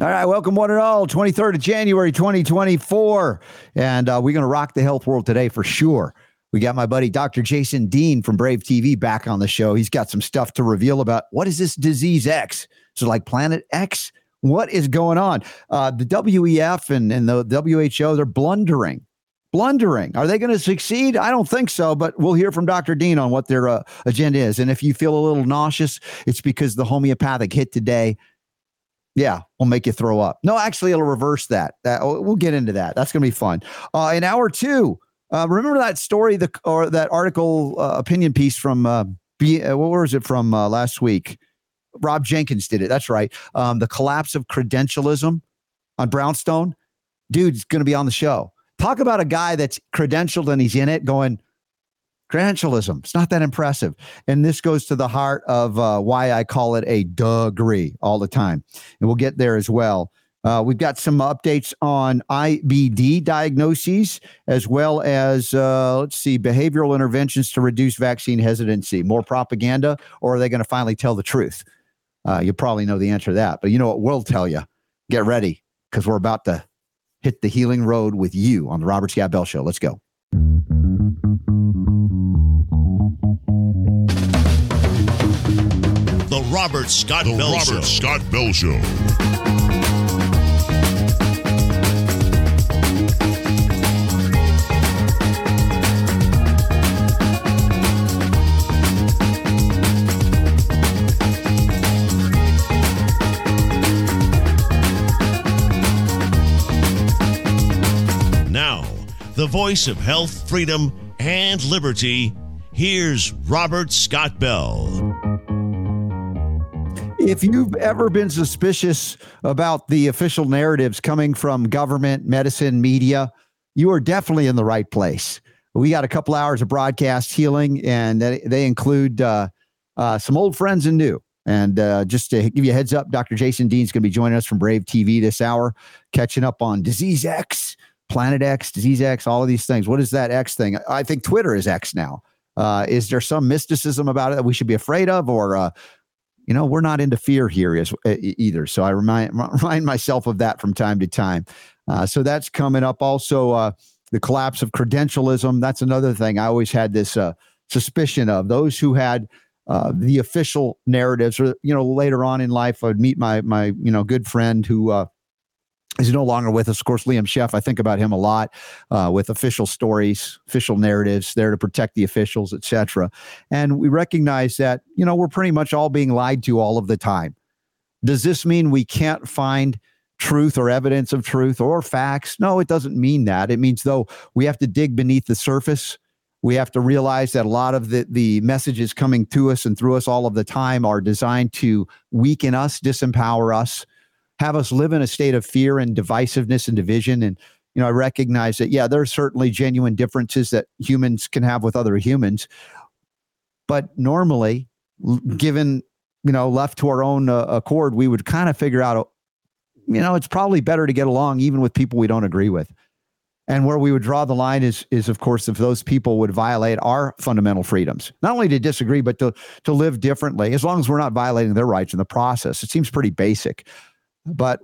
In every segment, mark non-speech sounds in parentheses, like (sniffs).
All right, welcome one and all. 23rd of January, 2024. And uh, we're going to rock the health world today for sure. We got my buddy Dr. Jason Dean from Brave TV back on the show. He's got some stuff to reveal about what is this disease X? So, like Planet X? What is going on? Uh, the WEF and, and the WHO, they're blundering. Blundering. Are they going to succeed? I don't think so, but we'll hear from Dr. Dean on what their uh, agenda is. And if you feel a little nauseous, it's because the homeopathic hit today yeah, we'll make you throw up. No, actually, it'll reverse that. that we'll get into that. That's going to be fun. Uh, in hour two, uh, remember that story, the or that article uh, opinion piece from uh, B, uh, what was it from uh, last week? Rob Jenkins did it. That's right. Um, the collapse of credentialism on Brownstone. Dude's going to be on the show. Talk about a guy that's credentialed and he's in it, going credentialism. It's not that impressive. And this goes to the heart of uh, why I call it a degree all the time. And we'll get there as well. Uh, we've got some updates on IBD diagnoses as well as, uh, let's see, behavioral interventions to reduce vaccine hesitancy. More propaganda, or are they going to finally tell the truth? Uh, you probably know the answer to that. But you know what we'll tell you? Get ready because we're about to hit the healing road with you on the Robert Scott Bell Show. Let's go. The Robert Scott the Bell Robert Show. Scott Bell Show. Now, the voice of health, freedom, and liberty. Here's Robert Scott Bell. If you've ever been suspicious about the official narratives coming from government, medicine, media, you are definitely in the right place. We got a couple hours of broadcast healing, and they include uh, uh, some old friends and new. And uh, just to give you a heads up, Dr. Jason Dean's going to be joining us from Brave TV this hour, catching up on Disease X, Planet X, Disease X, all of these things. What is that X thing? I think Twitter is X now. Uh, is there some mysticism about it that we should be afraid of, or uh, you know, we're not into fear here uh, either. So I remind (laughs) remind myself of that from time to time. Uh, so that's coming up. Also, uh, the collapse of credentialism. That's another thing I always had this uh, suspicion of. Those who had uh, the official narratives, or you know, later on in life, I'd meet my my you know good friend who is no longer with us. Of course, Liam Sheff. I think about him a lot uh, with official stories, official narratives, there to protect the officials, etc. And we recognize that you know we're pretty much all being lied to all of the time. Does this mean we can't find truth or evidence of truth or facts? No, it doesn't mean that. It means though we have to dig beneath the surface. We have to realize that a lot of the, the messages coming to us and through us all of the time are designed to weaken us, disempower us, have us live in a state of fear and divisiveness and division. And, you know, I recognize that, yeah, there are certainly genuine differences that humans can have with other humans. But normally, given, you know, left to our own uh, accord, we would kind of figure out, you know, it's probably better to get along even with people we don't agree with. And where we would draw the line is, is of course, if those people would violate our fundamental freedoms, not only to disagree, but to to live differently, as long as we're not violating their rights in the process. It seems pretty basic but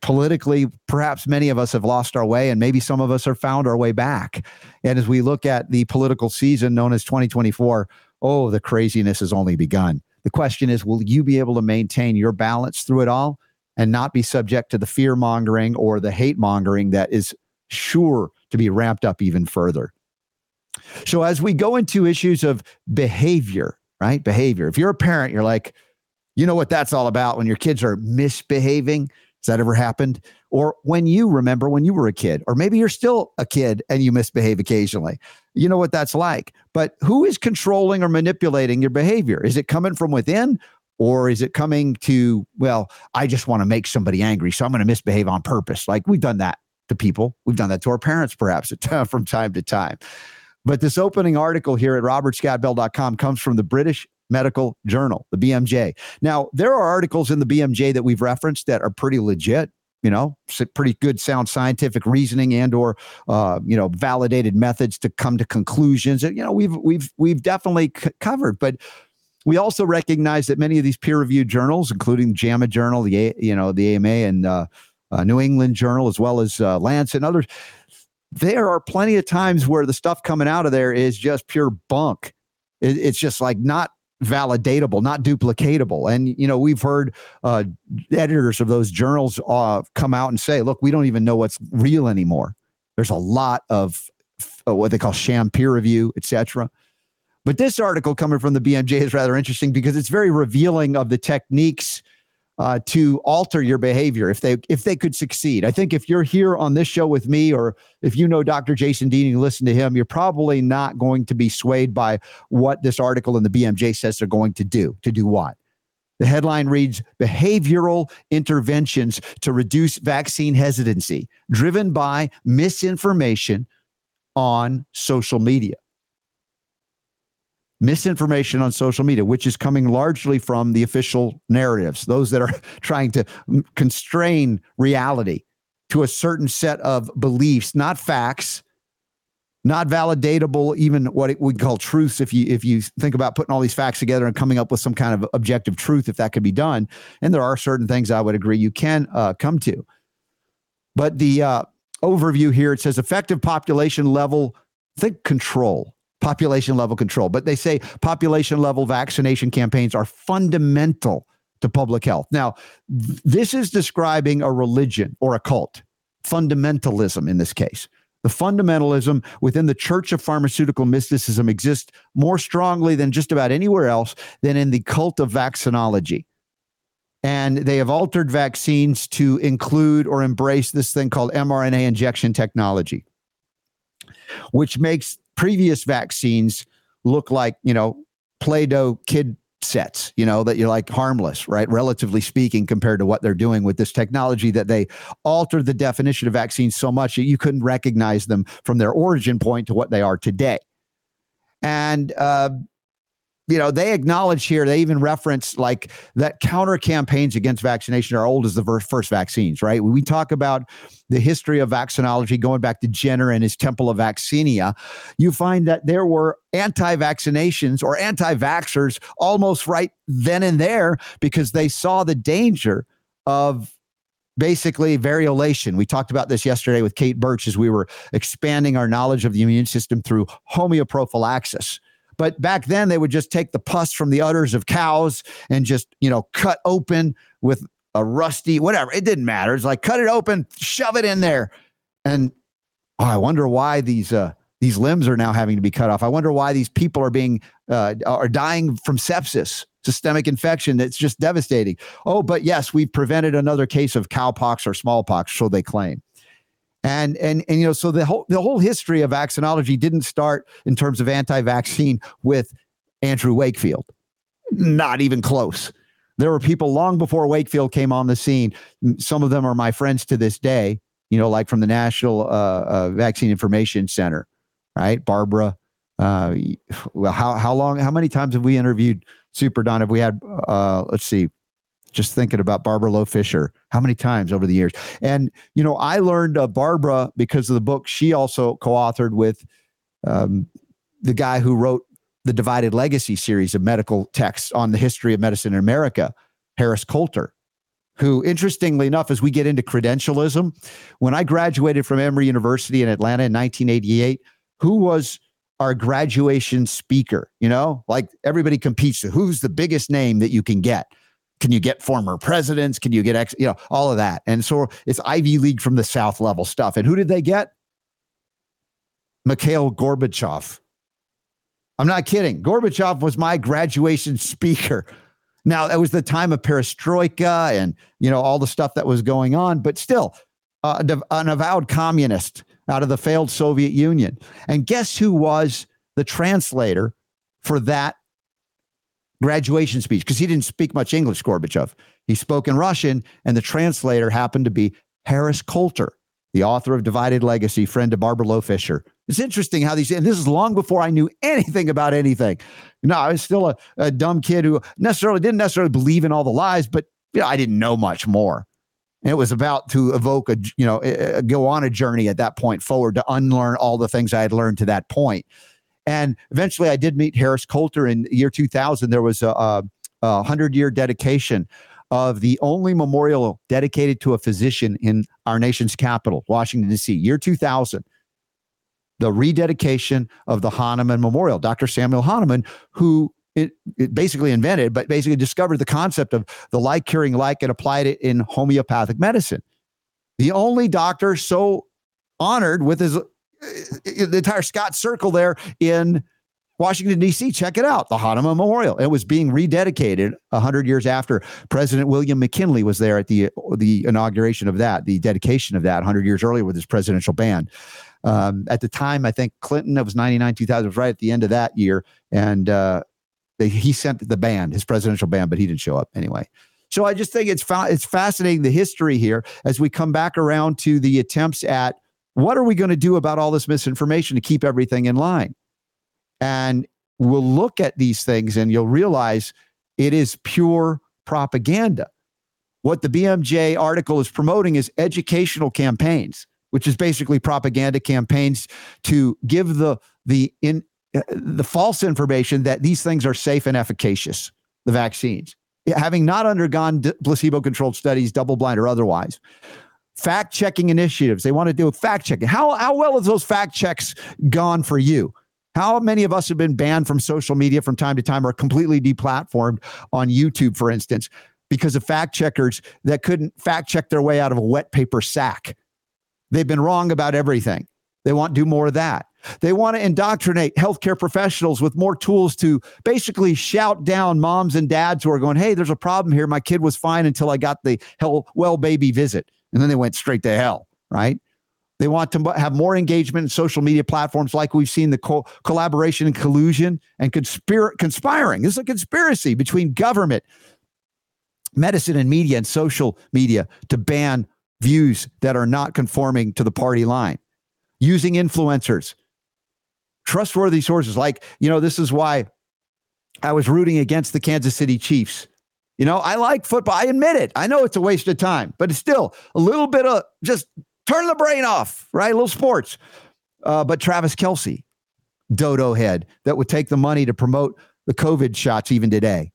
politically, perhaps many of us have lost our way, and maybe some of us have found our way back. And as we look at the political season known as 2024, oh, the craziness has only begun. The question is, will you be able to maintain your balance through it all and not be subject to the fear mongering or the hate mongering that is sure to be ramped up even further? So, as we go into issues of behavior, right? Behavior. If you're a parent, you're like, you know what that's all about when your kids are misbehaving? Has that ever happened? Or when you remember when you were a kid, or maybe you're still a kid and you misbehave occasionally. You know what that's like. But who is controlling or manipulating your behavior? Is it coming from within? Or is it coming to, well, I just want to make somebody angry, so I'm going to misbehave on purpose? Like we've done that to people. We've done that to our parents, perhaps, (laughs) from time to time. But this opening article here at robertscottbell.com comes from the British Medical Journal, the BMJ. Now, there are articles in the BMJ that we've referenced that are pretty legit, you know, pretty good sound scientific reasoning and or uh, you know, validated methods to come to conclusions. And, you know, we've we've we've definitely c- covered, but We also recognize that many of these peer-reviewed journals, including JAMA Journal, the you know the AMA and uh, uh, New England Journal, as well as uh, Lancet and others, there are plenty of times where the stuff coming out of there is just pure bunk. It, it's just like not validatable, not duplicatable. And you know, we've heard uh, editors of those journals uh, come out and say, "Look, we don't even know what's real anymore. There's a lot of uh, what they call sham peer review, etc." But this article coming from the BMJ is rather interesting because it's very revealing of the techniques uh, to alter your behavior if they if they could succeed. I think if you're here on this show with me, or if you know Dr. Jason Dean and you listen to him, you're probably not going to be swayed by what this article in the BMJ says they're going to do. To do what? The headline reads Behavioral interventions to reduce vaccine hesitancy, driven by misinformation on social media misinformation on social media, which is coming largely from the official narratives, those that are (laughs) trying to constrain reality to a certain set of beliefs, not facts, not validatable, even what we call truths. If you if you think about putting all these facts together and coming up with some kind of objective truth, if that could be done, and there are certain things I would agree you can uh, come to. But the uh, overview here it says effective population level think control population level control. But they say population level vaccination campaigns are fundamental to public health. Now, th- this is describing a religion or a cult, fundamentalism in this case. The fundamentalism within the church of pharmaceutical mysticism exists more strongly than just about anywhere else than in the cult of vaccinology. And they have altered vaccines to include or embrace this thing called mRNA injection technology, which makes previous vaccines look like, you know, Play Doh kid sets, you know, that you're like harmless, right? Relatively speaking, compared to what they're doing with this technology that they altered the definition of vaccines so much that you couldn't recognize them from their origin point to what they are today. And uh, you know, they acknowledge here, they even reference like that counter campaigns against vaccination are old as the first vaccines, right? We talk about the history of vaccinology going back to Jenner and his Temple of Vaccinia, you find that there were anti vaccinations or anti vaxxers almost right then and there because they saw the danger of basically variolation. We talked about this yesterday with Kate Birch as we were expanding our knowledge of the immune system through homeoprophylaxis but back then, they would just take the pus from the udders of cows and just, you know, cut open with a rusty, whatever. It didn't matter. It's like cut it open, shove it in there. And oh, I wonder why these uh, these limbs are now having to be cut off. I wonder why these people are being uh, are dying from sepsis, systemic infection. That's just devastating. Oh, but yes, we've prevented another case of cowpox or smallpox, so they claim. And and and you know, so the whole the whole history of vaccinology didn't start in terms of anti-vaccine with Andrew Wakefield. Not even close. There were people long before Wakefield came on the scene. Some of them are my friends to this day. You know, like from the National uh, uh, Vaccine Information Center, right? Barbara. Uh, well, how how long? How many times have we interviewed Super Don? Have we had? Uh, let's see, just thinking about Barbara Loe Fisher, how many times over the years. And, you know, I learned Barbara because of the book she also co authored with um, the guy who wrote the Divided Legacy series of medical texts on the history of medicine in America, Harris Coulter, who, interestingly enough, as we get into credentialism, when I graduated from Emory University in Atlanta in 1988, who was our graduation speaker? You know, like everybody competes who's the biggest name that you can get can you get former presidents? Can you get ex, you know, all of that? And so it's Ivy League from the South level stuff. And who did they get? Mikhail Gorbachev. I'm not kidding. Gorbachev was my graduation speaker. Now, that was the time of perestroika and, you know, all the stuff that was going on, but still uh, an avowed communist out of the failed Soviet Union. And guess who was the translator for that graduation speech because he didn't speak much English, Gorbachev. He spoke in Russian, and the translator happened to be Harris Coulter, the author of Divided Legacy, friend of Barbara Loe Fisher. It's interesting how these, and this is long before I knew anything about anything. You know, I was still a, a dumb kid who necessarily didn't necessarily believe in all the lies, but you know, I didn't know much more. And it was about to evoke a, you know, go on a journey at that point forward to unlearn all the things I had learned to that point. And eventually I did meet Harris Coulter in the year 2000. There was a, a, a 100 year dedication of the only memorial dedicated to a physician in our nation's capital, Washington, D.C., year 2000. The rededication of the Hahnemann Memorial, Dr. Samuel Hahnemann, who it, it, basically invented, but basically discovered the concept of the like curing like and applied it in homeopathic medicine. The only doctor so honored with his the entire Scott Circle there in Washington, D.C. Check it out, the Hahnemann Memorial. It was being rededicated 100 years after President William McKinley was there at the, the inauguration of that, the dedication of that 100 years earlier with his presidential band. Um, at the time, I think Clinton, it was 99, 2000, was right at the end of that year. And uh, they, he sent the band, his presidential band, but he didn't show up anyway. So I just think it's fa- it's fascinating the history here as we come back around to the attempts at what are we going to do about all this misinformation to keep everything in line? And we'll look at these things and you'll realize it is pure propaganda. What the BMJ article is promoting is educational campaigns, which is basically propaganda campaigns to give the the in uh, the false information that these things are safe and efficacious, the vaccines, having not undergone placebo controlled studies, double blind or otherwise. Fact checking initiatives. They want to do a fact checking. How, how well has those fact checks gone for you? How many of us have been banned from social media from time to time or completely deplatformed on YouTube, for instance, because of fact checkers that couldn't fact check their way out of a wet paper sack? They've been wrong about everything. They want to do more of that. They want to indoctrinate healthcare professionals with more tools to basically shout down moms and dads who are going, Hey, there's a problem here. My kid was fine until I got the hell well baby visit. And then they went straight to hell, right? They want to have more engagement in social media platforms like we've seen the co- collaboration and collusion and conspir- conspiring. This is a conspiracy between government, medicine, and media and social media to ban views that are not conforming to the party line. Using influencers trustworthy sources. Like, you know, this is why I was rooting against the Kansas City Chiefs. You know, I like football. I admit it. I know it's a waste of time, but it's still a little bit of just turn the brain off, right? A little sports. Uh, but Travis Kelce, dodo head that would take the money to promote the COVID shots even today.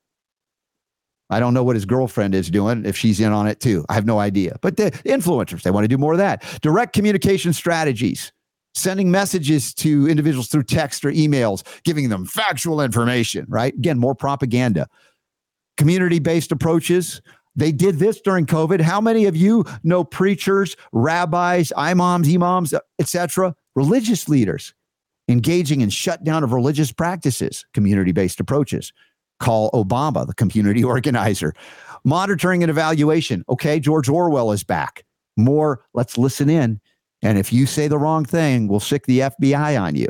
I don't know what his girlfriend is doing, if she's in on it too. I have no idea. But the influencers, they want to do more of that. Direct communication strategies sending messages to individuals through text or emails, giving them factual information, right? Again, more propaganda. Community based approaches. They did this during COVID. How many of you know preachers, rabbis, imams, imams, etc., religious leaders engaging in shutdown of religious practices, community based approaches? Call Obama, the community (laughs) organizer. Monitoring and evaluation. Okay, George Orwell is back. More, let's listen in and if you say the wrong thing, we'll sick the FBI on you.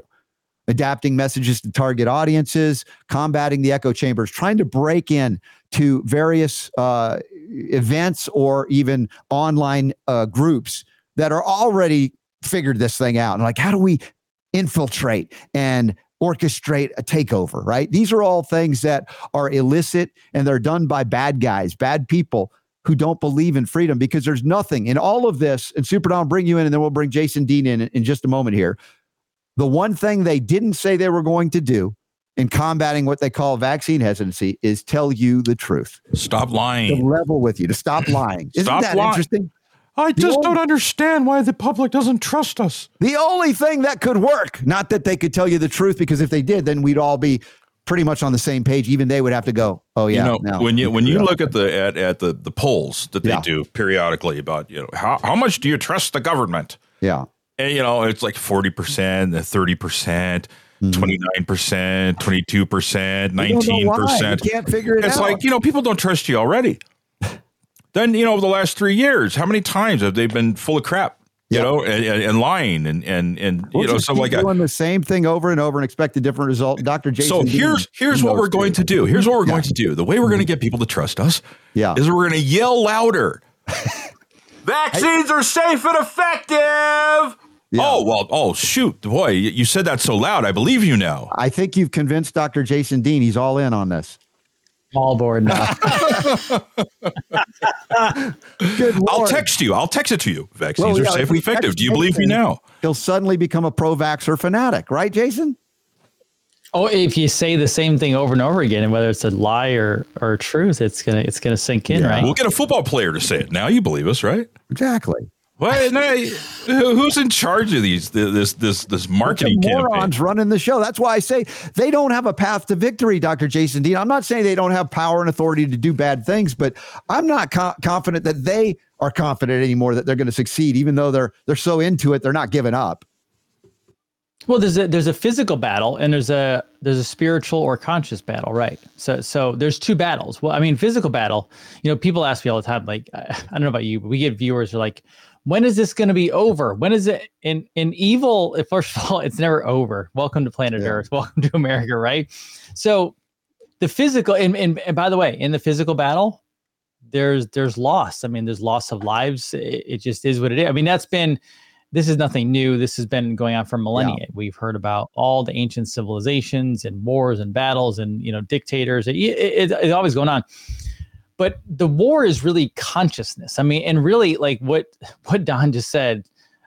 Adapting messages to target audiences, combating the echo chambers, trying to break in to various uh, events or even online uh, groups that are already figured this thing out. And like, how do we infiltrate and orchestrate a takeover, right? These are all things that are illicit and they're done by bad guys, bad people who don't believe in freedom because there's nothing in all of this. And Super Don, bring you in, and then we'll bring Jason Dean in in just a moment here. The one thing they didn't say they were going to do in combating what they call vaccine hesitancy is tell you the truth. Stop lying. To level with you, to stop (laughs) lying. Isn't stop that lying. interesting? I the just only, don't understand why the public doesn't trust us. The only thing that could work, not that they could tell you the truth, because if they did, then we'd all be pretty much on the same page. Even they would have to go, oh yeah. You know, when you when you look at the at, at the the polls that they yeah. do periodically about you know how how much do you trust the government? Yeah, and you know it's like forty percent, thirty percent. 29%, 22%, 19%. You can't figure it it's out. like, you know, people don't trust you already. then, you know, over the last three years, how many times have they been full of crap? you yep. know, and, and, lying and and and we'll you know, something like doing the same thing over and over and expect a different result. Dr. Jason. So here's here's what we're going to do. Here's what we're yeah. going to do. The way we're going to mm-hmm. get people to trust us, yeah, is we're going to yell louder. (laughs) Vaccines are safe and effective. Yeah. Oh well! Oh shoot, boy! You said that so loud. I believe you now. I think you've convinced Dr. Jason Dean. He's all in on this all board now. (laughs) Good Lord. I'll text you. I'll text it to you. Vaccines well, yeah, are safe and effective. Do you believe me now? He'll suddenly become a pro vaxxer fanatic, right, Jason? Oh, if you say the same thing over and over again, and whether it's a lie or or truth, it's gonna it's gonna sink in, yeah. right? We'll get a football player to say it. Now you believe us, right? Exactly. What? who's in charge of these? This this this marketing morons running the show. That's why I say they don't have a path to victory, Doctor Jason Dean. I'm not saying they don't have power and authority to do bad things, but I'm not co- confident that they are confident anymore that they're going to succeed, even though they're they're so into it, they're not giving up. Well, there's a there's a physical battle and there's a there's a spiritual or conscious battle, right? So so there's two battles. Well, I mean, physical battle. You know, people ask me all the time, like I don't know about you, but we get viewers who are like, when is this going to be over? When is it in in evil? (laughs) First of all, it's never over. Welcome to planet yeah. Earth. (laughs) Welcome to America, right? So the physical and, and and by the way, in the physical battle, there's there's loss. I mean, there's loss of lives. It, it just is what it is. I mean, that's been this is nothing new. This has been going on for millennia. Yeah. We've heard about all the ancient civilizations and wars and battles and you know dictators. It, it, it's always going on. But the war is really consciousness. I mean, and really like what (laughs) what Don just said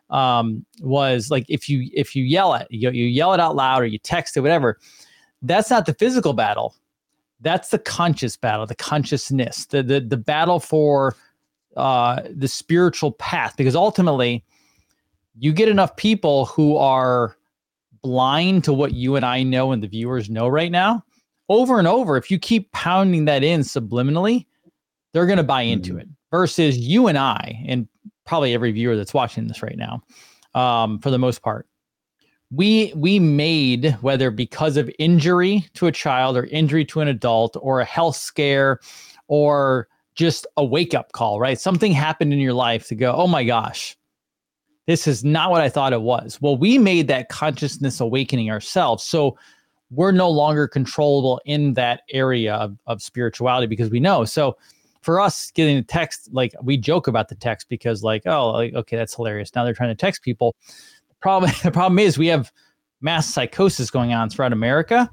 um, was like if you if you yell it, you, you yell it out loud or you text it, whatever. That's not the physical battle. That's the conscious battle, the consciousness, the the the battle for uh, the spiritual path. Because ultimately, you get enough people who are blind to what you and I know and the viewers know right now, over and over, if you keep pounding that in subliminally, they're going to buy into mm-hmm. it. Versus you and I, and probably every viewer that's watching this right now, um, for the most part, we we made whether because of injury to a child or injury to an adult or a health scare or just a wake up call, right? Something happened in your life to go, oh my gosh, this is not what I thought it was. Well, we made that consciousness awakening ourselves. So we're no longer controllable in that area of, of spirituality because we know. So for us getting a text, like we joke about the text because like, oh, like, okay, that's hilarious. Now they're trying to text people. The problem, (laughs) the problem is we have mass psychosis going on throughout America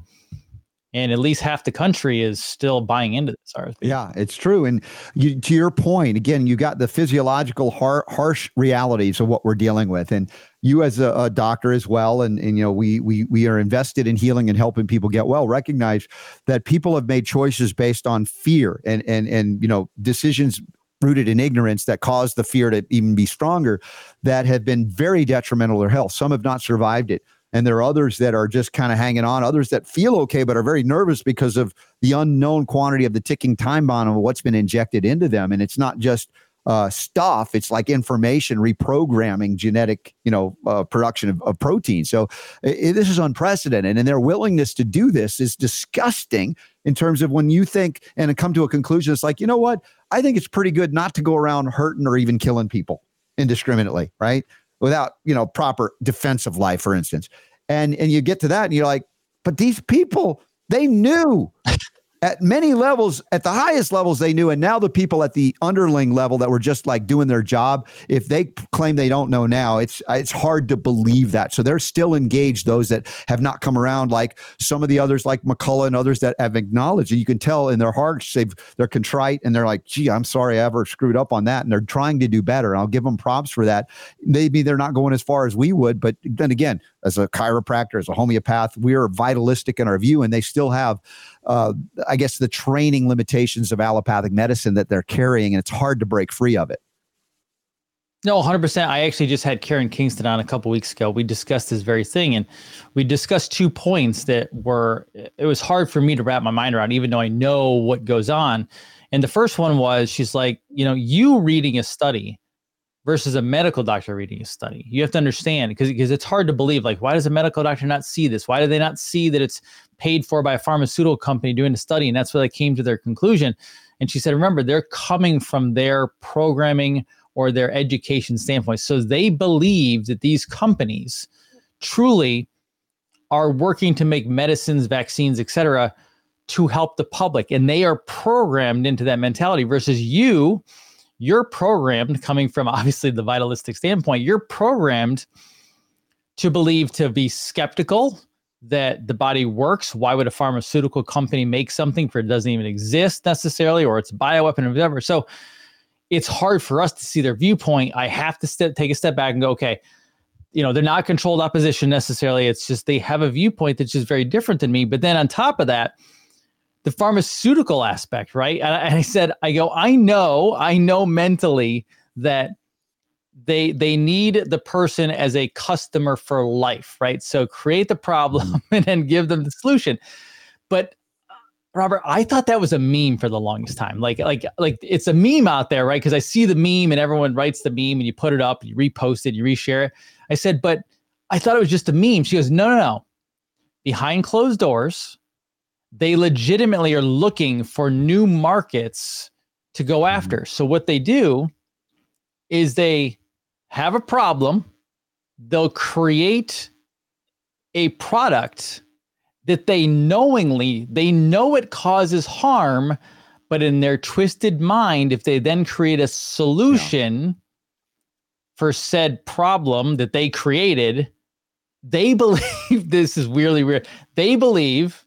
and at least half the country is still buying into this RSV. Yeah, it's true. And you, to your point, again, you got the physiological har- harsh realities of what we're dealing with, and you as a, a, doctor as well, and, and you know we we we are invested in healing and helping people get well. Recognize that people have made choices based on fear and and and you know decisions rooted in ignorance that cause the fear to even be stronger that have been very detrimental to their health. Some have not survived it and there are others that are just kind of hanging on others that feel okay but are very nervous because of the unknown quantity of the ticking time bomb of what's been injected into them. And it's not just uh, stuff it's like information reprogramming genetic you know uh, production of, of, protein so it, this is unprecedented and their willingness to do this is disgusting in terms of when you think and come to a conclusion it's like you know what? I think it's pretty good not to go around hurting or even killing people indiscriminately right? Without you know proper defensive life for instance and and you get to that and you're like but these people they knew (laughs) at many levels, at the highest levels, they knew. And now the people at the underling level that were just like doing their job, if they claim they don't know now, it's it's hard to believe that. So they're still engaged. Those that have not come around, like some of the others, like McCullough and others that have acknowledged it. You can tell in their hearts they've they're contrite and they're like, "Gee, I'm sorry I ever screwed up on that," and they're trying to do better. And I'll give them props for that. Maybe they're not going as far as we would, but then again, as a chiropractor, as a homeopath, we are vitalistic in our view, and they still have uh, I guess, the training limitations of allopathic medicine that they're carrying, and it's hard to break free of it. No, 100%. I actually just had Karen Kingston on a couple weeks ago. We discussed this very thing, and we discussed two points that were, it was hard for me to wrap my mind around, even though I know what goes on. And the first one was she's like, you know, you reading a study versus a medical doctor reading a study. You have to understand because because it's hard to believe. Like, why does a medical doctor not see this? Why do they not see that it's paid for by a pharmaceutical company doing a study? And that's where they came to their conclusion. And she said, remember, they're coming from their programming or their education standpoint. So they believe that these companies truly are working to make medicines, vaccines, et cetera, to help the public. And they are programmed into that mentality versus you you're programmed coming from (laughs) obviously the vitalistic standpoint you're programmed to believe to be skeptical that the body works. Why would a pharmaceutical company make something for it? Doesn't even exist necessarily or it's a bioweapon or whatever. So it's hard for us to see their viewpoint. I have to take a step back and go okay you know they're not controlled opposition necessarily. It's just they have a viewpoint that's just very different than me. But then on top of that the pharmaceutical aspect right and I, and I said i go i know i know mentally that they they need the person as a customer for life right so create the problem mm-hmm. (laughs) and then give them the solution but Robert, I thought that was a meme for the longest time. Like, like, like it's a meme out there, right? Because I see the meme and everyone writes the meme and you put it up, you repost it, you reshare it. I said, but I thought it was just a meme. She goes, no, no, no. Behind closed doors, they legitimately are looking for new markets to go mm-hmm. after. So what they do is they have a problem, they'll create a product that they knowingly they know it causes harm but in their twisted mind if they then create a solution yeah. for said problem that they created they (laughs) believe this is really weird they believe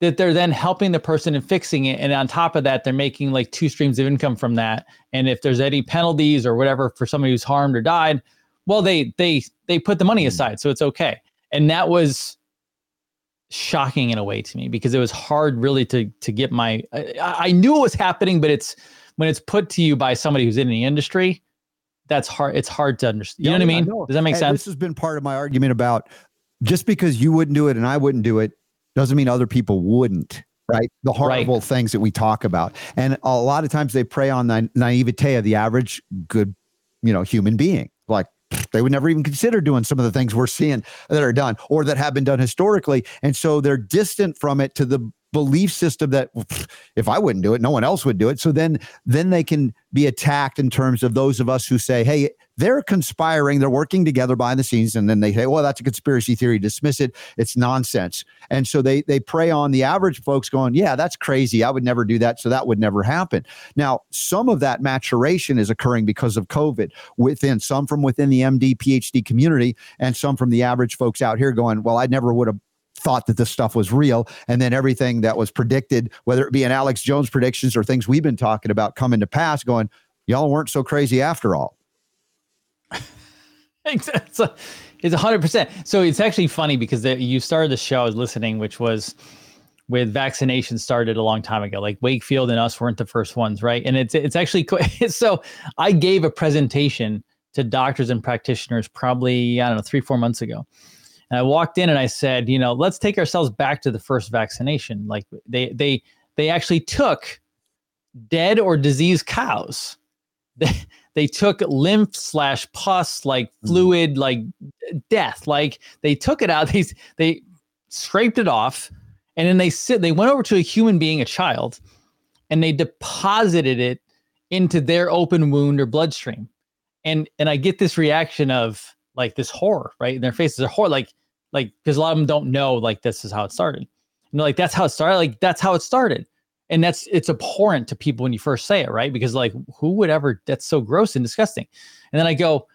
that they're then helping the person and fixing it and on top of that they're making like two streams of income from that. And if there's any penalties or whatever for somebody who's harmed or died well they they they put the money hmm. aside so it's okay. And that was shocking in a way to me because it was hard really to to get my I, I, knew it was happening but it's when it's put to you by somebody who's in the industry that's hard it's hard to understand you know what i mean? does that make and sense? this has been part of my argument about just because you wouldn't do it and i wouldn't do it doesn't mean other people wouldn't right the horrible right. things that we talk about and a lot of times they prey on the naivete of the average good you know human being like they would never even consider doing some of the things we're seeing that are done or that have been done historically. And so they're distant from it to the belief system that if I wouldn't do it, no one else would do it. So then then they can be attacked in terms of those of us who say, hey, they're conspiring, they're working together behind the scenes, and then they say, well, that's a conspiracy theory, dismiss it, it's nonsense. And so they they prey on the average folks going, yeah, that's crazy. I would never do that. So that would never happen. Now, some of that maturation is occurring because of COVID within some from within the MD PhD community and some from the average folks out here going, well, I never would have thought that this stuff was real. And then everything that was predicted, whether it be in Alex Jones predictions or things we've been talking about coming to pass, going, y'all weren't so crazy after all. (laughs) it's hundred percent. So it's actually funny because the, you started the show I was listening, which was with vaccination started a long time ago. Like Wakefield and us weren't the first ones, right? And it's it's actually (laughs) so I gave a presentation to doctors and practitioners probably I don't know three four months ago, and I walked in and I said, you know, let's take ourselves back to the first vaccination. Like they they they actually took dead or diseased cows. (laughs) they took lymph slash pus like mm-hmm. fluid mm-hmm. like death. Like they took it out. (laughs) They they scraped it off, and then they sit. They went over to a human being, a child, and they deposited it into their open wound or bloodstream. And and I get this reaction of like this horror, right? And their faces are horror, like like because a lot of them don't know like this is how it started. And like that's how it started. Like that's how it started. And that's it's abhorrent to people when you first say it, right? Because like who would ever that's so gross and disgusting. And then I go,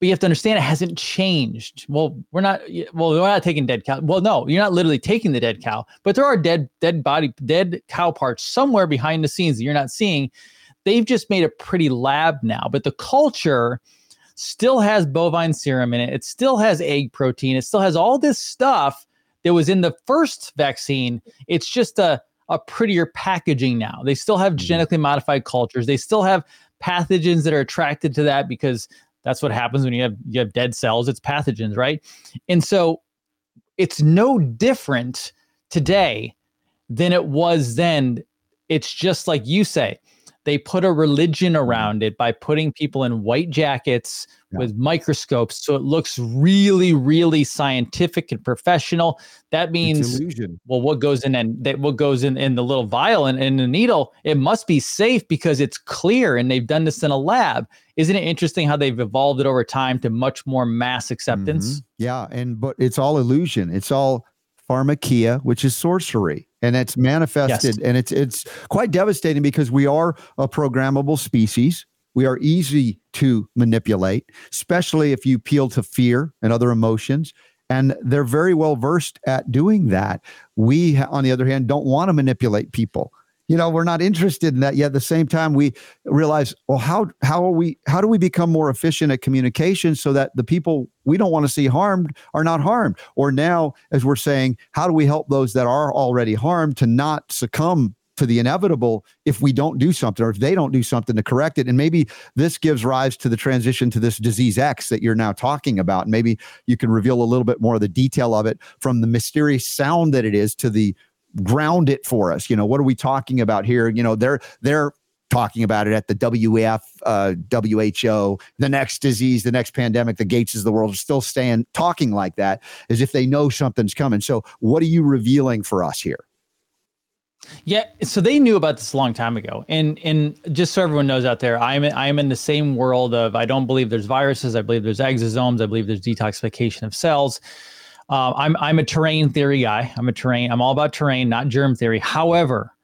but you have to understand it hasn't changed. Well, we're not well, we're not taking dead cow. Well, no, you're not literally taking the dead cow, but there are dead, dead body, dead cow parts somewhere behind the scenes that you're not seeing. They've just made a pretty lab now, but the culture still has bovine serum in it. It still has egg protein. It still has all this stuff that was in the first vaccine. It's just a, a prettier packaging now. They still have mm-hmm. genetically modified cultures. They still have pathogens that are attracted to that because that's what happens when you have you have dead cells. It's pathogens, right? And so it's no different today than it was then. It's just like you say, they put a religion mm-hmm. around it by putting people in white jackets yeah. with microscopes so it looks really really scientific and professional that means well what goes in and that what goes in in the little vial and in the needle it must be safe because it's clear and they've done this in a lab isn't it interesting how they've evolved it over time to much more mass acceptance mm-hmm. yeah and but it's all illusion it's all pharmakeia which is sorcery and it's manifested yes. and it's it's quite devastating because we are a programmable species. We are easy to manipulate especially if you appeal to fear and other emotions and they're very well versed at doing that. We on the other hand don't want to manipulate people you know we're not interested in that yet. At the same time we realize well how how are we how do we become more efficient at communication so that the people we don't want to see harmed are not harmed? Or now as we're saying how do we help those that are already harmed to not succumb to the inevitable if we don't do something or if they don't do something to correct it? And maybe this gives rise to the transition to this disease x that you're now talking about. Maybe you can reveal a little bit more of the detail of it from the mysterious sound that it is to the ground it for us. You know, what are we talking about here? You know, they're they're talking about it at the WEF, uh, WHO, the next disease, the next pandemic, the Gates of the world are still staying talking like that as if they know something's coming. So, what are you revealing for us here? Yeah, so they knew about this a long time ago, and and just so everyone knows out there, I'm I'm in the same world of I don't believe there's viruses, I believe there's exosomes, I believe there's detoxification of cells. Uh, I'm I'm a terrain theory guy. I'm a terrain. I'm all about terrain, not germ theory. However,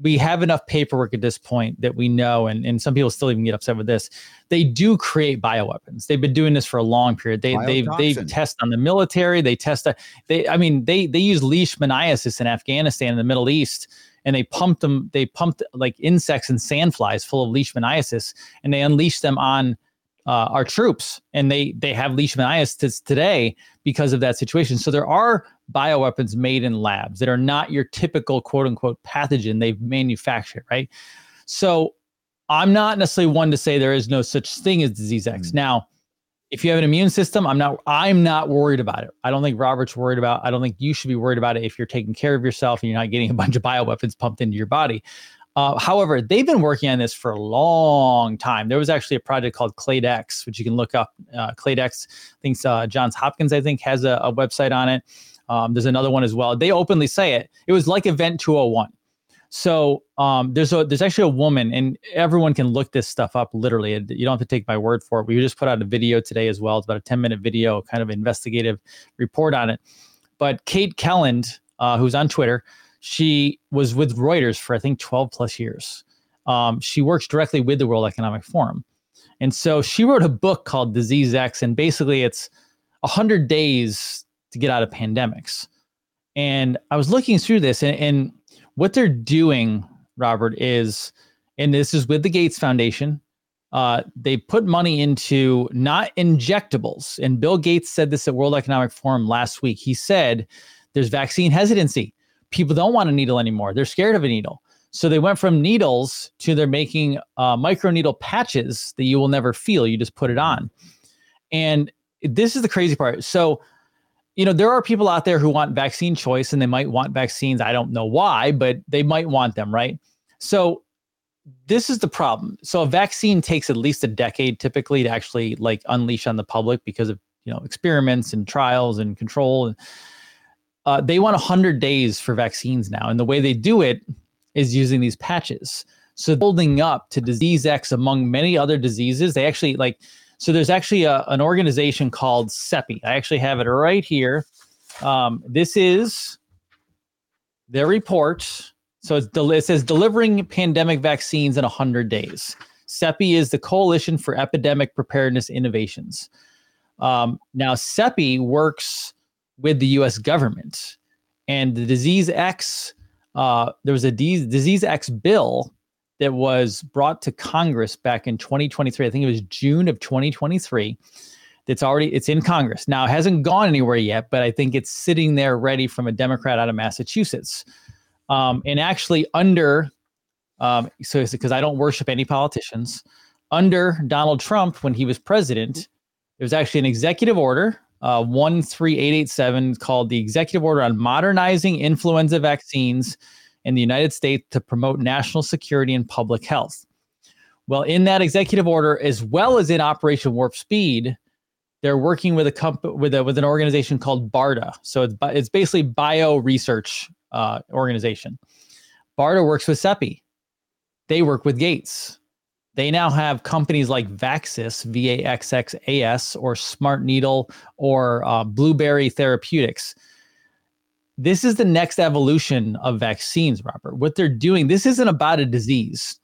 we have enough paperwork at this point that we know, and, and some people still even get upset with this. They do create bioweapons. They've been doing this for a long period. They they they test on the military. They test. They I mean they they use leishmaniasis in Afghanistan in the Middle East, and they pumped them. They pumped like insects and sandflies full of leishmaniasis, and they unleashed them on uh, our troops, and they they have leishmaniasis today because of that situation. So there are bioweapons made in labs that are not your typical quote unquote pathogen they've manufactured, right? So I'm not necessarily one to say there is no such thing as disease X. Mm-hmm. Now, if you have an immune system, I'm not I'm not worried about it. I don't think Robert's worried about. I don't think you should be worried about it if you're taking care of yourself and you're not getting a bunch of bioweapons pumped into your body. Uh, however, they've been working on this for a long time. There was actually a project called Clade X, which you can look up. Uh, Clade X, I think uh, Johns Hopkins, I think, has a, a website on it. Um, there's another one as well. They openly say it. It was like Event 201. So um, there's a there's actually a woman, and everyone can look this stuff up. Literally, you don't have to take my word for it. We just put out a video today as well. It's about a 10 minute video, kind of investigative report on it. But Kate Kelland, uh, who's on Twitter, she was with Reuters for I think 12 plus years. Um, she works directly with the World Economic Forum, and so she wrote a book called Disease X, and basically it's hundred days to get out of pandemics. And I was looking through this, and, and what they're doing, Robert, is, and this is with the Gates Foundation. Uh, they put money into not injectables. And Bill Gates said this at World Economic Forum last week. He said there's vaccine hesitancy people don't want a needle anymore. They're scared of a needle. So they went from needles to they're making uh, micro needle patches that you will never feel. You just put it on. And this is the crazy part. So, you know, there are people out there who want vaccine choice and they might want vaccines. I don't know why, but they might want them, right? So, this is the problem. So, a vaccine takes at least a decade typically to actually like unleash on the public because of, you know, experiments and trials and control. And uh, they want 100 days for vaccines now. And the way they do it is using these patches. So holding up to disease X among many other diseases, they actually like, so there's actually a, an organization called CEPI. I actually have it right here. Um, this is their report. So del- it says delivering pandemic vaccines in 100 days. CEPI is the Coalition for Epidemic Preparedness Innovations. Um, now, CEPI works with the U.S. government. And the Disease X, uh, there was a D- Disease X bill that was brought to Congress back in 2023. I think it was June of 2023. That's already it's in Congress now. It hasn't gone anywhere yet, but I think it's sitting there ready from a Democrat out of Massachusetts. Um, and actually, under um, so because I don't worship any politicians, under Donald Trump when he was president, there was actually an executive order uh, 13887 called the Executive Order on Modernizing Influenza Vaccines in the United States to Promote National Security and Public Health. Well, in that executive order, as well as in Operation Warp Speed, they're working with a comp- with a with an organization called BARDA. So it's it's basically bio research uh, organization. BARDA works with CEPI. They work with Gates. They now have companies like Vaxxas, V A X X A S, or Smart Needle, or uh, Blueberry Therapeutics. This is the next evolution of vaccines, Robert. What they're doing, this isn't about a disease.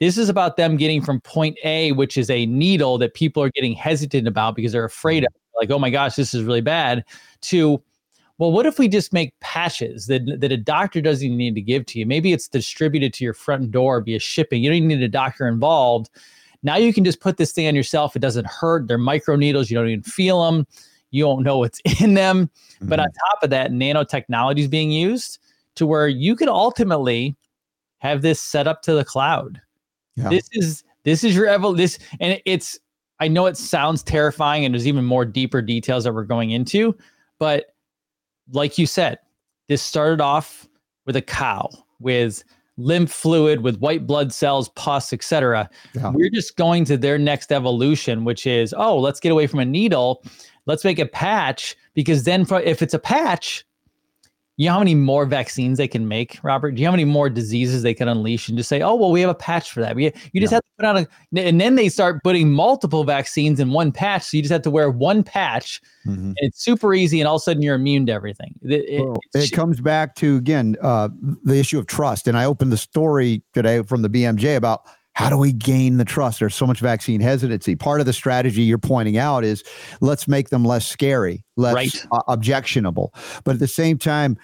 This is about them getting from point A, which is a needle that people are getting hesitant about because they're afraid of, like, oh my gosh, this is really bad, to well, what if we just make patches that, that a doctor doesn't even need to give to you? Maybe it's distributed to your front door via shipping. You don't even need a doctor involved. Now you can just put this thing on yourself. It doesn't hurt. They're micro needles. You don't even feel them. You don't know what's (laughs) in them. Mm-hmm. But on top of that, nanotechnology is being used to where you could ultimately have this set up to the cloud. Yeah. This is this is your evol this and it's I know it sounds terrifying and there's even more deeper details that we're going into, but like you said, this started off with a cow with lymph fluid with white blood cells, pus, etc. Yeah. We're just going to their next evolution, which is, oh, let's get away from a needle. Let's make a patch because then for, if it's a patch, you know how many more vaccines they can make, Robert? Do you know how many more diseases they can unleash and just say, oh, well, we have a patch for that. We, you just have to put on a, and then they start putting multiple vaccines in one patch. So you just have to wear one patch mm-hmm. and it's super easy. And all of a sudden you're immune to everything. It, well, it, it comes back to, again, uh, the issue of trust. And I opened the story today from the BMJ about how do we gain the trust? There's so much vaccine hesitancy. Part of the strategy you're pointing out is let's make them less scary, less right. uh, objectionable. But at the same time,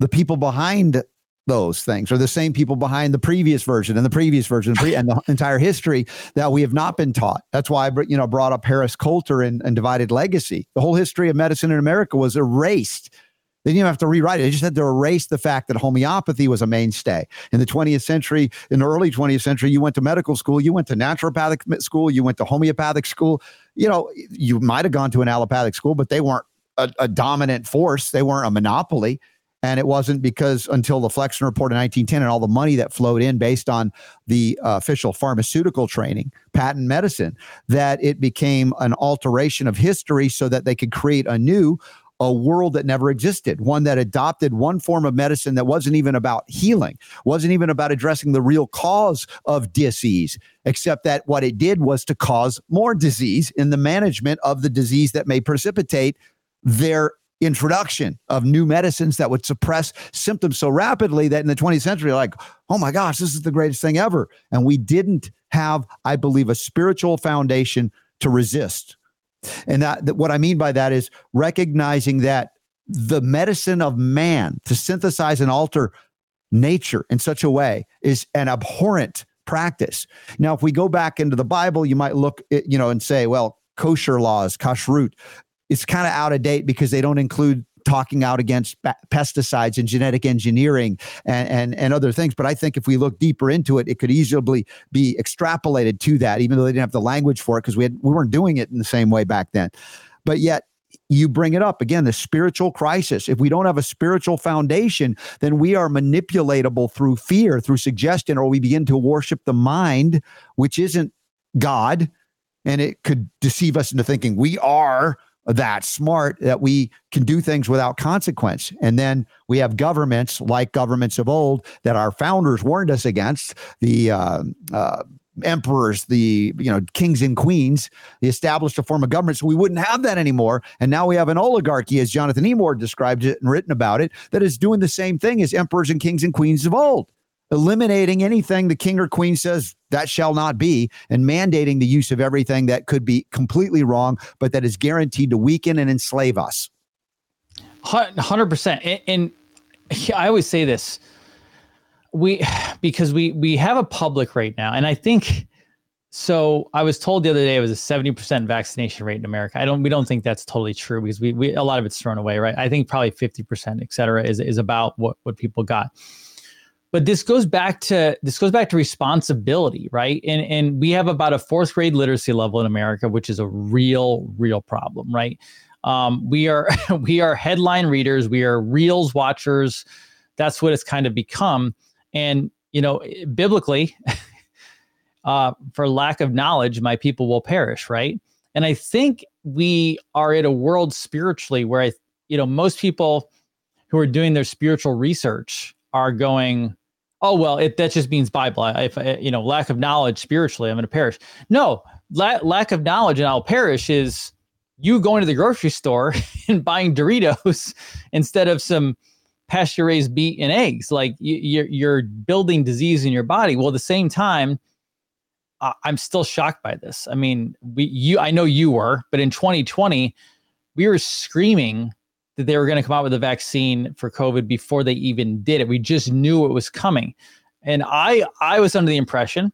the people behind those things are the same people behind the previous version and the previous version and the entire history that we have not been taught. That's why I you know brought up Harris Coulter and, and Divided Legacy. The whole history of medicine in America was erased they didn't even have to rewrite it. They just had to erase the fact that homeopathy was a mainstay. In the 20th century, in the early 20th century, you went to medical school, you went to naturopathic school, you went to homeopathic school. You know, you might have gone to an allopathic school, but they weren't a, a dominant force. They weren't a monopoly. And it wasn't because until the Flexner Report in 1910 and all the money that flowed in based on the uh, official pharmaceutical training, patent medicine, that it became an alteration of history so that they could create a new a world that never existed, one that adopted one form of medicine that wasn't even about healing, wasn't even about addressing the real cause of disease, except that what it did was to cause more disease in the management of the disease that may precipitate their introduction of new medicines that would suppress symptoms so rapidly that in the 20th century, like, oh my gosh, this is the greatest thing ever. And we didn't have, I believe, a spiritual foundation to resist and that, that what I mean by that is recognizing that the medicine of man to synthesize and alter nature in such a way is an abhorrent practice. Now, if we go back into the Bible, you might look, at, you know, and say, well, kosher laws, kashrut, it's kind of out of date because they don't include talking out against pesticides and genetic engineering and, and, and other things. But I think if we look deeper into it, it could easily be extrapolated to that, even though they didn't have the language for it because we, had, we weren't doing it in the same way back then. But yet, you bring it up again the spiritual crisis. If we don't have a spiritual foundation, then we are manipulatable through fear, through suggestion, or we begin to worship the mind, which isn't God. And it could deceive us into thinking we are that smart that we can do things without consequence. And then we have governments like governments of old that our founders warned us against the uh, uh, emperors, the you know kings and queens. They established a form of government, so we wouldn't have that anymore. And now we have an oligarchy, as Jonathan Emord described it and written about it, that is doing the same thing as emperors and kings and queens of old eliminating anything the king or queen says that shall not be and mandating the use of everything that could be completely wrong but that is guaranteed to weaken and enslave us. 100% and, (laughs) i always say this we (sighs) because we we have a public right now and i think so i was told the other day it was a 70% vaccination rate in america. I don't we don't think that's totally true because we, we a lot of it's thrown away right? I think probably 50% et cetera is, is about what what people got but this goes back to this goes back to responsibility right? And and we have about a fourth grade literacy level in america which is a real real problem right? Um, we are (laughs) we are headline readers. We are reels watchers. That's what it's kind of become. And you know biblically (laughs) uh, for lack of knowledge my people will perish right? And i think we are in a world spiritually where i you know most people who are doing their spiritual research are going oh well it that just means bible. If you know lack of knowledge spiritually i'm going to perish. No la- lack of knowledge and i'll perish is you going to the grocery store (laughs) and buying doritos (laughs) instead of some pasture raised meat and eggs. Like you, you're, you're building disease in your body. Well at the same time i'm still shocked by this. I mean we you i know you were but in 2020 we were screaming that they were going to come out with a vaccine for COVID before they even did it. We just knew it was coming. And I I was under the impression,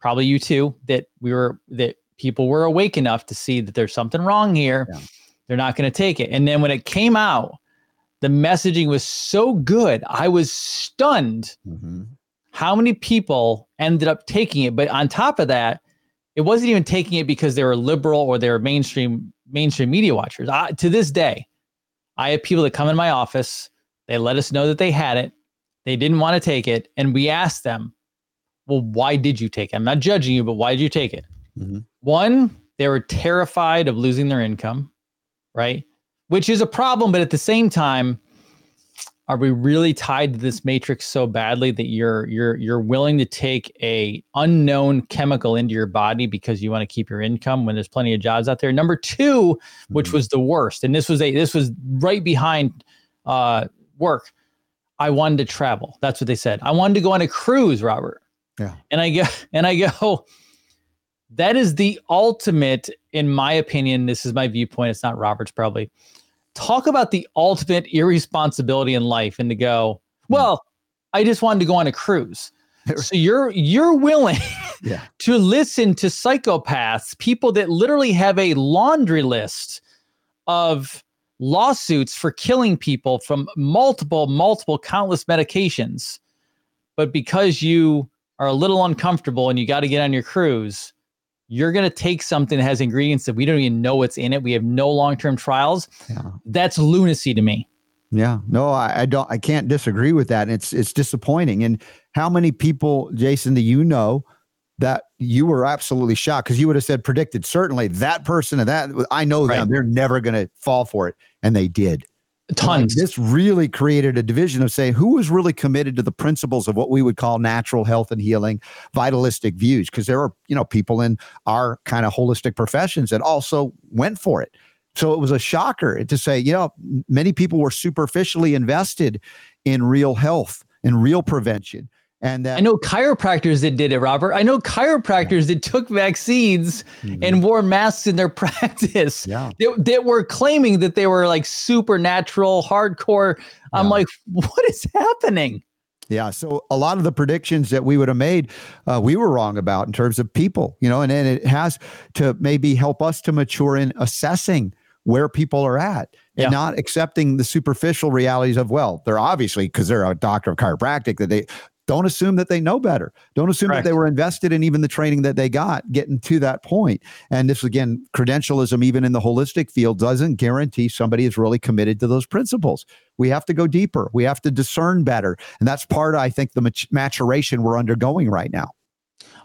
probably you too, that we were that people were awake enough to see that there's something wrong here. Yeah. They're not going to take it. And then when it came out, the messaging was so good. I was stunned mm-hmm. how many people ended up taking it. But on top of that, it wasn't even taking it because they were liberal or they were mainstream mainstream media watchers. I, to this day, I have people that come in my office. They let us know that they had it. They didn't want to take it, and we asked them, "Well, why did you take it?" I'm not judging you, but why did you take it? Mm-hmm. One, they were terrified of losing their income, right? Which is a problem, but at the same time, are we really tied to this matrix so badly that you're you're you're willing to take a unknown chemical into your body because you want to keep your income when there's plenty of jobs out there? Number 2 which mm-hmm. was the worst and this was a this was right behind uh work i wanted to travel. That's what they said. I wanted to go on a cruise robert. Yeah. And i go (laughs) and i go that is the ultimate in my opinion this is my viewpoint it's not robert's probably talk about the ultimate irresponsibility in life and to go, hmm. well, I just wanted to go on a cruise. (laughs) So you're you're willing yeah. (laughs) to listen to psychopaths, people that literally have a laundry list of lawsuits for killing people from multiple, multiple, countless medications. But because you are a little uncomfortable and you got to get on your cruise, you're going to take something that has ingredients that we don't even know what's in it. We have no long term trials. Yeah. That's lunacy to me. Yeah, no, I, I, don't. I can't disagree with that. And It's it's disappointing. And how many people, Jason, do you know that you were absolutely shocked because you would have said predicted certainly that person and that I know right. them. They're never going to fall for it, and they did tons. Like this really created a division of saying who was really committed to the principles of what we would call natural health and healing, vitalistic views, because there are, you know, people in our kind of holistic professions that also went for it. So it was a shocker to say, you know, many people were superficially invested in real health and real prevention. And I know chiropractors that did it, Robert. I know chiropractors that took vaccines mm-hmm. and wore masks in their (laughs) practice. Yeah. That, that were claiming that they were like supernatural, hardcore. I'm like, what is happening? Yeah. So a lot of the predictions that we would have made, uh, we were wrong about in terms of people, you know, and, and it has to maybe help us to mature in assessing where people are at and yeah. not accepting the superficial realities of well they're obviously because they're a doctor of chiropractic that they don't assume that they know better. Don't assume Correct. that they were invested in even the training that they got getting to that point. And this, again, credentialism, even in the holistic field, doesn't guarantee somebody is really committed to those principles. We have to go deeper. We have to discern better. And that's part, I think, the maturation we're undergoing right now.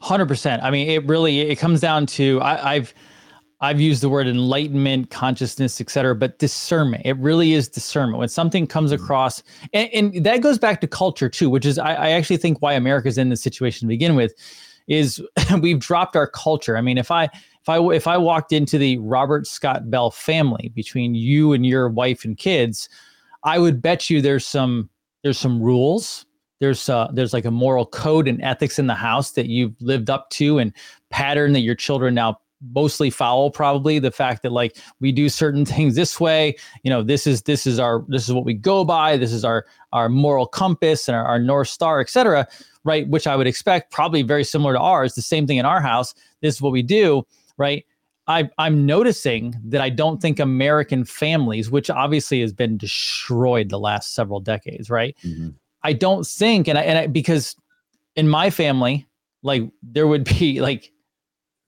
100%. I mean, it really, it comes down to, I, I've, I've used the word enlightenment, consciousness, et cetera, but discernment. It really is discernment. When something comes mm-hmm. across, and, and that goes back to culture too, which is I, I actually think why America's in this situation to begin with, is (laughs) we've dropped our culture. I mean, if I if I if I walked into the Robert Scott Bell family between you and your wife and kids, I would bet you there's some there's some rules. There's uh, there's like a moral code and ethics in the house that you've lived up to and pattern that your children now mostly foul probably the fact that like we do certain (laughs) things this way you know this is this is our this is what we go by this is our our moral compass and our, our north star etc right which i would expect probably very similar to ours the same thing in our house this is what we do right I, I'm noticing that I don't think American families, which obviously has been destroyed the last several decades, right? Mm-hmm. I don't think, and I, and I, because in my family, like there would be (laughs) like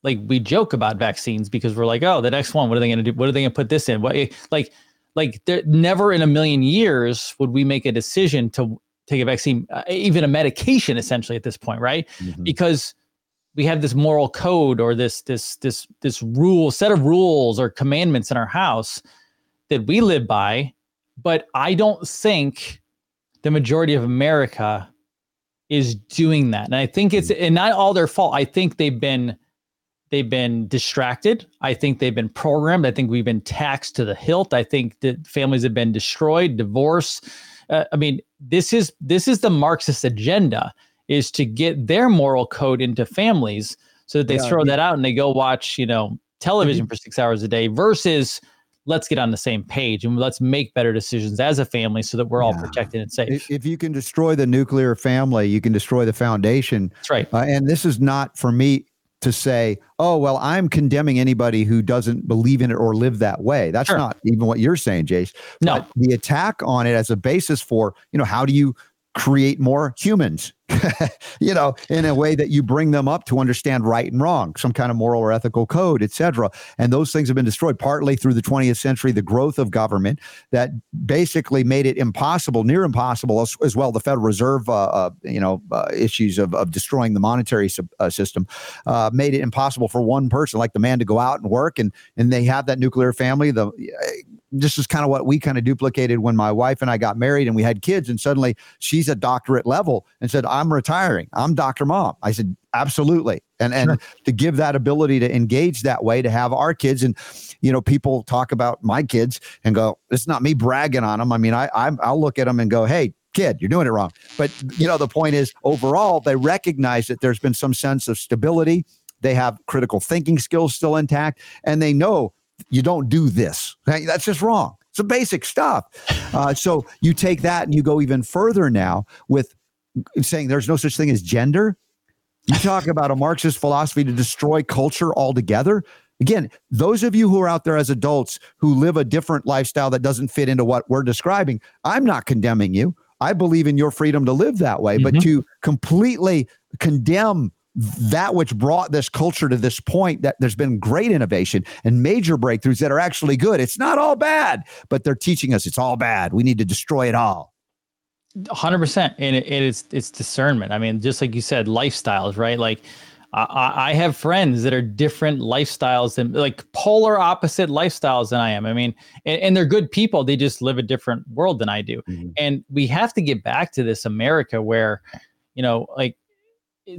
like we joke about vaccines because we're like, oh, the next one, what are they going to do? What are they going to put this in? What like like there never in a million years would we make a decision to take a vaccine, uh, even a medication, essentially at this point, right? Mm-hmm. Because we have this moral code or this this this this rule set of rules or commandments in our house that we live by, but I don't think the majority of America is doing that. And I think it's mm-hmm. and not all their fault. I think they've been they've been distracted. I think they've been programmed. I think we've been taxed to the hilt. I think that families have been destroyed, divorce. Uh, I mean, this is this is the Marxist agenda is to get their moral code into families so that they yeah, throw yeah. that out and they go watch, you know, television for 6 hours a day versus let's get on the same page and let's make better decisions as a family so that we're all protected and safe. If, if, you can destroy the nuclear family, you can destroy the foundation. That's right. Uh, and this is not for me to say, oh, well, I'm condemning anybody who doesn't believe in it or live that way. That's sure. not even what you're saying, Jace. No. But the attack on it as a basis for, you know, how do you create more humans (laughs) you know in a way that you bring them up to understand right and wrong some kind of moral or ethical code etc and those things have been destroyed partly through the 20th century the growth of government that basically made it impossible near impossible as, as well the federal reserve uh, uh, you know uh, issues of, of destroying the monetary sub, uh, system uh, made it impossible for one person like the man to go out and work and and they have that nuclear family the this is kind of what we kind of duplicated when my wife and I got married and we had kids. And suddenly she's a doctorate level and said, I'm retiring. I'm Dr. Mom. I said, absolutely. And and sure. to give that ability to engage that way, to have our kids and you know, people talk about my kids and go, it's not me bragging on them. I mean, I i I'll look at them and go, hey, kid, you're doing it wrong. But you know, the point is overall, they recognize that there's been some sense of stability. They have critical thinking skills still intact, and they know you don't do this. That's just wrong. It's a basic stuff. Uh, so you take that and you go even further now with saying there's no such thing as gender. You talk about a Marxist philosophy to destroy culture altogether. Again, those of you who are out there as adults who live a different lifestyle that doesn't fit into what we're describing, I'm not condemning you. I believe in your freedom to live that way, mm-hmm. but to completely condemn that which brought this culture to this point that there's been great innovation and major breakthroughs that are actually good. It's not all bad, but they're teaching us it's all bad. We need to destroy it all. 100% and it, it's it's discernment i mean just like you said lifestyles right like I, I have friends that are different lifestyles than like polar opposite lifestyles than I am. I mean, and, and they're good people. They just live a different world than I do. Mm-hmm. And we have to get back to this America where, you know, like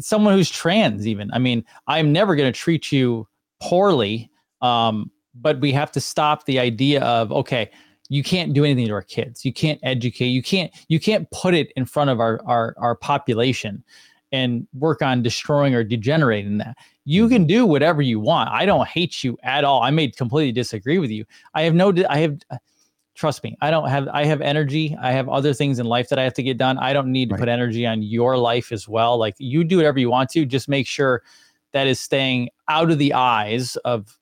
someone who's trans even. I mean i'm never going to treat you poorly um, but we have to stop the idea of okay you can't do anything to our kids. You can't educate. You can't you can't put it in front of our our, our population and work on destroying or degenerating that. You can do whatever you want. I don't hate you at all. I may completely disagree with you. I have no i have trust me i don't have i have energy i have other things in life that i have to get done i don't need to right. put energy on your life as well like you do whatever you want to just make sure that is staying out of the eyes of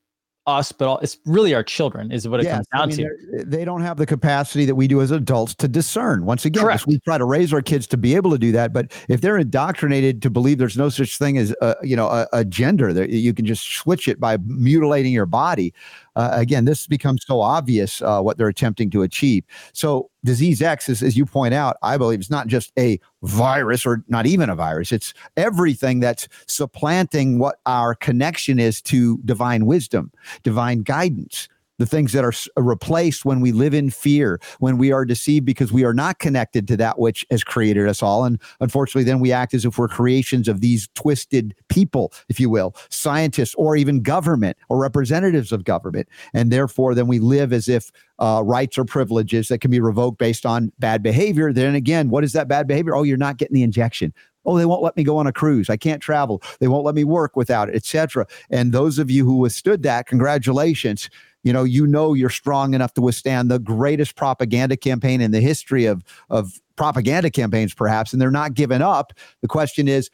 us, but all, it's really our children is what it yes, comes down I mean, to. They don't have the capacity that we do as adults to discern. Once again, we try to raise our kids to be able to do that, but if they're indoctrinated to believe there's no such thing as a, you know a, a gender, that you can just switch it by mutilating your body. Uh, again, this becomes so obvious uh, what they're attempting to achieve. So, disease X is, as you point out, I believe it's not just a virus or not even a virus. It's everything that's supplanting what our connection is to divine wisdom, divine guidance the things that are replaced when we live in fear, when we are deceived because we are not connected to that which has created us all. And unfortunately, then we act as if we're creations of these twisted people, if you will, scientists or even government or representatives of government. And therefore, then we live as if uh, rights or privileges that can be revoked based on bad behavior. Then again, what is that bad behavior? Oh, you're not getting the injection. Oh, they won't let me go on a cruise. I can't travel. They won't let me work without it, etc. And those of you who withstood that, congratulations you know you know you're strong enough to withstand the greatest propaganda campaign in the history of of propaganda campaigns perhaps and they're not giving up. The question is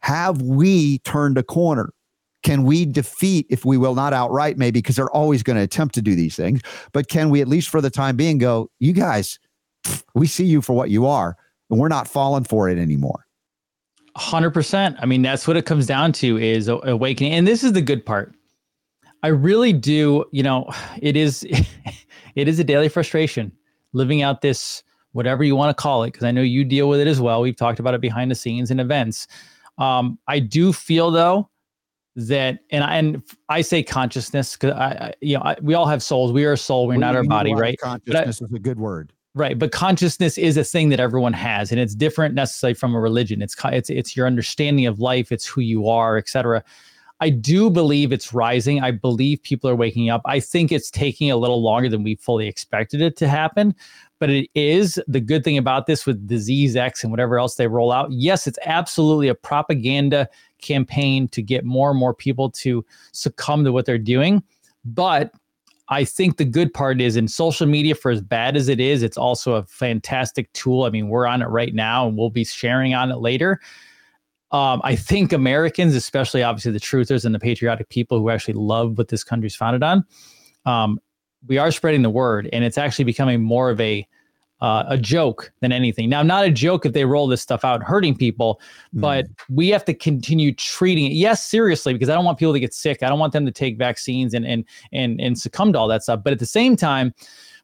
have we turned a corner? Can we defeat if we will not outright maybe because they're always going to attempt to do these things but can we at least for the time being go you guys (sniffs) we see you for what you are and we're not falling for it anymore 100% i mean that's what it comes down to is awakening and this is the good part I really do. You know, it is (laughs) it is a daily frustration living out this whatever you want to call it because I know you deal with it as well. We've talked about it behind the scenes and events. Um, I do feel though that, and I, and I say consciousness because I, I, you know I, we all have souls. We are a soul. We're not our body, right? Consciousness I, is a good word. Right, but consciousness is a thing that everyone has, and it's different necessarily from a religion. It's it's it's your understanding of life. It's who you are, etc. I do believe it's rising. I believe people are waking up. I think it's taking a little longer than we fully expected it to happen, but it is the good thing about this with disease X and whatever else they roll out. Yes, it's absolutely a propaganda campaign to get more and more people to succumb to what they're doing, but I think the good part is in social media, for as bad as it is, it's also a fantastic tool. I mean, we're on it right now and we'll be sharing on it later. Um, I think Americans, especially obviously the truthers and the patriotic people who actually love what this country's founded on, um, we are spreading the word and it's actually becoming more of a uh, a joke than anything. Now, not a joke if they roll this stuff out hurting people, mm. but we have to continue treating it, yes, seriously, because I don't want people to get sick. I don't want them to take vaccines and and and and succumb to all that stuff. But at the same time,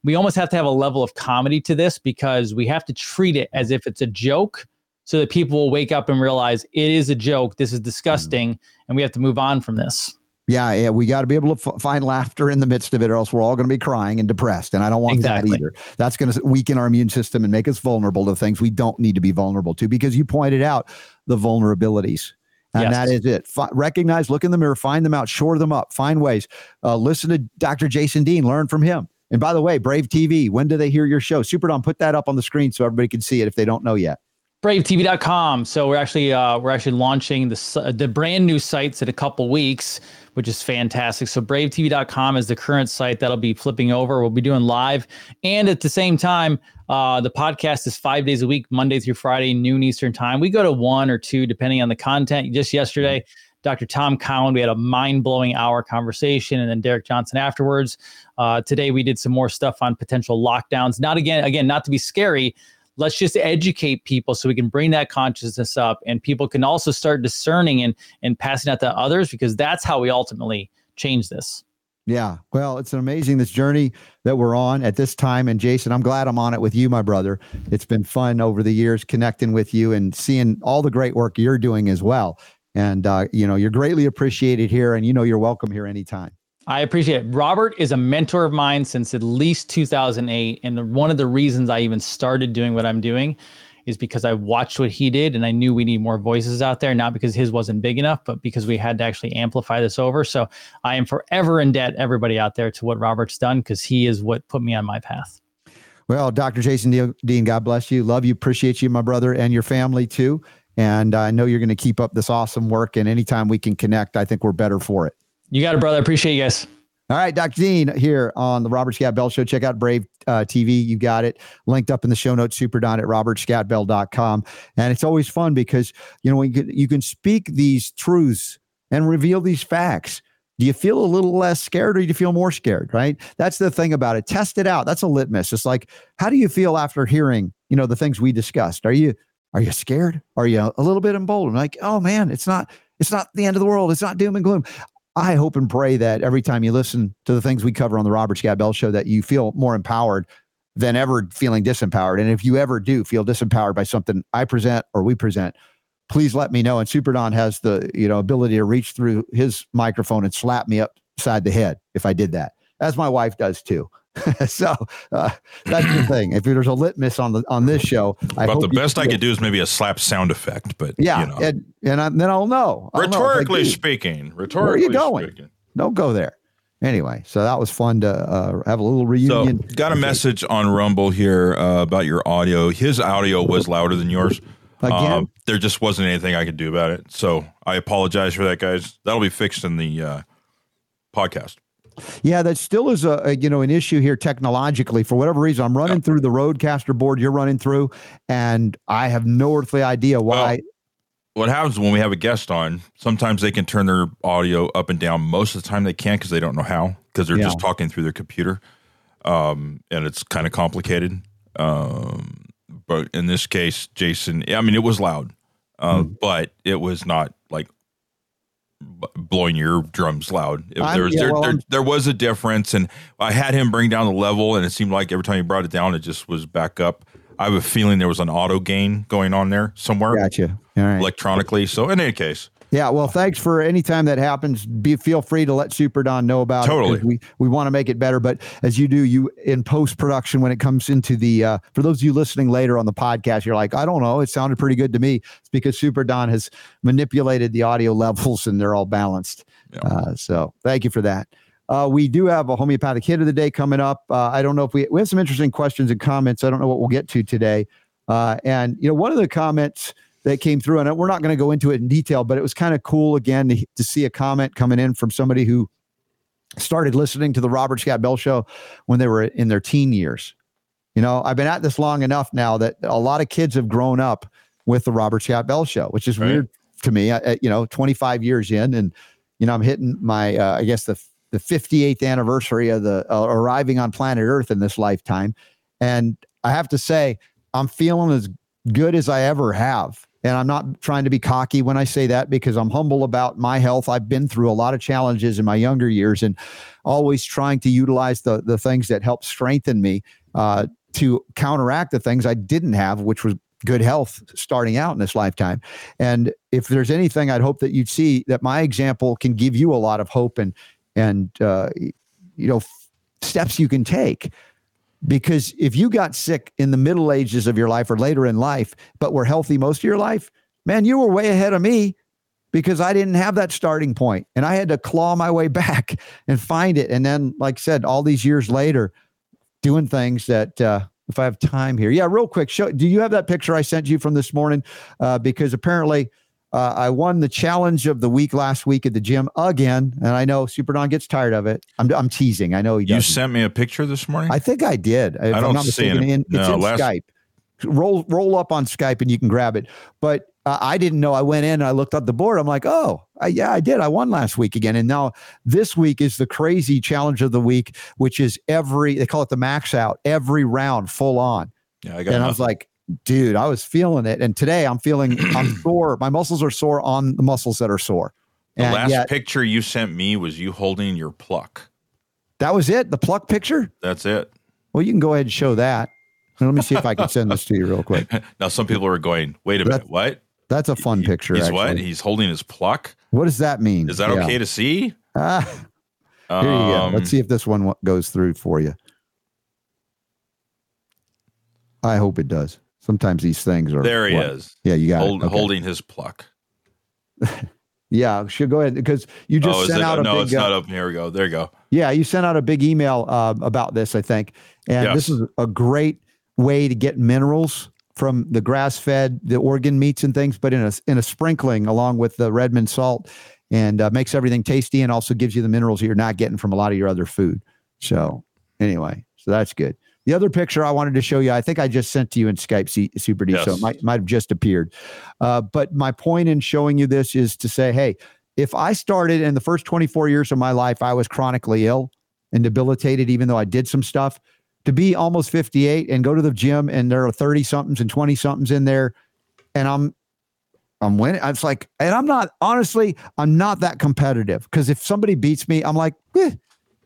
we almost have to have a level of comedy to this because we have to treat it as if it's a joke so that people will wake up and realize it is a joke. This is disgusting, mm. and we have to move on from this. Yeah, yeah, we got to be able to f- find laughter in the midst of it, or else we're all going to be crying and depressed. And I don't want exactly. that either. That's going to weaken our immune system and make us vulnerable to things we don't need to be vulnerable to. Because you pointed out the vulnerabilities, and yes. that is it. F- recognize, look in the mirror, find them out, shore them up, find ways. Uh, listen to Dr. Jason Dean, learn from him. And by the way, Brave TV, when do they hear your show? Super Don, put that up on the screen so everybody can see it if they don't know yet bravetv.com so we're actually uh, we're actually launching the the brand new sites in a couple weeks which is fantastic so bravetv.com is the current site that'll be flipping over we'll be doing live and at the same time uh, the podcast is five days a week monday through friday noon eastern time we go to one or two depending on the content just yesterday Dr. Tom Cowan, we had a mind blowing hour conversation, and then Derek Johnson afterwards. Uh, today, we did some more stuff on potential lockdowns. Not again, again, not to be scary, let's just educate people so we can bring that consciousness up and people can also start discerning and and passing out to others because that's how we ultimately change this. Yeah. Well it's amazing this journey that we're on at this time. And jason i'm glad i'm on it with you my brother. It's been fun over the years connecting with you and seeing all the great work you're doing as well. And uh, you know you're greatly appreciated here and you know you're welcome here anytime I appreciate it. Robert is a mentor of mine since at least 2008. And one of the reasons I even started doing what I'm doing is because I watched what he did and I knew we need more voices out there, not because his wasn't big enough, but because we had to actually amplify this over. So I am forever in debt, everybody out there, to what Robert's done because he is what put me on my path. Well, Dr. Jason Dean, God bless you. Love you. Appreciate you, my brother, and your family too. And I know you're going to keep up this awesome work. And anytime we can connect, I think we're better for it. You got it, brother. Appreciate you guys. All right, Dr. Dean here on the Robert Scott Bell Show. Check out Brave uh, TV. You got it linked up in the show notes, superdon at robertscottbell.com. And it's always fun because, you know, you can, you can speak these truths and reveal these facts. Do you feel a little less scared or do you feel more scared, right? That's the thing about it. Test it out. That's a litmus. It's like, how do you feel after hearing, you know, the things we discussed? Are you, are you scared? Are you a little bit emboldened? Like, oh man, it's not, it's not the end of the world. It's not doom and gloom. I hope and pray that every time you listen to the things we cover on the Robert Scott Bell Show, that you feel more empowered than ever feeling disempowered. And if you ever do feel disempowered by something I present or we present, please let me know. And Super Don has the you know ability to reach through his microphone and slap me upside the head if I did that, as my wife does too. (laughs) so uh, that's the thing. If there's a litmus on the on this show, I but the best I could do is maybe a slap sound effect. But yeah, you know. and and I, then I'll know. I'll rhetorically know speaking, rhetorically where are you going? Speaking. Don't go there. Anyway, so that was fun to uh, have a little reunion. So, got a message on Rumble here uh, about your audio. His audio was louder than yours. Again, um, there just wasn't anything I could do about it. So I apologize for that, guys. That'll be fixed in the uh, podcast. Yeah, that still is a, a, you know an issue here technologically. For whatever reason, I'm running yeah. through the RODECaster board you're running through, and I have no earthly idea why. Well, what happens when we have a guest on? Sometimes they can turn their audio up and down. Most of the time, they can't because they don't know how because they're yeah. just talking through their computer, um, and it's kind of complicated. Um, but in this case, Jason, I mean, it was loud, uh, mm. but it was not like blowing your drums loud. There was yeah, there, well, there, there, was a difference, and I had him bring down the level, and it seemed like every time he brought it down, it just was back up. I have a feeling there was an auto gain going on there somewhere. Gotcha. Electronically. So in any case, yeah, well, thanks for any time that happens. Be feel free to let Super Don know about totally. it. We we want to make it better, but as you do, you in post production when it comes into the uh, for those of you listening later on the podcast, you're like, I don't know, it sounded pretty good to me. It's because Super Don has manipulated the audio (laughs) levels and they're all balanced. Yeah. Uh, so thank you for that. Uh, we do have a homeopathic hit of the day coming up. Uh, I don't know if we we have some interesting questions and comments. I don't know what we'll get to today. Uh, and you know, one of the comments that came through. And we're not going to go into it in detail, but it was kind of cool again to, to see a comment coming in from somebody who started listening to the Robert Scott Bell show when they were in their teen years. You know, I've been at this long enough now that a lot of kids have grown up with the Robert Scott Bell show, which is right. weird to me. I, you know, 25 years in, and you know, I'm hitting my, uh, I guess the the 58th anniversary of the uh, arriving on planet Earth in this lifetime, and I have to say, I'm feeling as good as I ever have. And I'm not trying to be cocky when I say that because I'm humble about my health. I've been through a lot of challenges in my younger years and always trying to utilize the, the things that help strengthen me uh, to counteract the things I didn't have, which was good health starting out in this lifetime. And if there's anything, I'd hope that you'd see that my example can give you a lot of hope and and uh, you know steps you can take. Because if you got sick in the middle ages of your life or later in life, but were healthy most of your life, man, you were way ahead of me because I didn't have that starting point and I had to claw my way (laughs) back and find it. And then, like I said, all these years later, doing things that, uh, if I have time here, yeah, real quick, show. Do you have that picture I sent you from this morning? Uh, because apparently, uh, I won the challenge of the week last week at the gym again, and I know Super Don gets tired of it. I'm, I'm teasing. I know he does. You sent me a picture this morning. I think I did. If I don't I'm not see it. In, it's no, in last... Skype. Roll roll up on Skype and you can grab it. But uh, I didn't know. I went in and I looked up the board. I'm like, oh, I, yeah, I did. I won last week again. And now this week is the crazy challenge of the week, which is every they call it the max out every round full on. Yeah, I got. And I was like, dude, I was feeling it. And today I'm feeling (clears throat) I'm sore. My muscles are sore on the muscles that are sore. The and last yet, picture you sent me was you holding your pluck. That was it. The pluck picture. That's it. Well, you can go ahead and show that. Let me see if I can send this to you real quick. (laughs) now, some people are going, "Wait a minute, what?" That's a fun picture. He's actually. what? He's holding his pluck. What does that mean? Is that yeah. okay to see? Ah, here um, you go. Let's um, see if this one goes through for you. I hope it does. Sometimes these things are. There he what? is. Yeah, you got Hold, okay. holding his pluck. (laughs) yeah, should go ahead because you just oh, sent it, out a no, big. it's not open. Here we go. There you go. Yeah, you sent out a big email uh, about this, I think, and yes. this is a great way to get minerals from the grass fed, the organ meats and things, but in a in a sprinkling along with the Redmond salt, and uh, makes everything tasty and also gives you the minerals you're not getting from a lot of your other food. So anyway, so that's good. The other picture I wanted to show you, I think I just sent to you in Skype C- Super D, yes. so it might, might have just appeared. Uh, but my point in showing you this is to say, hey, if I started in the first 24 years of my life, I was chronically ill and debilitated, even though I did some stuff, to be almost 58 and go to the gym and there are 30 somethings and 20 somethings in there, and I'm I'm winning. It's like, and I'm not honestly, I'm not that competitive because if somebody beats me, I'm like, eh,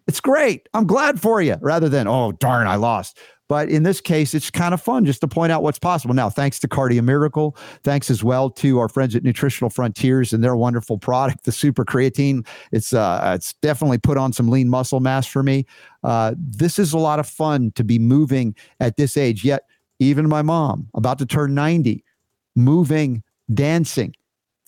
it's great. I'm glad for you rather than, oh, darn, I lost. But in this case, it's kind of fun just to point out what's possible. Now, thanks to Cardio Miracle, thanks as well to our friends at Nutritional Frontiers and their wonderful product, the Super Creatine. It's uh, it's definitely put on some lean muscle mass for me. Uh, this is a lot of fun to be moving at this age. Yet, even my mom, about to turn 90, moving, dancing,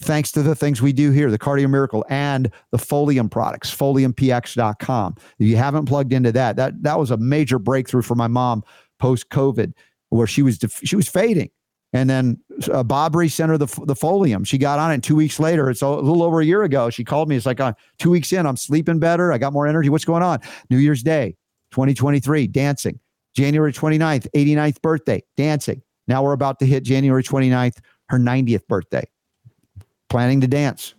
thanks to the things we do here, the Cardio Miracle and the Folium products, foliumpx.com. If you haven't plugged into that, that that was a major breakthrough for my mom post COVID, where she was def- she was fading. And then uh, Bobry sent her the, the Folium. She got on it two weeks later. It's a little over a year ago. She called me. It's like uh, two weeks in, I'm sleeping better. I got more energy. What's going on? New Year's Day, 2023, dancing. January 29th, 89th birthday, dancing. Now we're about to hit January 29th, her 90th birthday planning to dance.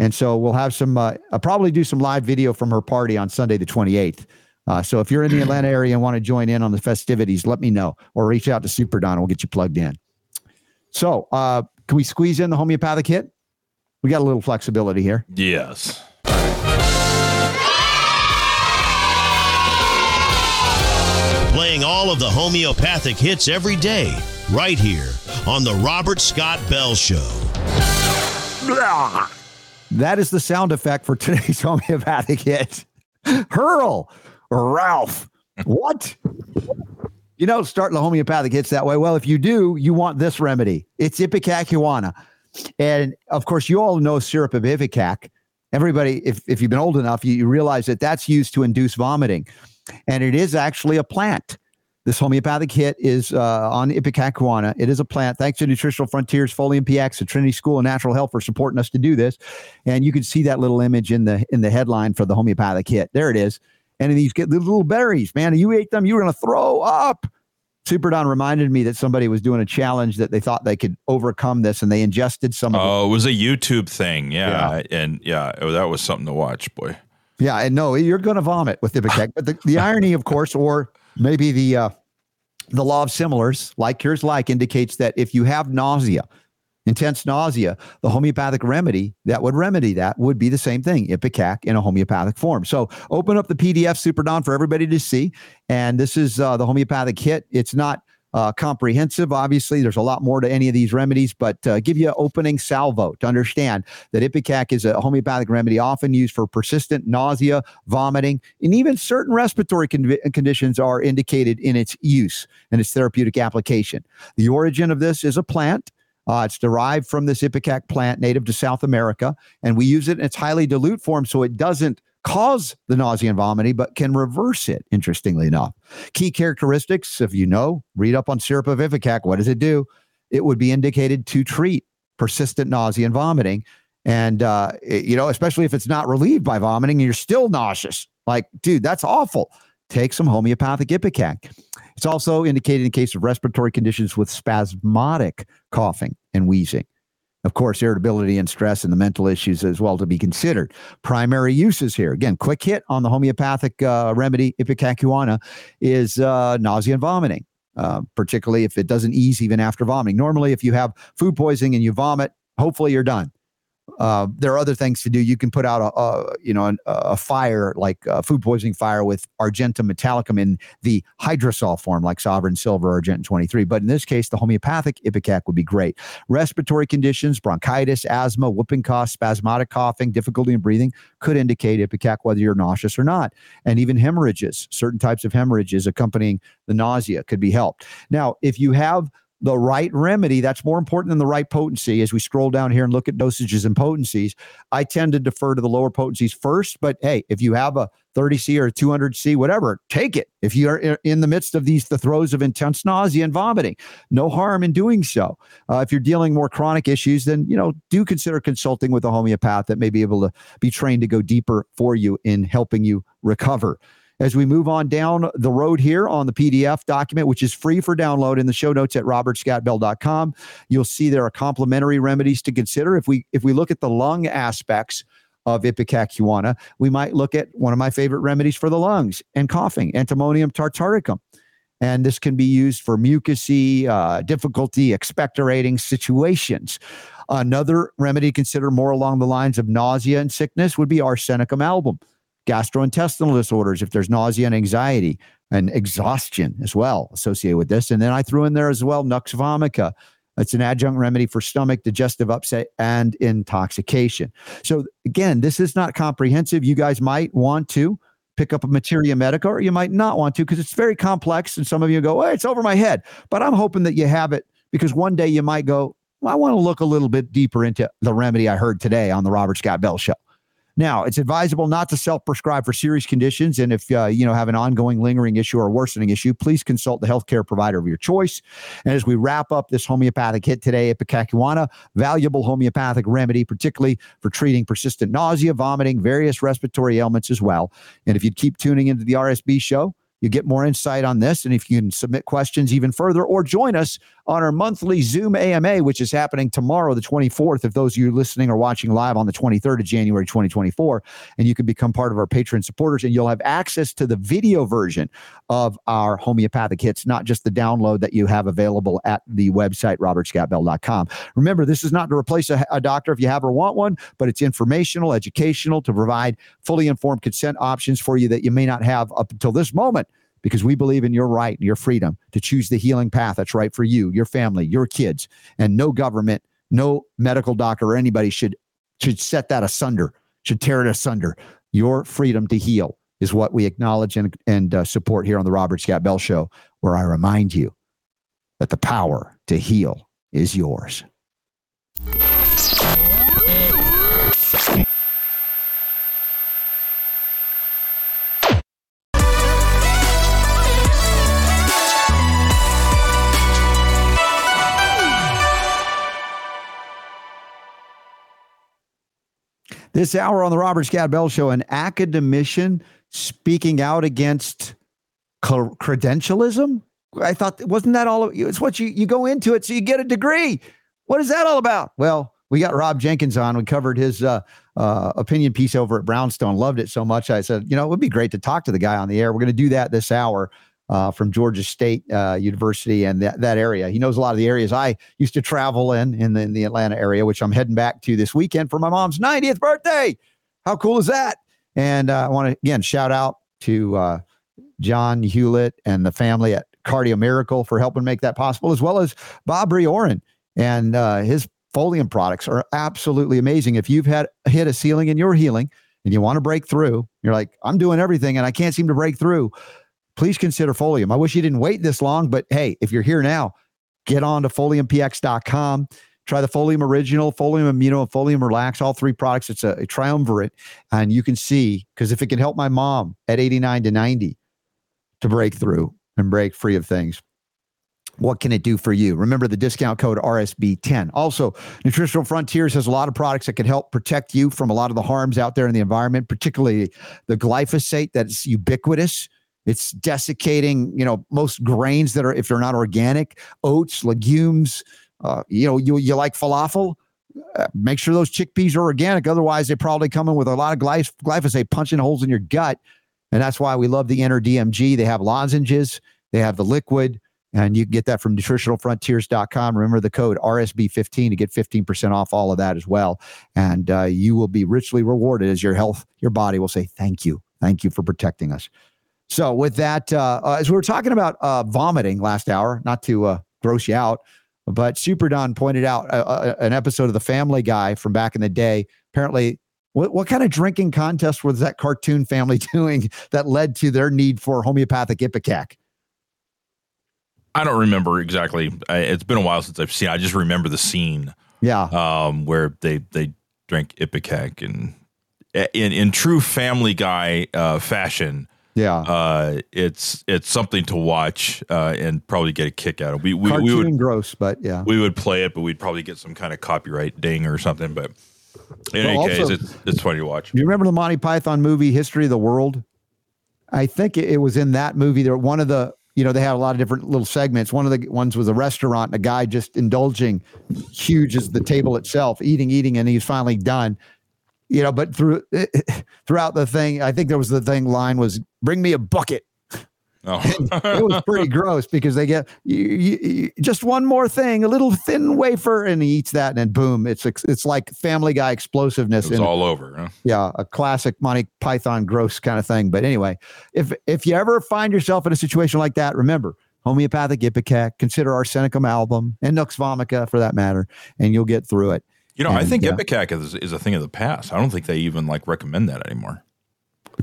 And so we'll have some, uh, I'll probably do some live video from her party on Sunday, the 28th. Uh, so if you're in the Atlanta area and want to join in on the festivities, let me know or reach out to Super Don. We'll get you plugged in. So uh, can we squeeze in the homeopathic hit? We got a little flexibility here. Yes. Playing all of the homeopathic hits every day, right here on The Robert Scott Bell Show. That is the sound effect for today's (laughs) homeopathic hit. Hurl, Ralph. What? You know, start the homeopathic hits that way. Well, if you do, you want this remedy. It's Ipecacuanha. And of course, you all know syrup of Ipecac. Everybody, if, if you've been old enough, you, you realize that that's used to induce vomiting. And it is actually a plant. This homeopathic hit is uh, on Ipecacuanha. It is a plant. Thanks to Nutritional Frontiers, Folium PX, the Trinity School of Natural Health for supporting us to do this. And you can see that little image in the in the headline for the homeopathic hit. There it is. And these get these little berries, man. You ate them, you were going to throw up. Super Don reminded me that somebody was doing a challenge that they thought they could overcome this, and they ingested some. Of it. Oh, it was a YouTube thing, yeah, yeah. and yeah, that was something to watch, boy. Yeah, and no, you're going to vomit with Ipecac. but the, the irony, of course, or maybe the uh, the law of similars, like cures like, indicates that if you have nausea, intense nausea, the homeopathic remedy that would remedy that would be the same thing, Ipecac in a homeopathic form. So open up the PDF Super Don for everybody to see. And this is uh, the homeopathic hit. It's not uh, comprehensive. Obviously, there's a lot more to any of these remedies, but uh, give you an opening salvo to understand that Ipecac is a homeopathic remedy often used for persistent nausea, vomiting, and even certain respiratory con- conditions are indicated in its use and its therapeutic application. The origin of this is a plant. Uh, it's derived from this ipecac plant native to South America, and we use it in its highly dilute form so it doesn't cause the nausea and vomiting, but can reverse it, interestingly enough. Key characteristics, if you know, read up on syrup of ipecac. What does it do? It would be indicated to treat persistent nausea and vomiting. And, uh, it, you know, especially if it's not relieved by vomiting and you're still nauseous. Like, dude, that's awful. Take some homeopathic ipecac. It's also indicated in case of respiratory conditions with spasmodic coughing and wheezing. Of course, irritability and stress and the mental issues as well to be considered. Primary uses here, again, quick hit on the homeopathic uh, remedy ipecacuanha is uh, nausea and vomiting. Uh, particularly if it doesn't ease even after vomiting. Normally, if you have food poisoning and you vomit, hopefully you're done. Uh, there are other things to do. You can put out a, a you know an, a fire like a food poisoning fire with argentum metallicum in the hydrosol form, like Sovereign Silver or Argentum 23. But in this case, the homeopathic Ipecac would be great. Respiratory conditions, bronchitis, asthma, whooping cough, spasmodic coughing, difficulty in breathing could indicate Ipecac whether you're nauseous or not. And even hemorrhages, certain types of hemorrhages accompanying the nausea could be helped. Now, if you have the right remedy. That's more important than the right potency. As we scroll down here and look at dosages and potencies, I tend to defer to the lower potencies first. But hey, if you have a 30C or a 200C, whatever, take it. If you are in the midst of these the throes of intense nausea and vomiting, no harm in doing so. Uh, if you're dealing more chronic issues, then you know do consider consulting with a homeopath that may be able to be trained to go deeper for you in helping you recover as we move on down the road here on the PDF document, which is free for download in the show notes at robertscottbell.com. You'll see there are complementary remedies to consider. If we if we look at the lung aspects of ipecacuanha, we might look at one of my favorite remedies for the lungs and coughing, antimonium tartaricum. And this can be used for mucousy, uh, difficulty expectorating situations. Another remedy to consider more along the lines of nausea and sickness would be arsenicum album gastrointestinal disorders, if there's nausea and anxiety and exhaustion as well associated with this. And then I threw in there as well Nux vomica. It's an adjunct remedy for stomach, digestive upset, and intoxication. So, again, this is not comprehensive. You guys might want to pick up a materia medica, or you might not want to because it's very complex. And some of you go, well, it's over my head. But I'm hoping that you have it because one day you might go, well, I want to look a little bit deeper into the remedy I heard today on the Robert Scott Bell Show. Now, it's advisable not to self-prescribe for serious conditions, and if uh, you know have an ongoing, lingering issue or worsening issue, please consult the healthcare provider of your choice. And as we wrap up this homeopathic hit today, Ipecacuanha, valuable homeopathic remedy, particularly for treating persistent nausea, vomiting, various respiratory ailments as well. And if you'd keep tuning into the RSB show, you get more insight on this. And if you can submit questions even further or join us on our monthly Zoom AMA, which is happening tomorrow, the 24th, if those of you listening or watching live on the 23rd of January 2024, and you can become part of our Patreon supporters and you'll have access to the video version of our homeopathic hits, not just the download that you have available at the website, robertscottbell.com. Remember, this is not to replace a, a doctor if you have or want one, but it's informational, educational to provide fully informed consent options for you that you may not have up until this moment because we believe in your right and your freedom to choose the healing path that's right for you, your family, your kids, and no government, no medical doctor or anybody should should set that asunder, should tear it asunder. Your freedom to heal is what we acknowledge and, and uh, support here on the Robert Scott Bell Show, where I remind you that the power to heal is yours. This hour on the Robert Scott Bell Show, an academician speaking out against credentialism. I thought, wasn't that all? It's what you, you go into it so you get a degree. What is that all about? Well, we got Rob Jenkins on. We covered his uh, uh, opinion piece over at Brownstone. Loved it so much. I said, you know, it would be great to talk to the guy on the air. We're going to do that this hour uh, from Georgia State uh, University and that, that area. He knows a lot of the areas I used to travel in, in the, in the Atlanta area, which I'm heading back to this weekend for my mom's 90th birthday. How cool is that? And uh, I want to again shout out to uh, John Hewlett and the family at Cardio Miracle for helping make that possible, as well as Bob Riorin and uh, his Folium products are absolutely amazing. If you've had hit a ceiling in your healing and you want to break through, you're like, I'm doing everything and I can't seem to break through please consider Folium. I wish you didn't wait this long, but hey, if you're here now, get on to foliumpx.com. Try the Folium Original, Folium Immuno, and Folium Relax, all three products. It's a, a triumvirate. And you can see, because if it can help my mom at 89 to 90 to break through and break free of things, what can it do for you? Remember the discount code RSB10. Also, Nutritional Frontiers has a lot of products that can help protect you from a lot of the harms out there in the environment, particularly the glyphosate that's ubiquitous it's desiccating, you know, most grains that are, if they're not organic, oats, legumes. Uh, you know, you you like falafel. Uh, make sure those chickpeas are organic. Otherwise, they probably come in with a lot of glyph- glyphosate punching holes in your gut. And that's why we love the Enter DMG. They have lozenges, they have the liquid, and you can get that from nutritionalfrontiers.com. Remember the code RSB15 to get 15% off all of that as well. And uh, you will be richly rewarded as your health, your body will say, Thank you. Thank you for protecting us. So, with that, uh, uh, as we were talking about uh, vomiting last hour, not to uh, gross you out, but Super Don pointed out uh, uh, an episode of The Family Guy from back in the day. Apparently, what, what kind of drinking contest was that cartoon family (laughs) doing that led to their need for homeopathic Ipecac? I don't remember exactly. It's been a while since I've seen. I just remember the scene. Yeah. Um, where they they drank Ipecac and in in true Family Guy uh, fashion yeah, uh, it's it's something to watch uh, and probably get a kick out of. We we, Cartoon we would gross, but yeah, we would play it, but we'd probably get some kind of copyright ding or something. But in well, any also, case, it's it's funny to watch. Do you remember the Monty Python movie History of the World? I think it, it was in that movie. There, one of the you know they had a lot of different little segments. One of the ones was a restaurant, and a guy just indulging, huge as the table itself, eating, eating, and he's finally done you know, but through eh, eh, throughout the thing, I think there was the thing line was bring me a bucket. Oh. (laughs) it was pretty gross because they get you, you, you, just one more thing, a little thin wafer, and he eats that, and then boom, it's it's like Family Guy explosiveness. It's all over. Huh? Yeah, a classic Monty Python gross kind of thing. But anyway, if if you ever find yourself in a situation like that, remember homeopathic ipecac, consider arsenicum album and nux vomica for that matter, and you'll get through it. You know, and, I think yeah. Ipecac is, is a thing of the past. I don't think they even like recommend that anymore.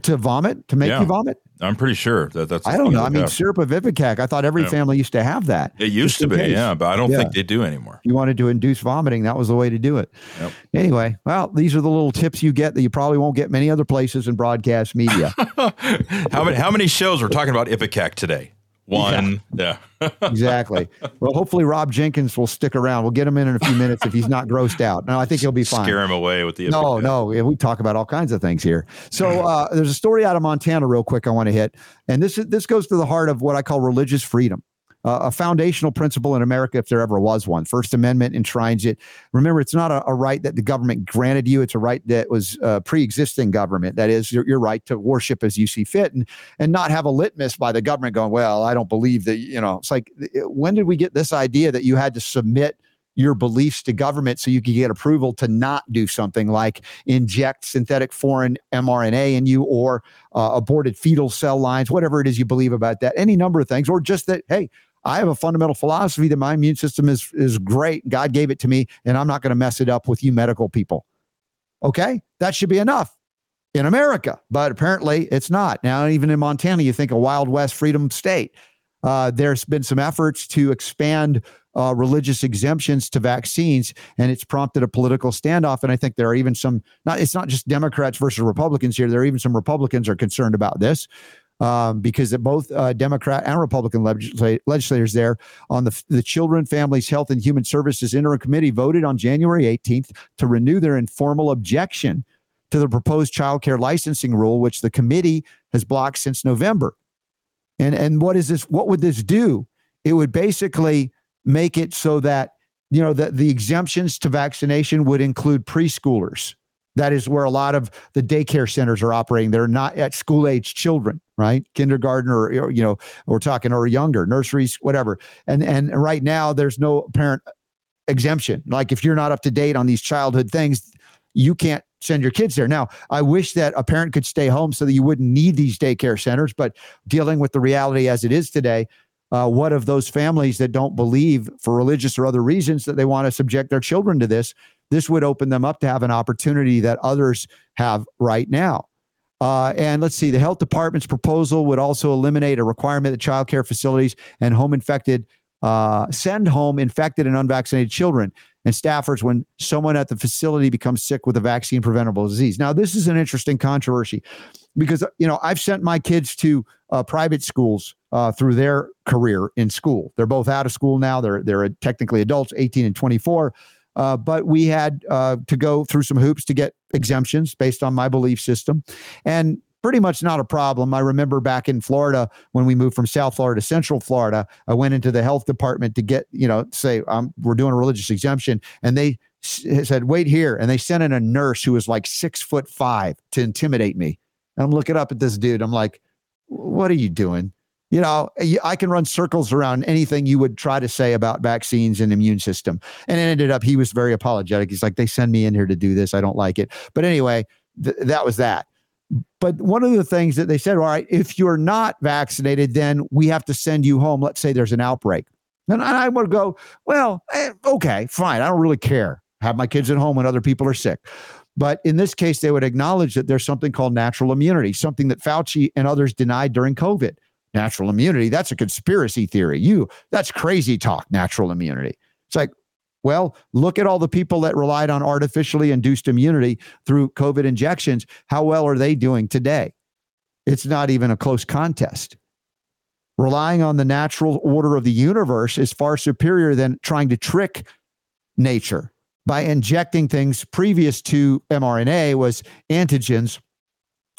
To vomit, to make yeah. you vomit. I'm pretty sure that that's. I don't know. I mean, syrup of Ipecac. I thought every yeah. family used to have that. It used to be, case. yeah, but I don't think they do anymore. If You wanted to induce vomiting, that was the way to do it. Yep. Anyway, well, these are the little tips you get that you probably won't get many other places in broadcast media. (laughs) how many how many shows we're talking about Ipecac today? One. Yeah. yeah. (laughs) exactly. Well, hopefully Rob Jenkins will stick around. We'll get him in in a few minutes if he's not grossed out. No, I think he'll be fine. Scare him away with the. No, no. We talk about all kinds of things here. So uh, there's a story out of Montana, real quick. I want to hit, and this is, this goes to the heart of what I call religious freedom a foundational principle in America, if there ever was one. First Amendment enshrines it. Remember, it's not a, a right that the government granted you; it's a right that was uh, pre-existing government. That is your, your right to worship as you see fit, and and not have a litmus by the government going, "Well, I don't believe that." You know, it's like when did we get this idea that you had to submit? your beliefs to government so you could get approval to not do something like inject synthetic foreign mRNA in you or uh, aborted fetal cell lines, whatever it is you believe about that, any number of things, or just that, hey, I have a fundamental philosophy that my immune system is is great. God gave it to me, and I'm not going to mess it up with you medical people. Okay, that should be enough in America, but apparently it's not. Now, even in Montana, you think a Wild West freedom state. Uh, there's been some efforts to expand uh, religious exemptions to vaccines, and it's prompted a political standoff. And I think there are even some. Not it's not just Democrats versus Republicans here. There are even some Republicans are concerned about this um, because both uh, Democrat and Republican legislators there on the, the Children, Families, Health, and Human Services Interim Committee voted on January 18th to renew their informal objection to the proposed child care licensing rule, which the committee has blocked since November. And and what is this? What would this do? It would basically make it so that you know that the exemptions to vaccination would include preschoolers. That is where a lot of the daycare centers are operating. They're not at school age children, right? Kindergarten or, or you know, we're talking or younger, nurseries, whatever. And and right now there's no parent exemption. Like if you're not up to date on these childhood things, you can't send your kids there. Now, I wish that a parent could stay home so that you wouldn't need these daycare centers, but dealing with the reality as it is today, uh, what of those families that don't believe for religious or other reasons that they want to subject their children to this? This would open them up to have an opportunity that others have right now. Uh, and let's see, the health department's proposal would also eliminate a requirement that child care facilities and home infected uh, send home infected and unvaccinated children and staffers when someone at the facility becomes sick with a vaccine preventable disease. Now, this is an interesting controversy because you know I've sent my kids to uh, private schools uh, through their career in school. They're both out of school now. They're they're technically adults, 18 and 24. Uh, but we had uh, to go through some hoops to get exemptions based on my belief system, and pretty much not a problem. I remember back in Florida when we moved from South Florida to Central Florida, I went into the health department to get, you know, say, um, we're doing a religious exemption. And they s- said, wait here. And they sent in a nurse who was like six foot five to intimidate me. And I'm looking up at this dude. I'm like, what are you doing? You know, I can run circles around anything you would try to say about vaccines and immune system. And it ended up, he was very apologetic. He's like, they send me in here to do this. I don't like it. But anyway, th- that was that. But one of the things that they said, all right, if you're not vaccinated, then we have to send you home. Let's say there's an outbreak. And I would go, well, eh, okay, fine. I don't really care. Have my kids at home when other people are sick. But in this case, they would acknowledge that there's something called natural immunity, something that Fauci and others denied during COVID. Natural immunity, that's a conspiracy theory. You, that's crazy talk, natural immunity. It's like, well, look at all the people that relied on artificially induced immunity through COVID injections. How well are they doing today? It's not even a close contest. Relying on the natural order of the universe is far superior than trying to trick nature by injecting things previous to mRNA was antigens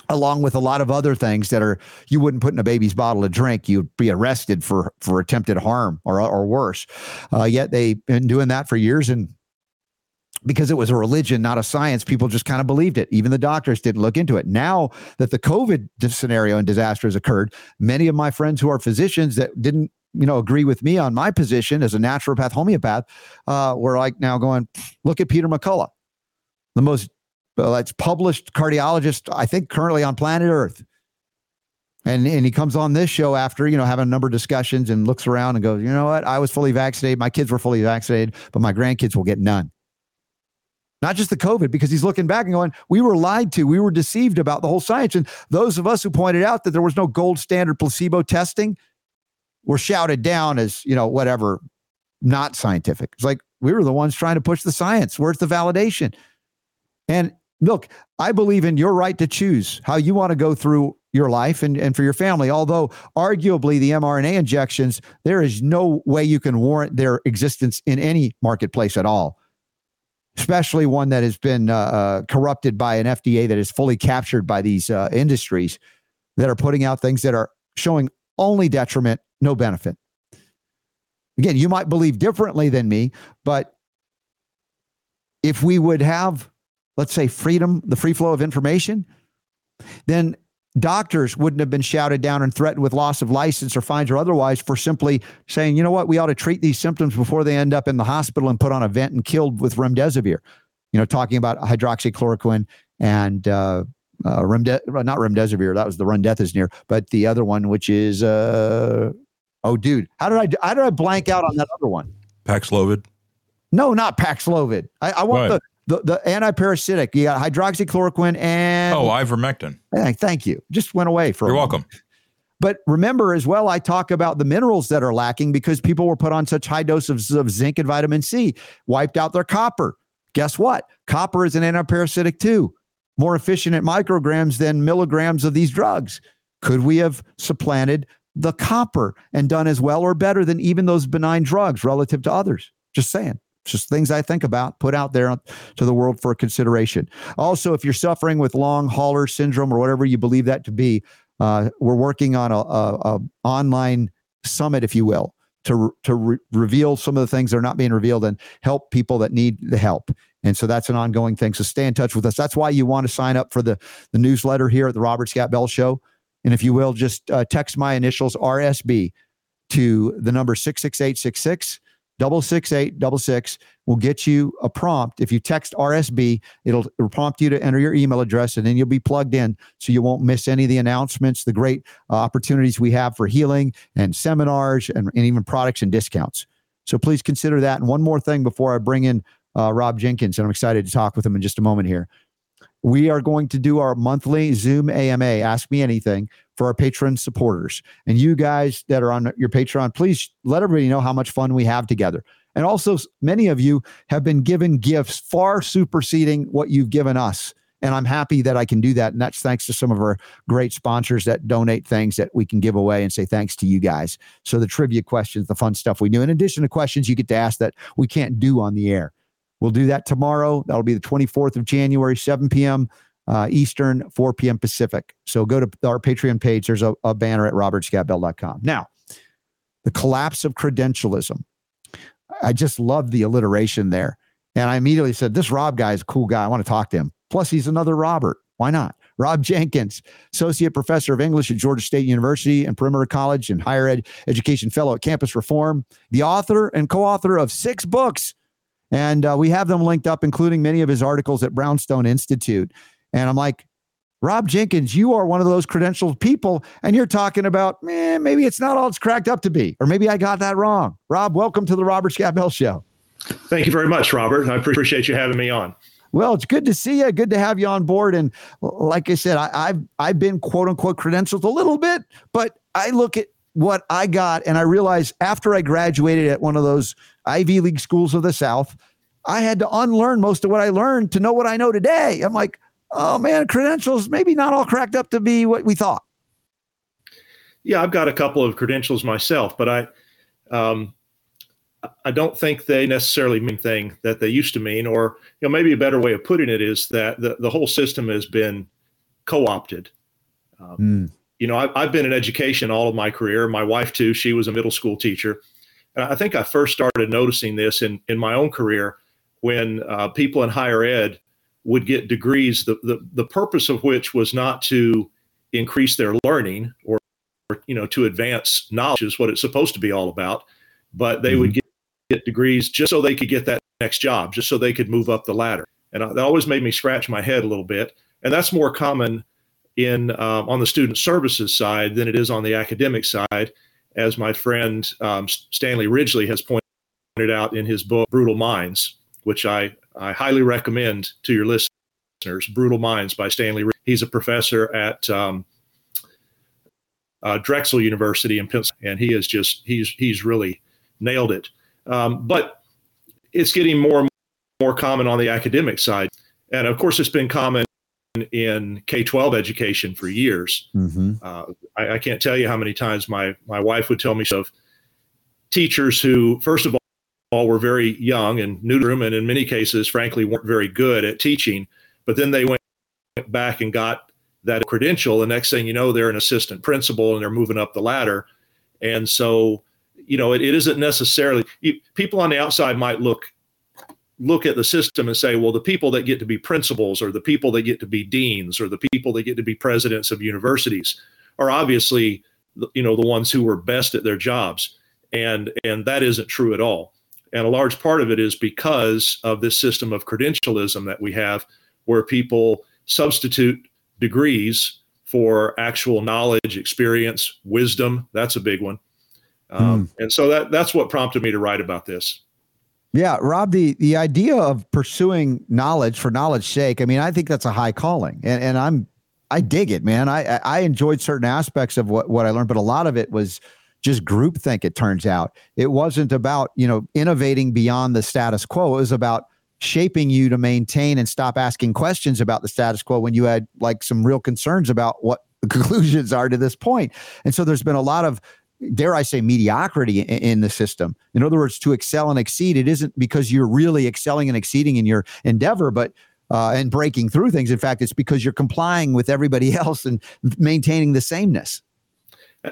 along with a lot of other things that are you wouldn't put in a baby's bottle to drink. You'd be arrested for for attempted harm or or worse. Uh, yet they've been doing that for years and because it was a religion not a science people just kind of believed it. Even the doctors didn't look into it. Now that the covid scenario and disaster has occurred many of my friends who are physicians that didn't you know agree with me on my position as a naturopath homeopath uh, were like now going look at peter mccullough the most it's published cardiologist, I think, currently on planet Earth. And, and he comes on this show after, you know, having a number of discussions and looks around and goes, you know what? I was fully vaccinated. My kids were fully vaccinated, but my grandkids will get none. Not just the COVID, because he's looking back and going, we were lied to. We were deceived about the whole science. And those of us who pointed out that there was no gold standard placebo testing were shouted down as, you know, whatever, not scientific. It's like we were the ones trying to push the science. Where's the validation? And look, I believe in your right to choose how you want to go through your life and, and for your family. Although, arguably, the mRNA injections, there is no way you can warrant their existence in any marketplace at all, especially one that has been uh, uh, corrupted by an FDA that is fully captured by these uh, industries that are putting out things that are showing only detriment, no benefit. Again, you might believe differently than me, but if we would have let's say freedom, the free flow of information, then doctors wouldn't have been shouted down and threatened with loss of license or fines or otherwise for simply saying, you know what, we ought to treat these symptoms before they end up in the hospital and put on a vent and killed with remdesivir. You know, talking about hydroxychloroquine and uh, uh, remde- not remdesivir, that was the run death is near, but the other one, which is, uh, oh, dude, how did I how did I blank out on that other one? Paxlovid. No, not Paxlovid. I, I want what? the the, the antiparasitic. You got hydroxychloroquine and oh, ivermectin. Thank you. Just went away for. You're welcome. But remember as well, I talk about the minerals that are lacking because people were put on such high doses of zinc and vitamin C, wiped out their copper. Guess what? Copper is an antiparasitic too, more efficient at micrograms than milligrams of these drugs. Could we have supplanted the copper and done as well or better than even those benign drugs relative to others? Just saying. Just things I think about, put out there to the world for consideration. Also, if you're suffering with long hauler syndrome or whatever you believe that to be, uh, we're working on a, a, a, online summit, if you will, to to re- reveal some of the things that are not being revealed and help people that need the help. And so that's an ongoing thing. So stay in touch with us. That's why you want to sign up for the the newsletter here at the Robert Scott Bell Show. And if you will, just uh, text my initials RSB to the number six six eight six six double six eight double six will get you a prompt. If you text RSB, it'll, it'll, prompt you to enter your email address, and then you'll be plugged in, so you won't miss any of the announcements, the great uh, opportunities we have for healing and seminars, and, and, even products and discounts. So please consider that. And one more thing before I bring in uh, Rob Jenkins, and I'm excited to talk with him in just a moment here. We are going to do our monthly Zoom AMA, Ask Me Anything, for our patron supporters. And you guys that are on your Patreon, please let everybody know how much fun we have together. And also, many of you have been given gifts far superseding what you've given us. And I'm happy that I can do that. And that's thanks to some of our great sponsors that donate things that we can give away and say thanks to you guys. So, the trivia questions, the fun stuff we do, in addition to questions you get to ask that we can't do on the air. We'll do that tomorrow. That'll be the 24th of January, 7 p.m uh, Eastern, 4 p.m. Pacific. So go to our Patreon page. There's a, a banner at robertscottbell.com. Now, the collapse of credentialism. I just love the alliteration there. And I immediately said, This Rob guy is a cool guy. I want to talk to him. Plus, he's another Robert. Why not? Rob Jenkins, Associate Professor of English at Georgia State University and Perimeter College and Higher Ed Education Fellow at Campus Reform, the author and co author of six books. And uh, we have them linked up, including many of his articles at Brownstone Institute. And I'm like, Rob Jenkins, you are one of those credentialed people, and you're talking about, man, maybe it's not all it's cracked up to be, or maybe I got that wrong. Rob, welcome to the Robert Scott Bell Show. Thank you very much, Robert. I appreciate you having me on. Well, it's good to see you. Good to have you on board. And like I said, I, have I've been quote unquote credentialed a little bit, but I look at what I got and I realize after I graduated at one of those Ivy League schools of the South, I had to unlearn most of what I learned to know what I know today. I'm like, oh man, credentials maybe not all cracked up to be what we thought. Yeah, I've got a couple of credentials myself, but I, um, I don't think they necessarily mean thing that they used to mean. Or you know, maybe a better way of putting it is that the, the whole system has been co-opted. Um, mm. You know, I, I've been in education all of my career. My wife too. She was a middle school teacher, and I think I first started noticing this in in my own career when uh, people in higher ed would get degrees, the, the, the purpose of which was not to increase their learning or, or, you know, to advance knowledge is what it's supposed to be all about. But they mm-hmm. would get, get degrees just so they could get that next job, just so they could move up the ladder. And that always made me scratch my head a little bit. And that's more common in um, on the student services side than it is on the academic side, as my friend um, Stanley Ridgley has pointed out in his book Brutal Minds, which I I highly recommend to your listeners Brutal Minds by Stanley. He's a professor at um, uh, Drexel University in Pennsylvania, and he is just he's he's really nailed it. Um, but it's getting more and more common on the academic side, and of course, it's been common in K twelve education for years. Mm-hmm. Uh, I, I, can't tell you how many times my my wife would tell me of teachers who, first of all were very young and new to them, and in many cases, frankly, weren't very good at teaching. But then they went back and got that credential. The next thing you know, they're an assistant principal and they're moving up the ladder. And so, you know, it, it isn't necessarily people on the outside might look look at the system and say, well, the people that get to be principals or the people that get to be deans or the people that get to be presidents of universities are obviously, you know, the ones who were best at their jobs. And and that isn't true at all. And a large part of it is because of this system of credentialism that we have, where people substitute degrees for actual knowledge, experience, wisdom. That's a big one. Um, mm. And so that that's what prompted me to write about this. Yeah, Rob, the the idea of pursuing knowledge for knowledge's sake, I mean, I think that's a high calling, and and I'm I dig it, man. I I enjoyed certain aspects of what what I learned, but a lot of it was just groupthink, it turns out. It wasn't about, you know, innovating beyond the status quo. It was about shaping you to maintain and stop asking questions about the status quo when you had like some real concerns about what (laughs) the conclusions are to this point. And so there's been a lot of dare I say, mediocrity in, the system. In other words, to excel and exceed, it isn't because you're really excelling and exceeding in your endeavor, but uh, and breaking through things. In fact, it's because you're complying with everybody (laughs) else and maintaining the sameness.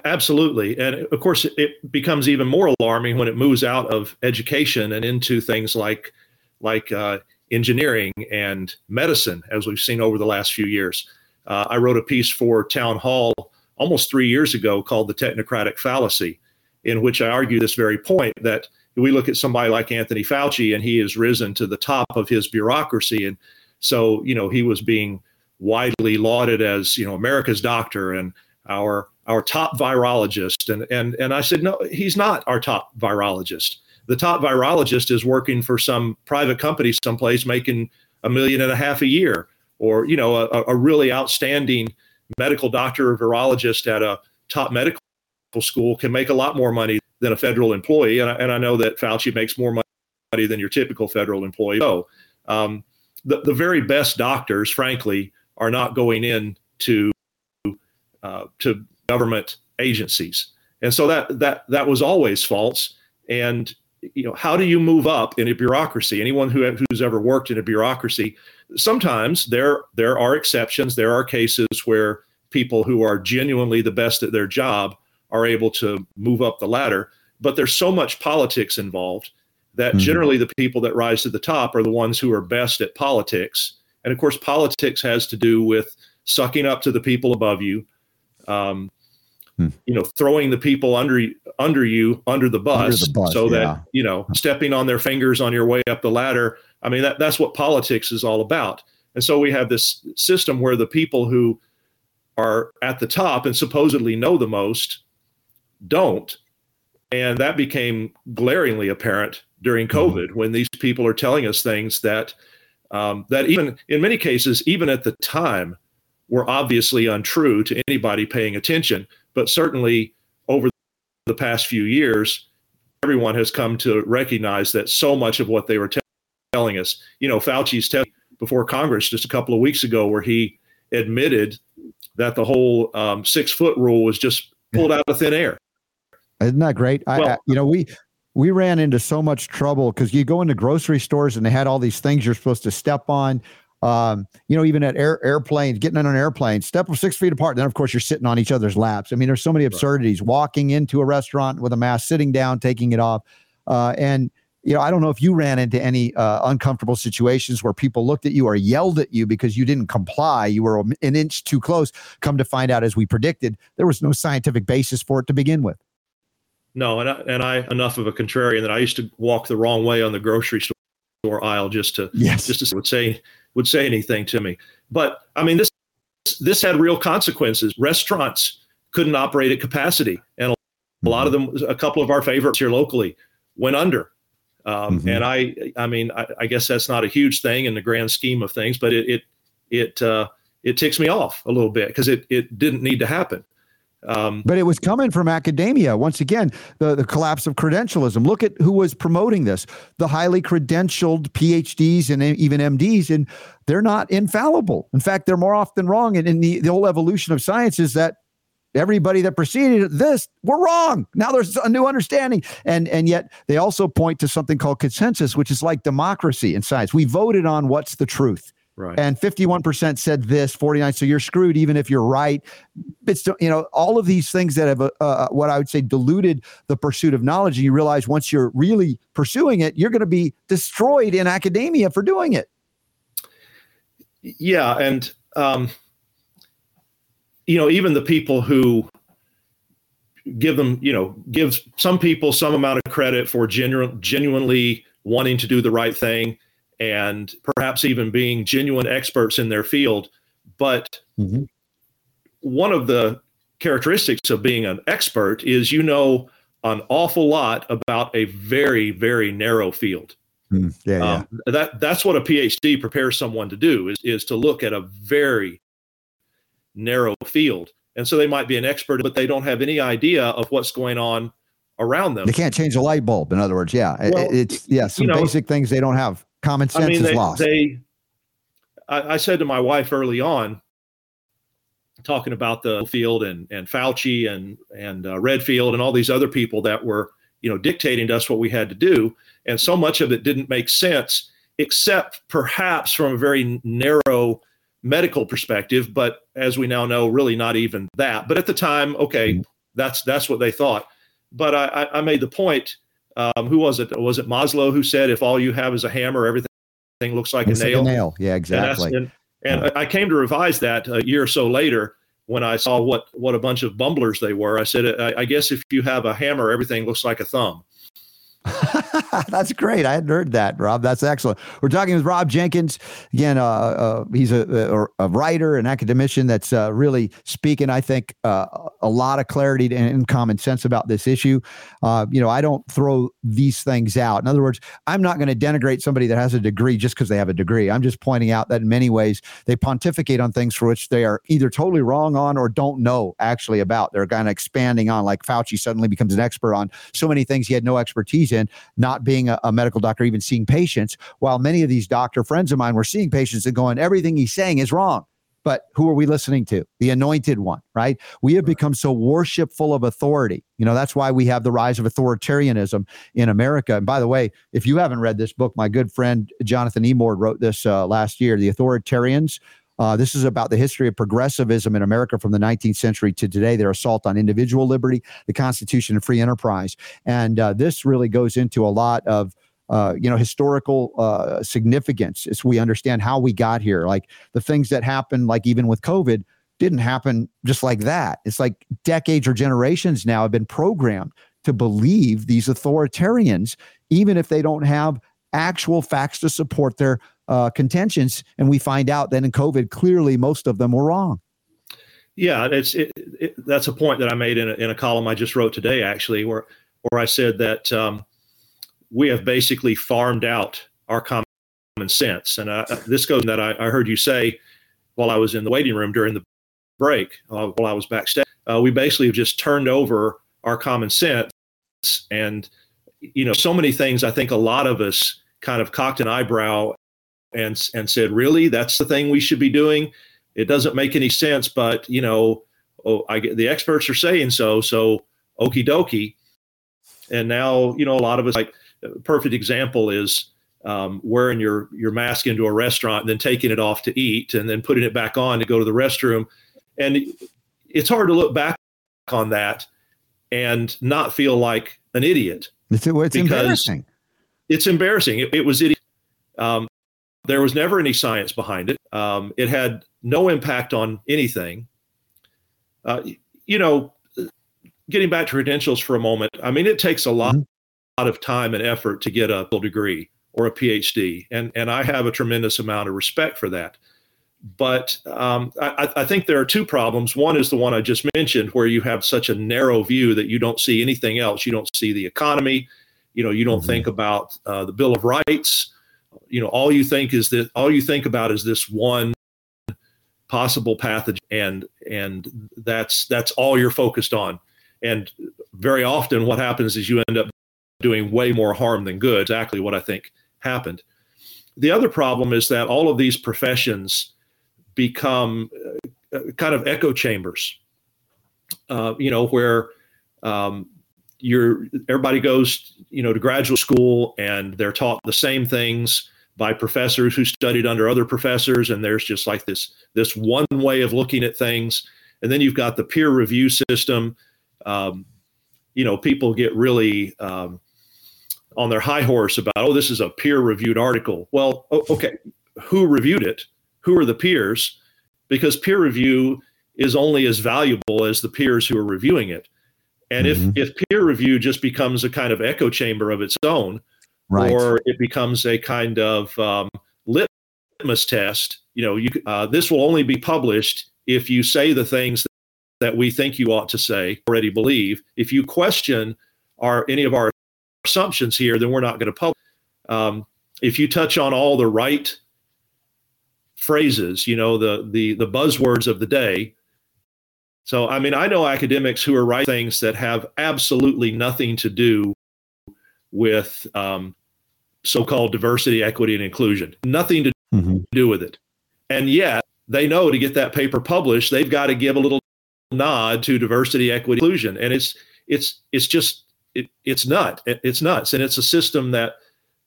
Absolutely. And of course, it becomes even more alarming when it moves out of education and into things like, like uh, engineering and medicine, as we've seen over the last few years. Uh, I wrote a piece for Town Hall almost three years ago called The Technocratic Fallacy, in which I argue this very point that we look at somebody like Anthony Fauci and he has risen to the top of his bureaucracy. And so, you know, he was being widely lauded as, you know, America's doctor and our our top virologist. And and and I said, no, he's not our top virologist. The top virologist is working for some private company someplace making a million and a half a year, or you know, a, a really outstanding medical doctor or virologist at a top medical school can make a lot more money than a federal employee. And I, and I know that Fauci makes more money than your typical federal employee. So um, the, the very best doctors, frankly, are not going in to uh, to government agencies, and so that that that was always false. And you know, how do you move up in a bureaucracy? Anyone who who's ever worked in a bureaucracy, sometimes there there are exceptions. There are cases where people who are genuinely the best at their job are able to move up the ladder. But there's so much politics involved that mm-hmm. generally the people that rise to the top are the ones who are best at politics. And of course, politics has to do with sucking up to the people above you, um, hmm. you know, throwing the people under under you under the bus, under the bus so yeah. that you know, stepping on their fingers on your way up the ladder. I mean, that that's what politics is all about. And so we have this system where the people who are at the top and supposedly know the most don't. And that became glaringly apparent during mm-hmm. COVID mm-hmm. when these people are telling us things that um, that even in many cases, even at the time, were obviously untrue to anybody paying attention. But certainly over the past few years, everyone has come to recognize that so much of what they were t- telling us, you know, Fauci's telling before Congress just a couple of weeks ago, where he admitted that the whole um, six foot rule was just pulled out of thin air. Isn't that great? Well, I, you know, we we ran into so much trouble because you go into grocery stores and they had all these things you're supposed to step on. Um, you know, even at air, airplanes, getting on an airplane, step six feet apart. Then, of course, you're sitting on each other's laps. I mean, there's so many absurdities. Right. Walking into a restaurant with a mask, sitting down, taking it off, uh, and you know, I don't know if you ran into any uh, uncomfortable situations where people looked at you or yelled at you because you didn't comply. You were an inch too close. Come to find out, as we predicted, there was no scientific basis for it to begin with. No, and I, and I enough of a contrarian that I used to walk the wrong way on the grocery store aisle just to yes. just to would say would say anything to me. But I mean this this had real consequences. Restaurants couldn't operate at capacity, and a lot of them, a couple of our favorites here locally, went under. Um, mm-hmm. And I, I mean, I, I, guess that's not a huge thing in the grand scheme of things, but it it it uh, it ticks me off a little bit because it it didn't need to happen. Um, but it was coming from academia. Once again, the, the collapse of credentialism. Look at who was promoting this the highly credentialed PhDs and even MDs, and they're not infallible. In fact, they're more often wrong. And in the, the whole evolution of science is that everybody that preceded this were wrong. Now there's a new understanding. And, and yet they also point to something called consensus, which is like democracy in science. We voted on what's the truth. Right. And 51% said this, 49. So you're screwed even if you're right. It's, you know, all of these things that have, uh, uh, what I would say, diluted the pursuit of knowledge. And you realize once you're really pursuing it, you're going to be destroyed in academia for doing it. Yeah. And, um, you know, even the people who give them, you know, give some people some amount of credit for genu- genuinely wanting to do the right thing and perhaps even being genuine experts in their field. But mm-hmm. one of the characteristics of being an expert is you know an awful lot about a very, very narrow field. Mm, yeah, um, yeah. That that's what a PhD prepares someone to do is is to look at a very narrow field. And so they might be an expert, but they don't have any idea of what's going on around them. They can't change a light bulb. In other words, yeah, well, it's yeah, some you know, basic things they don't have. Common sense I mean, is they, lost. They, I, I said to my wife early on, talking about the field and and Fauci and and uh, Redfield and all these other people that were you know dictating to us what we had to do, and so much of it didn't make sense, except perhaps from a very narrow medical perspective. But as we now know, really not even that. But at the time, okay, mm-hmm. that's that's what they thought. But I, I made the point. Um, who was it? Was it Maslow who said, "If all you have is a hammer, everything looks like, a nail. like a nail?" Yeah, exactly. And, and, and I came to revise that a year or so later when I saw what what a bunch of bumblers they were. I said, I, I guess if you have a hammer, everything looks like a thumb. (laughs) That's great. I hadn't heard that, Rob. That's excellent. We're talking with Rob Jenkins. Again, uh, uh, he's a, a, a, writer, an academician that's uh, really speaking, I think, uh, a lot of clarity and common sense about this issue. Uh, you know, I don't throw these things out. In other words, I'm not going to denigrate somebody that has a degree just because they have a degree. I'm just pointing out that in many ways they pontificate on things for which they are either totally wrong on or don't know actually about. They're kind of expanding on, like Fauci suddenly becomes an expert on so many things he had no expertise in, not being a, a, medical doctor, even seeing patients, while many of these doctor friends of mine were seeing patients and going, everything he's saying is wrong. But who are we listening to? The anointed one, right? We have become so worshipful of authority. You know, that's why we have the rise of authoritarianism in America. And by the way, if you haven't read this book, my good friend Jonathan Emord wrote this uh, last year, The Authoritarians uh, this is about the history of progressivism in America from the 19th century to today, their assault on individual liberty, the Constitution, and free enterprise. And uh, this really goes into a lot of uh, you know historical uh, significance as we understand how we got here like the things that happened like even with covid didn't happen just like that it's like decades or generations now have been programmed to believe these authoritarians even if they don't have actual facts to support their uh, contentions, and we find out that in COVID, clearly most of them were wrong. Yeah, it's it, it, that's a point that I made in a, in a column I just wrote today, actually, where where I said that um, we have basically farmed out our common sense, and uh, this goes that I, I, heard you say while I was in the waiting room during the break, uh, while I was backstage. Uh, we basically have just turned over our common sense, and you know, so many things. I think a lot of us kind of cocked an eyebrow and and said, "Really, that's the thing we should be doing." It doesn't make any sense, but you know, oh, I the experts are saying so, so okie dokie. And now, you know, a lot of us like perfect example is um, wearing your your mask into a restaurant and then taking it off to eat and then putting it back on to go to the restroom. And it's hard to look back on that and not feel like an idiot. It's, it's embarrassing. It's embarrassing. It, it was idiot. Um, there was never any science behind it. Um, it had no impact on anything. Uh, you know, getting back to credentials for a moment, I mean, it takes a lot, mm-hmm. lot of time and effort to get a degree or a PhD, and and I have a tremendous amount of respect for that. But um, I, I, think there are two problems. One is the one I just mentioned, where you have such a narrow view that you don't see anything else. You don't see the economy. You know, you don't mm-hmm. think about uh, the Bill of Rights you know all you think is that all you think about is this one possible pathogen and and that's that's all you're focused on. And very often what happens is you end up doing way more harm than good exactly what i think happened. The other problem is that all of these professions become uh, kind of echo chambers uh, you know where um, you're everybody goes you know to graduate school and they're taught the same things by professors who studied under other professors. And there's just like this this one way of looking at things. And then you've got the peer review system. Um, you know people get really um, on their high horse about oh this is a peer reviewed article. Well okay who reviewed it? Who are the peers? Because peer review is only as valuable as the peers who are reviewing it and mm-hmm. if if peer review just becomes a kind of echo chamber of its own right. or it becomes a kind of um, litmus test. You know, you, uh, this will only be published if you say the things that we think you ought to say, already believe. If you question our any of our assumptions here, then we're not going to publish. Um, if you touch on all the right phrases, you know, the the the buzzwords of the day. So, I mean, I know academics who are writing things that have absolutely nothing to do with um, so-called diversity, equity, and inclusion. Nothing to mm-hmm. do with it. And yet they know to get that paper published, they've got to give a little nod to diversity, equity, inclusion, and it's it's it's just it, it's nut it's nuts, and it's a system that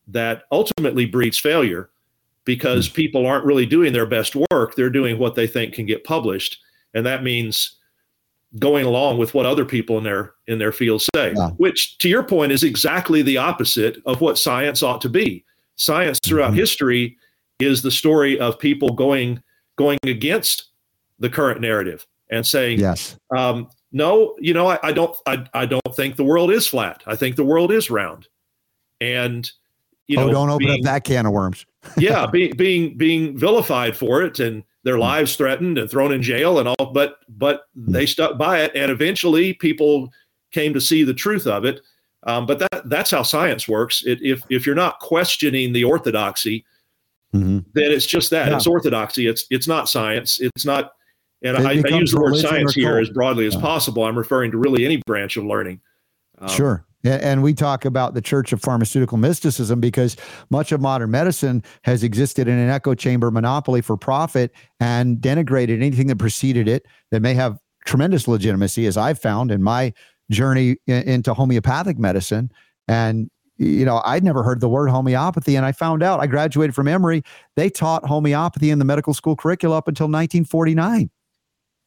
that ultimately breeds failure because mm-hmm. people aren't really doing their best work; they're doing what they think can get published, and that means going along with what other people in their in their field say yeah. which to your point is exactly the opposite of what science ought to be. Science throughout mm-hmm. history is the story of people going going against the current narrative and saying yes. um, no you know I, I, don't I, I don't think the world is flat. I think the world is round. And you oh, know don't open being, up that can of worms. (laughs) Yeah being being being vilified for it and their hmm. lives threatened and thrown in jail and all but but hmm. they stuck by it and eventually people came to see the truth of it um, but that that's how science works it, if if you're not questioning the orthodoxy mm-hmm. then it's just that yeah. it's orthodoxy it's it's not science it's not and I, I, use the word science here as broadly as yeah. possible i'm referring to really any branch of learning um, sure and we talk about the church of pharmaceutical mysticism because much of modern medicine has existed in an echo chamber monopoly for profit and denigrated anything that preceded it that may have tremendous legitimacy, as I've found in my journey into homeopathic medicine. And, you know, I'd never heard the word homeopathy. And I found out I graduated from Emory. They taught homeopathy in the medical school curricula up until 1949.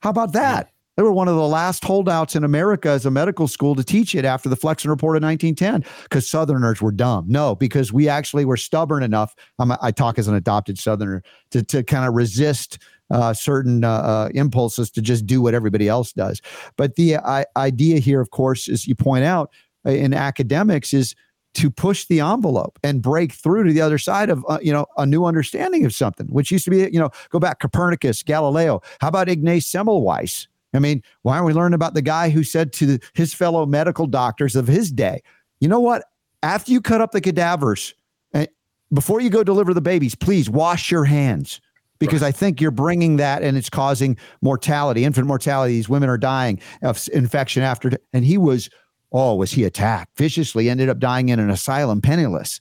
How about that? They were one of the last holdouts in America as a medical school to teach it after the Flexner Report of 1910 because Southerners were dumb. No, because we actually were stubborn enough. I'm, i talk as an adopted Southerner to, to kind of resist uh, certain uh, uh, impulses to just do what everybody else does. But the uh, idea here, of course, as you point out uh, in academics, is to push the envelope and break through to the other side of uh, you know a new understanding of something which used to be you know go back copernicus galileo how about ignaz semmelweis I mean, why aren't we learning about the guy who said to his fellow medical doctors of his day, you know what? After you cut up the cadavers, uh, before you go deliver the babies, please wash your hands because right. I think you're bringing that and it's causing mortality, infant mortality. These women are dying of infection after. And he was, oh, was he attacked viciously? Ended up dying in an asylum, penniless.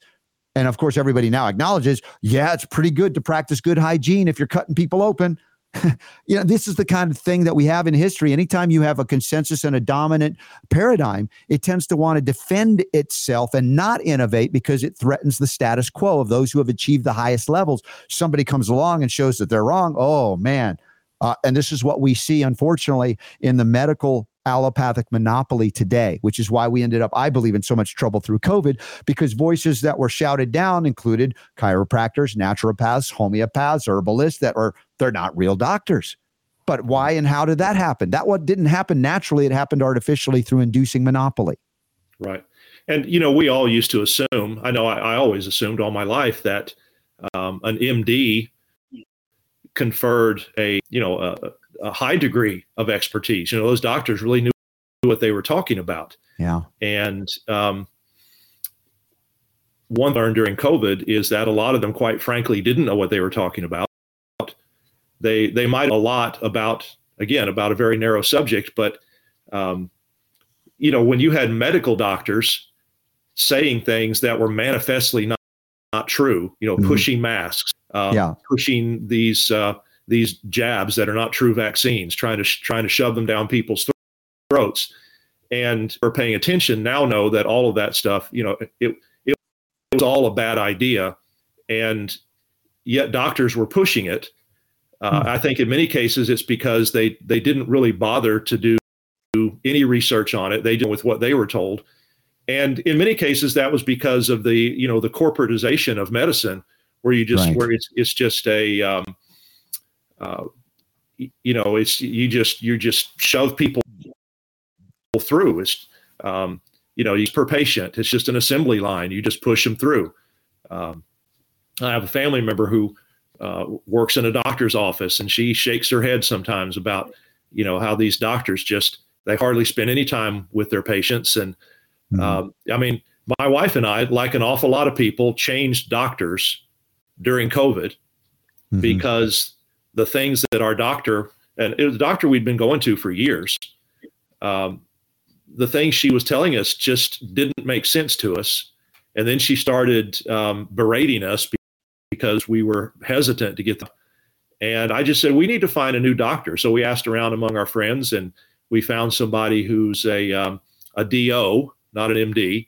And of course, everybody now acknowledges, yeah, it's pretty good to practice good hygiene if you're cutting people open. (laughs) you know, this is the kind of thing that we have in history. Anytime you have a consensus and a dominant paradigm, it tends to want to defend itself and not innovate because it threatens the status quo of those who have achieved the highest levels. Somebody comes along and shows that they're wrong. Oh, man. Uh, and this is what we see, unfortunately, in the medical allopathic monopoly today, which is why we ended up, I believe, in so much trouble through COVID because voices that were shouted down included chiropractors, naturopaths, homeopaths, herbalists that are they're not real doctors. But why and how did that happen? That what didn't happen naturally, it happened artificially through inducing monopoly. Right. And you know, we all used to assume, I know I, I always assumed all my life that um, an MD conferred a, you know, a, a high degree of expertise. You know, those doctors really knew what they were talking about. Yeah. And um, one learned during COVID is that a lot of them, quite frankly, didn't know what they were talking about. They they might a lot about again about a very narrow subject, but um, you know when you had medical doctors saying things that were manifestly not not true, you know, mm-hmm. pushing masks, um, yeah. pushing these uh, these jabs that are not true vaccines, trying to sh- trying to shove them down people's throats, and are paying attention now know that all of that stuff, you know, it it was all a bad idea, and yet doctors were pushing it. Uh, hmm. I think in many cases it's because they they didn't really bother to do any research on it. They did with what they were told, and in many cases that was because of the you know the corporatization of medicine, where you just right. where it's it's just a um, uh, you know, it's you just you just shove people through. It's um, you know, per patient. It's just an assembly line. You just push them through. Um, I have a family member who uh, works in a doctor's office, and she shakes her head sometimes about you know how these doctors just they hardly spend any time with their patients. And mm-hmm. um, I mean, my wife and I, like an awful lot of people, changed doctors during COVID mm-hmm. because the things that our doctor and it was a doctor we'd been going to for years. Um, the things she was telling us just didn't make sense to us, and then she started um, berating us because we were hesitant to get them. And I just said, we need to find a new doctor. So we asked around among our friends and we found somebody who's a, um, a DO, not an MD,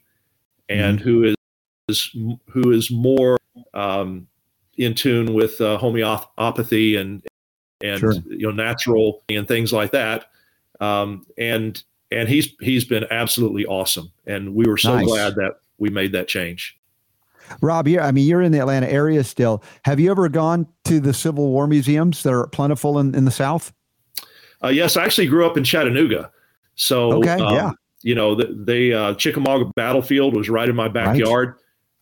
and mm-hmm. who is, who is more um, in tune with uh, homeopathy and, and sure. you know natural and things like that. Um, and and he's he's been absolutely awesome, and we were so nice. glad that we made that change. Rob, you I mean, you're in the Atlanta area still. Have you ever gone to the Civil War museums that are plentiful in, in the South? Uh, yes, I actually grew up in Chattanooga. So, okay, um, yeah. You know, the, the uh, Chickamauga battlefield was right in my backyard.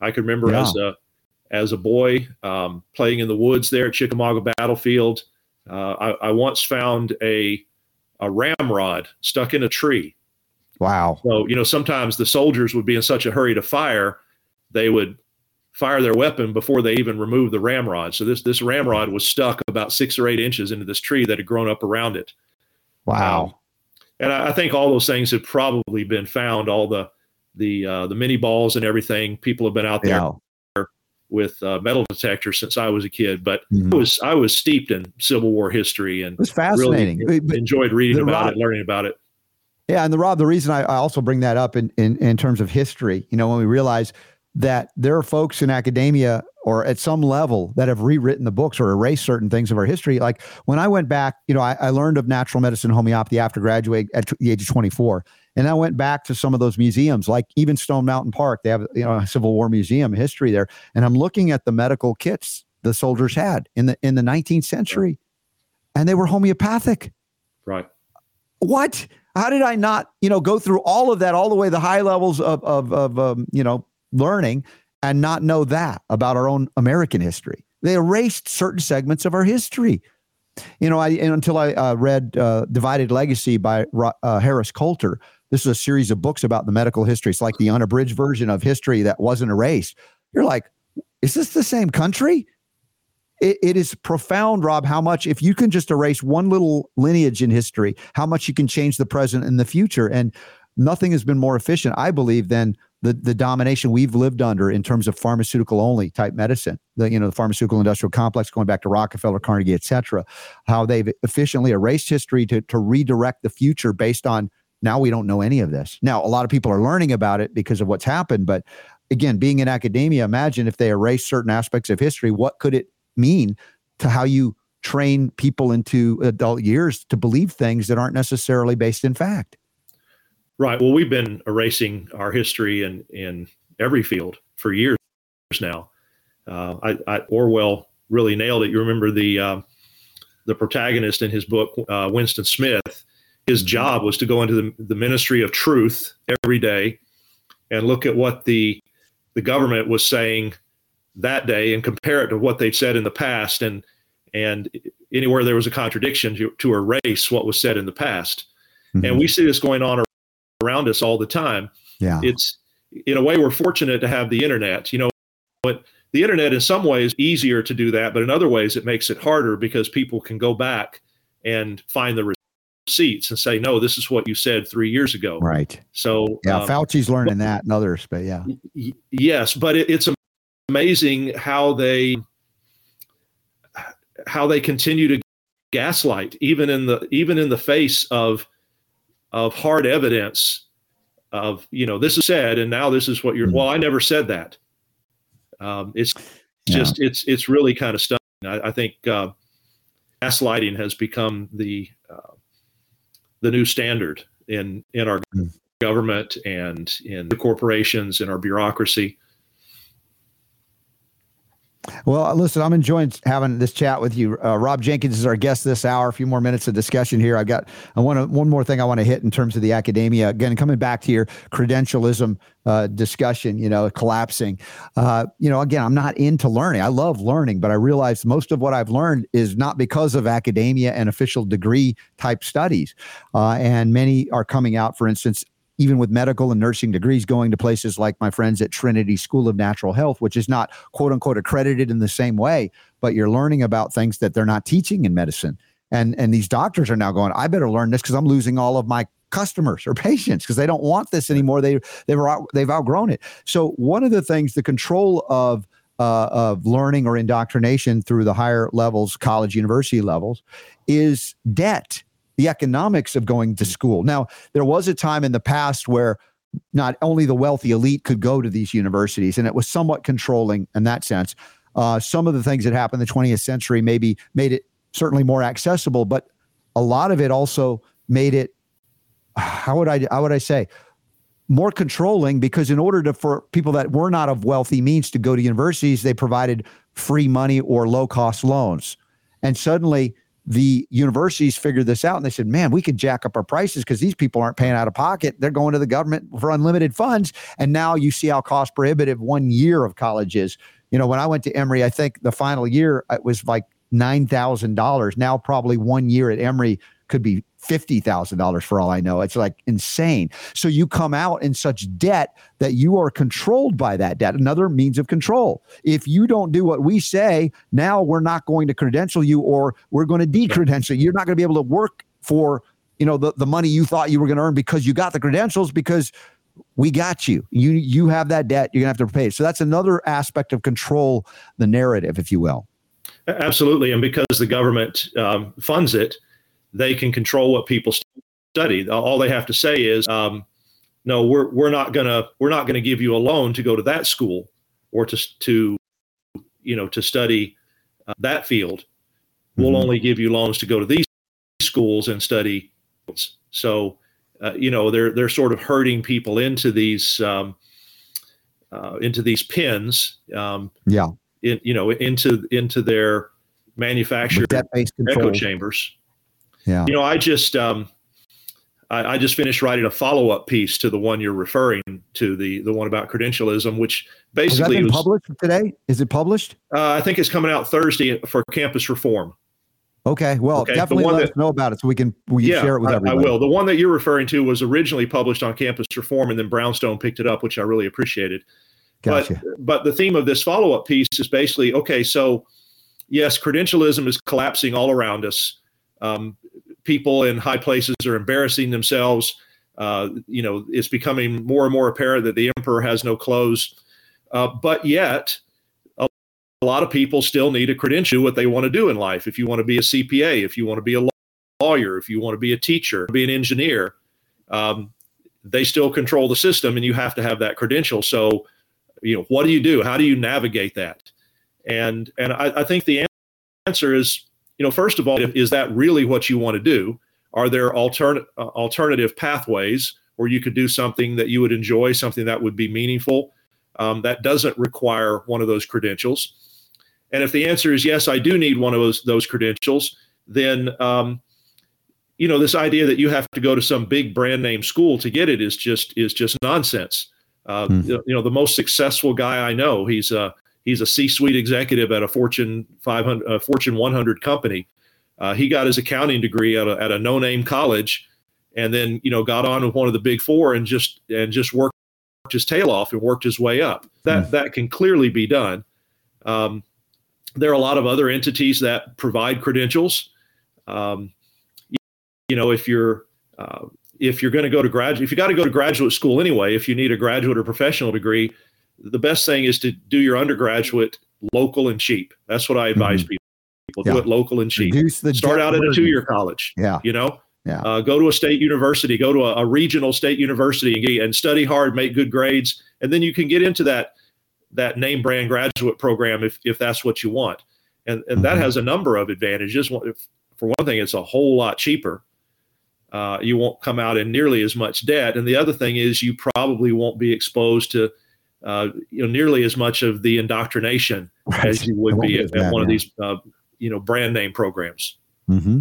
Right. I can remember yeah. as a as a boy um, playing in the woods there at Chickamauga battlefield. Uh, I, I, once found a a ramrod stuck in a tree. Wow. So, you know, sometimes the soldiers would be in such a hurry to fire, they would fire their weapon before they even remove the ramrod. So this this ramrod was stuck about six or eight inches into this tree that had grown up around it. Wow. Um, and I, I, think all those things have probably been found. All the the uh, the minié balls and everything. People have been out there yeah with uh, metal detectors since I was a kid, but mm-hmm. I was I was steeped in Civil War history and it was fascinating. Really enjoyed reading about Rob, it, learning about it. Yeah, and the Rob, the reason I, I also bring that up in, in in terms of history, you know, when we realize that there are folks in academia or at some level that have rewritten the books or erased certain things of our history. Like when I went back, you know, I, I learned of natural medicine homeopathy after graduating at the age of 24. And I went back to some of those museums, like even Stone Mountain Park. They have you know a Civil War museum history there, and I'm looking at the medical kits the soldiers had in the in the 19th century, and they were homeopathic. Right. What? How did I not, you know, go through all of that, all the way the high levels of of of um, you know learning, and not know that about our own American history? They erased certain segments of our history. You know, I until I uh, read uh, Divided Legacy by uh, Harris Coulter, this is a series of books about the medical history. It's like the unabridged version of history that wasn't erased. You're like, is this the same country? It, it is profound, Rob, how much, if you can just erase one little lineage in history, how much you can change the present and the future. And nothing has been more efficient, I believe, than the, the domination we've lived under in terms of pharmaceutical only type medicine, the, you know, the pharmaceutical industrial complex going back to Rockefeller, Carnegie, et cetera, how they've efficiently erased history to, to redirect the future based on now we don't know any of this. Now, a lot of people are learning about it because of what's happened. But again, being in academia, imagine if they erase certain aspects of history, what could it mean to how you train people into adult years to believe things that aren't necessarily based in fact? Right. Well, we've been erasing our history in, in every field for years now. Uh, I, I, Orwell really nailed it. You remember the uh, the protagonist in his book, uh, Winston Smith his job was to go into the, the ministry of truth every day and look at what the the government was saying that day and compare it to what they'd said in the past. And and anywhere there was a contradiction to, to erase what was said in the past. Mm-hmm. and we see this going on around us all the time. Yeah. It's in a way we're fortunate to have the internet. You know but the internet in some ways easier to do that but in other ways it makes it harder because people can go back and find the seats and say, no, this is what you said three years ago. Right. So yeah, um, Fauci's learning but, that and others, but yeah. Y- yes, but it, it's amazing how they how they continue to gaslight even in the even in the face of of hard evidence of you know this is said and now this is what you're mm-hmm. well i never said that um, it's just yeah. it's it's really kind of stunning i, I think uh, gaslighting has become the uh, the new standard in in our mm. government and in the corporations and our bureaucracy. Well, listen, I'm enjoying having this chat with you. Uh, Rob Jenkins is our guest this hour. A few more minutes of discussion here. I've got I want to one more thing I want to hit in terms of the academia. Again, coming back to your credentialism uh, discussion, you know, collapsing. Uh, you know, again, I'm not into learning. I love learning, but I realize most of what I've learned is not because of academia and official degree type studies. Uh, and many are coming out, for instance, even with medical and nursing degrees, going to places like my friends at Trinity School of Natural Health, which is not quote unquote accredited in the same way, but you're learning about things that they're not teaching in medicine. And and these doctors are now going, I better learn this because I'm losing all of my customers or (laughs) patients because they don't want this anymore. They they've they've outgrown it. So one of the things, the control of uh, of learning or indoctrination through the higher levels, college, university levels, is debt, the economics of going to school. Now, there was a time in the past where not only the wealthy elite could go to these universities, and it was somewhat controlling in that sense. Uh, some of the things that happened in the 20th century maybe made it certainly more accessible, but a lot of it also made it how would I how would I say more controlling because in order to for people that were not of wealthy means to go to universities, they provided free money or low cost loans. And suddenly the universities figured this out and they said, man, we could jack up our prices because these people aren't paying out of pocket. They're going to the government for unlimited funds. And now you see how cost prohibitive one year of college is. You know, when I went to Emory, I think the final year it was like $9,000. Now, probably one year at Emory could be $50,000 for all I know. It's like insane. So you come out in such debt that you are controlled by that debt, another means of control. If you don't do what we say, now we're not going to credential you or we're going to decredential you. You're not going to be able to work for, you know, the, the money you thought you were going to earn because you got the credentials because we got you. You you have that debt, you're going to have to pay. So that's another aspect of control the narrative, if you will. Absolutely. And because the government um, funds it, they can control what people study. All they have to say is, um, "No, we're we're not gonna we're not gonna give you a loan to go to that school or to to you know to study uh, that field. We'll mm-hmm. only give you loans to go to these schools and study." So, uh, you know, they're they're sort of herding people into these um, uh, into these pins. Um, yeah. In, you know, into into their manufactured echo chambers. Yeah. You know, I just um, I, I just finished writing a follow up piece to the one you're referring to, the the one about credentialism, which basically Has that been was, published today. Is it published? Uh, I think it's coming out Thursday for campus reform. Okay, well, okay. definitely let that, us know about it so we can we yeah, share it with everybody. I, I will. The one that you're referring to was originally published on Campus Reform, and then Brownstone picked it up, which I really appreciated. Gotcha. But but the theme of this follow up piece is basically okay. So yes, credentialism is collapsing all around us. Um, people in high places are embarrassing themselves. Uh, you know, it's becoming more and more apparent that the emperor has no clothes. Uh, but yet, a, a, lot of people still need a credential what they want to do in life. If you want to be a CPA, if you want to be a lawyer, if you want to be a teacher, be an engineer, um, they still control the system, and you have to have that credential. So, you know, what do you do? How do you navigate that? And and I, I think the answer is you know, first of all, is that really what you want to do? Are there altern- uh, alternative pathways where you could do something that you would enjoy, something that would be meaningful, um, that doesn't require one of those credentials? And if the answer is yes, I do need one of those those credentials, then um, you know this idea that you have to go to some big brand name school to get it is just is just nonsense. Uh, mm. You know, the most successful guy I know, he's a He's a C-suite executive at a Fortune 500, uh, Fortune 100 company. Uh, he got his accounting degree at a, at a no-name college, and then you know got on with one of the big four and just and just worked his tail off and worked his way up. That mm. that can clearly be done. Um, there are a lot of other entities that provide credentials. Um, you, you, know, if you're uh, if you're going to go to graduate, if you got to go to graduate school anyway, if you need a graduate or professional degree, the best thing is to do your undergraduate local and cheap. That's what I advise mm-hmm. people. Yeah. Do it local and cheap. Start out at a two-year college. Yeah. You know, yeah. Uh, go to a state university, go to a, a regional state university and, get, and study hard, make good grades, and then you can get into that that name brand graduate program if if that's what you want. And and mm-hmm. that has a number of advantages. For one thing, it's a whole lot cheaper. Uh, you won't come out in nearly as much debt, and the other thing is you probably won't be exposed to uh, you know nearly as much of the indoctrination right. as you would be at, one of these uh, you know brand name programs. Mm-hmm.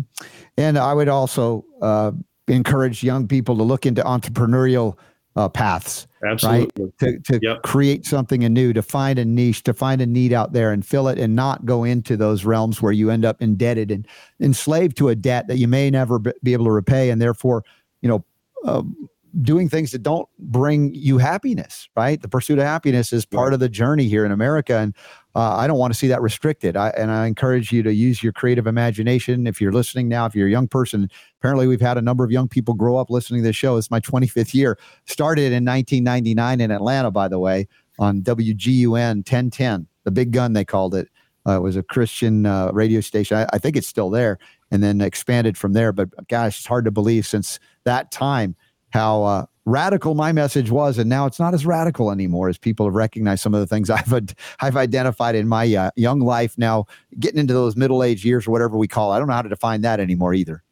And I would also uh, encourage young people to look into entrepreneurial uh, paths. Absolutely. Right? To, to yep. create something anew, to find a niche, to find a need out there and fill it and not go into those realms where you end up indebted and enslaved to a debt that you may never be able to repay. And therefore, you know, um, doing things that don't bring you happiness, right? The pursuit of happiness is part of the journey here in America. And uh, I don't want to see that restricted. I, and I encourage you to use your creative imagination. If you're listening now, if you're a young person, apparently we've had a number of young people grow up listening to this show. It's my 25th year. Started in 1999 in Atlanta, by the way, on WGUN 1010 the Big Gun they called it. Uh, it was a Christian uh, radio station. I, I, think it's still there, and then expanded from there. But gosh, it's hard to believe since that time how uh, radical my message was, and now it's not as radical anymore as people have recognized some of the things (laughs) I've I've identified in my uh, young life. Now getting into those middle age years or whatever we call it, I don't know how to define that anymore either.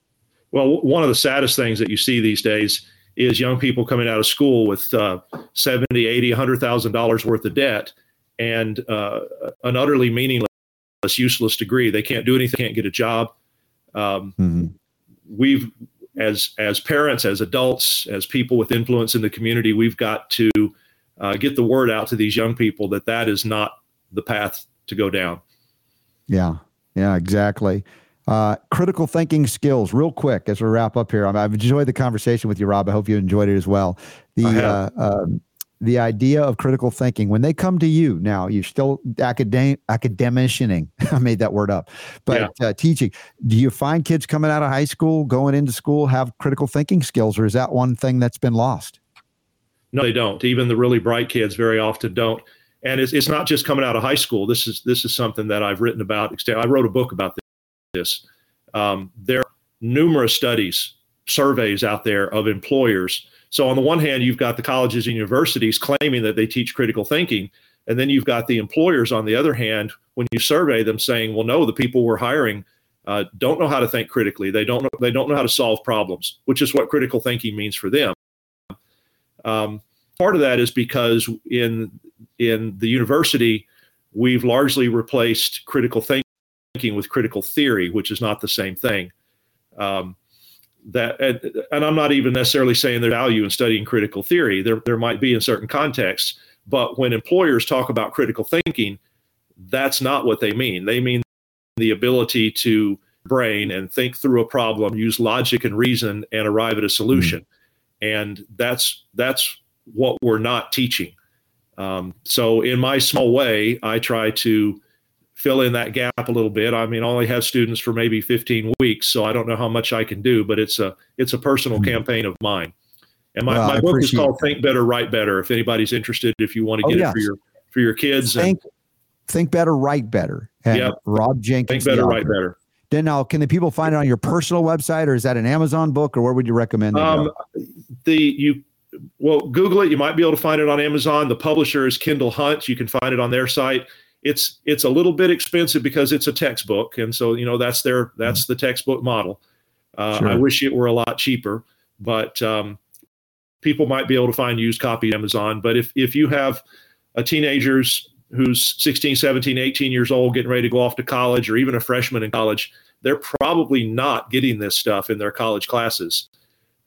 Well, one of the saddest things that you see these days is young people coming out of school with uh, 70, 80, $100,000 worth of debt and uh, an utterly meaningless, useless degree. They can't do anything, can't get a job. Um, mm-hmm. We've, as as parents, as adults, as people with influence in the community, we've got to uh, get the word out to these young people that that is not the path to go down. Yeah, yeah, exactly. Uh, critical thinking skills, real quick, as we wrap up here. I've enjoyed the conversation with you, Rob. I hope you enjoyed it as well. The uh, um, the idea of critical thinking when they come to you now, you're still academic academicianing. (laughs) I made that word up, but yeah. uh, teaching. Do you find kids coming out of high school, going into school, have critical thinking skills, or is that one thing that's been lost? No, they don't. Even the really bright kids very often don't. And it's, it's not just coming out of high school. This is this is something that I've written about. I wrote a book about this this. Um, there are numerous studies, surveys out there of employers. So, on the one hand, you've got the colleges and universities claiming that they teach critical thinking. And then you've got the employers, on the other hand, when you survey them saying, well, no, the people we're hiring uh, don't know how to think critically. They don't know, they don't know how to solve problems, which is what critical thinking means for them. Um, part of that is because in in the university, we've largely replaced critical thinking with critical theory, which is not the same thing. Um, that and, and, I'm not even necessarily saying there's value in studying critical theory. There there might be in certain contexts, but when employers talk about critical thinking, that's not what they mean. They mean the ability to brain and think through a problem, use logic and reason, and arrive at a solution. Mm-hmm. And that's that's what we're not teaching. Um, so, in my small way, I try to fill in that gap a little bit. I mean, I only have students for maybe 15 weeks, so I don't know how much I can do, but it's a it's a personal mm-hmm. campaign of mine. And my, well, my book is called Think Better, Write Better. If anybody's interested, if you want to oh, get oh, yes. it for your for your kids, think and, think better, write better. And yep. Rob Jenkins. Think better, write better. Then now, can the people find it on your personal website, or is that an Amazon book, or where would you recommend? Um, the you well, Google it. You might be able to find it on Amazon. The publisher is Kendall Hunt. You can find it on their site it's it's a little bit expensive because it's a textbook, and so you know that's their that's mm-hmm. the textbook model. Uh, sure. I wish it were a lot cheaper, but um, people might be able to find used copy Amazon. But if if you have a teenagers who's 16, 17, 18 years old, getting ready to go off to college, or even a freshman in college, they're probably not getting this stuff in their college classes.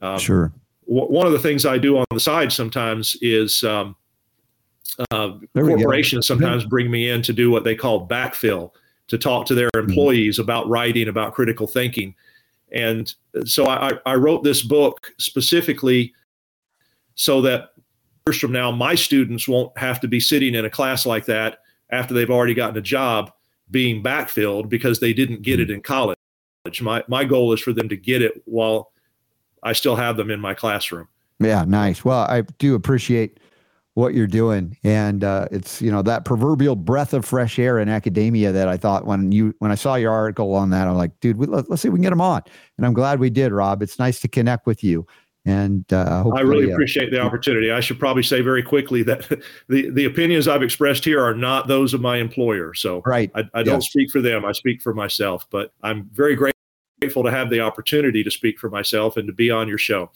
Um, sure. W- one of the things I do on the side sometimes is um, uh, corporations sometimes bring me in to do what they call backfill to talk to their mm-hmm. employees mm-hmm. about writing about critical thinking and so I, I wrote this book specifically so that years from now my students won't have to be sitting in a class like that after they've already gotten a job being backfilled because they didn't get it mm-hmm. in college my, my goal is for them to get it while i still have them in my classroom yeah nice well i do appreciate what you're doing. And uh, it's you know that proverbial breath of fresh air in academia that i thought when you when i saw your article on that i'm like dude we, let, us see if we can get them on. And i'm glad we did rob. It's nice to connect with you. And uh, i really uh, appreciate the opportunity. I should probably say very quickly that (laughs) the, the opinions i've expressed here are not those of my employer. So right. I, I don't speak for them. I speak for myself. But i'm very grateful to have the opportunity to speak for myself and to be on your show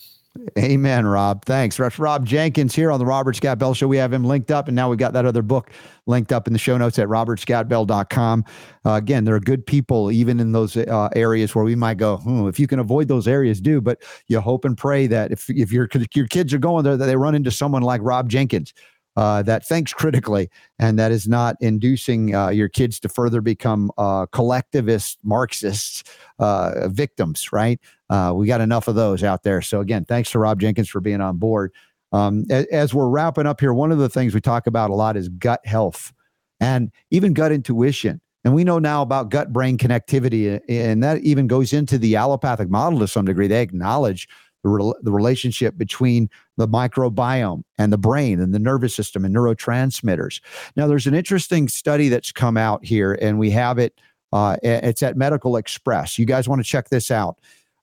Amen, Rob. Thanks. Rob Jenkins here on the Robert Scott Bell Show. We have him linked up, and now we got that other book linked up in the show notes at robertscottbell.com. Uh, again, there are good people even in those uh, areas where we might go, hmm, if you can avoid those areas, do. But you hope and pray that if, if your, your kids are going there, that they run into someone like Rob Jenkins uh, that thinks critically and that is not inducing uh, your kids to further become uh, collectivist Marxists uh, victims, right? Uh, we got enough of those out there. So, again, thanks to Rob Jenkins for being on board. Um, as, we're wrapping up here, one of the things we talk about a lot is gut health and even gut intuition. And we know now about gut brain connectivity, and that even goes into the allopathic model to some degree. They acknowledge the, re- the relationship between the microbiome and the brain and the nervous system and neurotransmitters. Now, there's an interesting study that's come out here, and we have it. Uh, it's at Medical Xpress. You guys want to check this out.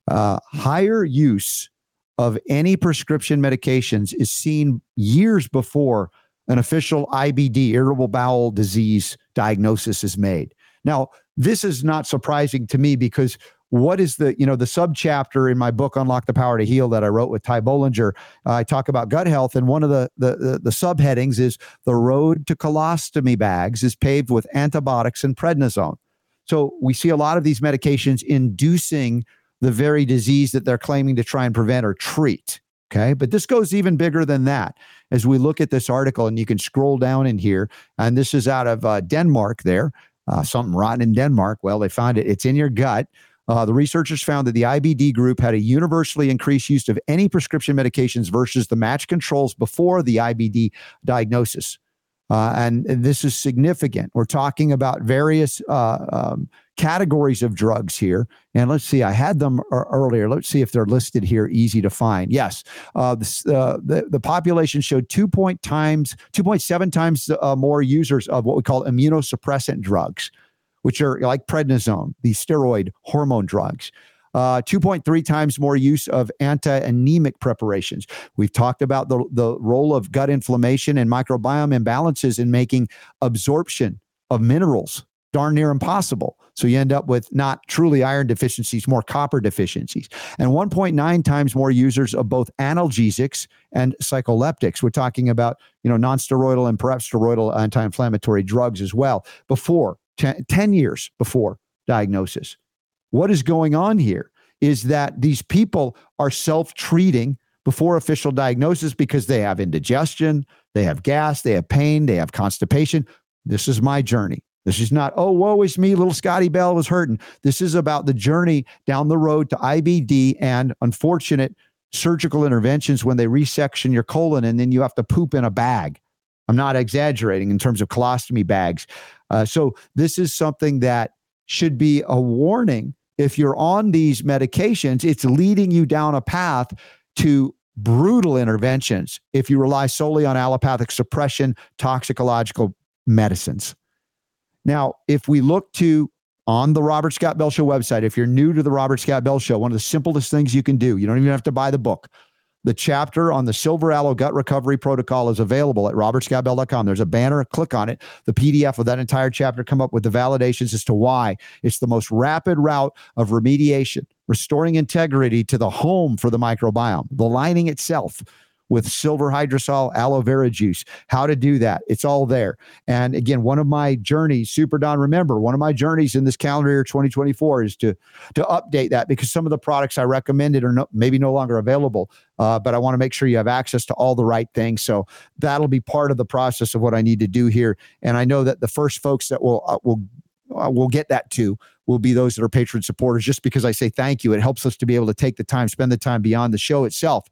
Uh, higher use of any prescription medications is seen years before an official IBD, irritable bowel disease diagnosis is made. Now, this is not surprising to me because what is the you know the subchapter in my book unlock the power to heal that i wrote with ty bollinger uh, i talk about gut health and one of the, the the the subheadings is the road to colostomy bags is paved with antibiotics and prednisone so we see a lot of these medications inducing the very disease that they're claiming to try and prevent or treat okay? But this goes even bigger than that as we look at this article and you can scroll down in here and this is out of uh, denmark there uh, something rotten in denmark. Well they found it it's in your gut. Uh, the researchers found that the IBD group had a universally increased use of any prescription medications versus the match controls before the IBD diagnosis. Uh, and, and, this is significant. We're talking about various uh, um, categories of drugs here. And let's see, I had them earlier. Let's see if they're listed here, easy to find. Yes, uh, the, uh, the, population showed two point times, two point seven times uh, more users of what we call immunosuppressant drugs which are like prednisone, these steroid hormone drugs. Uh, 2.3 times more use of anti-anemic preparations. We've talked about the, the role of gut inflammation and microbiome imbalances in making absorption of minerals darn near impossible. So you end up with not truly iron deficiencies, more copper deficiencies. And 1.9 times more users of both analgesics and psycholeptics. We're talking about, you know, non-steroidal and perhaps steroidal anti-inflammatory drugs as well before 10, 10 years before diagnosis. What is going on here is that these people are self treating before official diagnosis because they have indigestion, they have gas, they have pain, they have constipation. This is my journey. This is not, oh, woe is me, little Scotty Bell was hurting. This is about the journey down the road to IBD and unfortunate surgical interventions when they resection your colon and then you have to poop in a bag. I'm not exaggerating in terms of colostomy bags. Uh, so this is something that should be a warning. If you're on these medications, it's leading you down a path to brutal interventions if you rely solely on allopathic suppression, toxicological medicines. Now, if we look to on the Robert Scott Bell Show website, if you're new to the Robert Scott Bell Show, one of the simplest things you can do, you don't even have to buy the book. The chapter on the silver aloe gut recovery protocol is available at robertscottbell.com. There's a banner, click on it. The PDF of that entire chapter come up with the validations as to why it's the most rapid route of remediation, restoring integrity to the home for the microbiome, the lining itself with silver hydrosol aloe vera juice. How to do that. It's all there. And again, one of my journeys, Super Don, remember, one of my journeys in this calendar year 2024 is to to update that because some of the products I recommended are no, maybe no longer available. Uh, but I want to make sure you have access to all the right things. So that'll be part of the process of what I need to do here. And I know that the first folks that will uh, will uh, we'll get that to will be those that are patron supporters just because I say thank you. It helps us to be able to take the time, spend the time beyond the show itself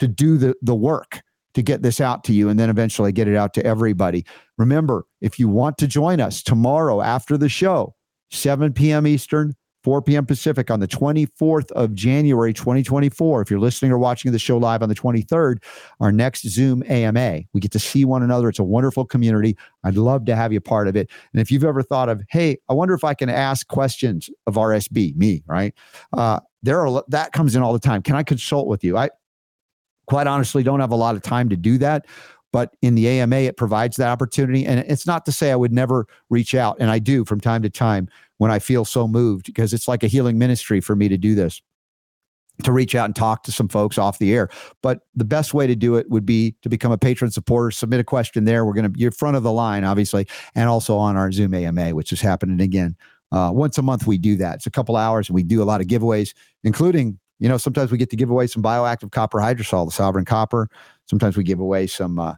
to do the, the work to get this out to you and then eventually get it out to everybody. Remember, if you want to join us tomorrow after the show, 7 p.m. Eastern, 4 p.m. Pacific on the 24th of January, 2024. If you're listening or watching the show live on the 23rd, our next Zoom AMA, we get to see one another. It's a wonderful community. I'd love to have you part of it. And if you've ever thought of, hey, I wonder if I can ask questions of RSB, me, right? Uh, there are that comes in all the time. Can I consult with you? I quite honestly don't have a lot of time to do that. But in the AMA, it provides that opportunity. And it's not to say I would never reach out, and I do from time to time when I feel so moved, because it's like a healing ministry for me to do this to reach out and talk to some folks off the air. But the best way to do it would be to become a patron supporter, submit a question there. We're going to, you're front of the line, obviously, and also on our Zoom AMA, which is happening again. Uh, once a month, we do that. It's a couple hours and we do a lot of giveaways, including you know, sometimes we get to give away some bioactive copper hydrosol, the sovereign copper. Sometimes we give away some uh,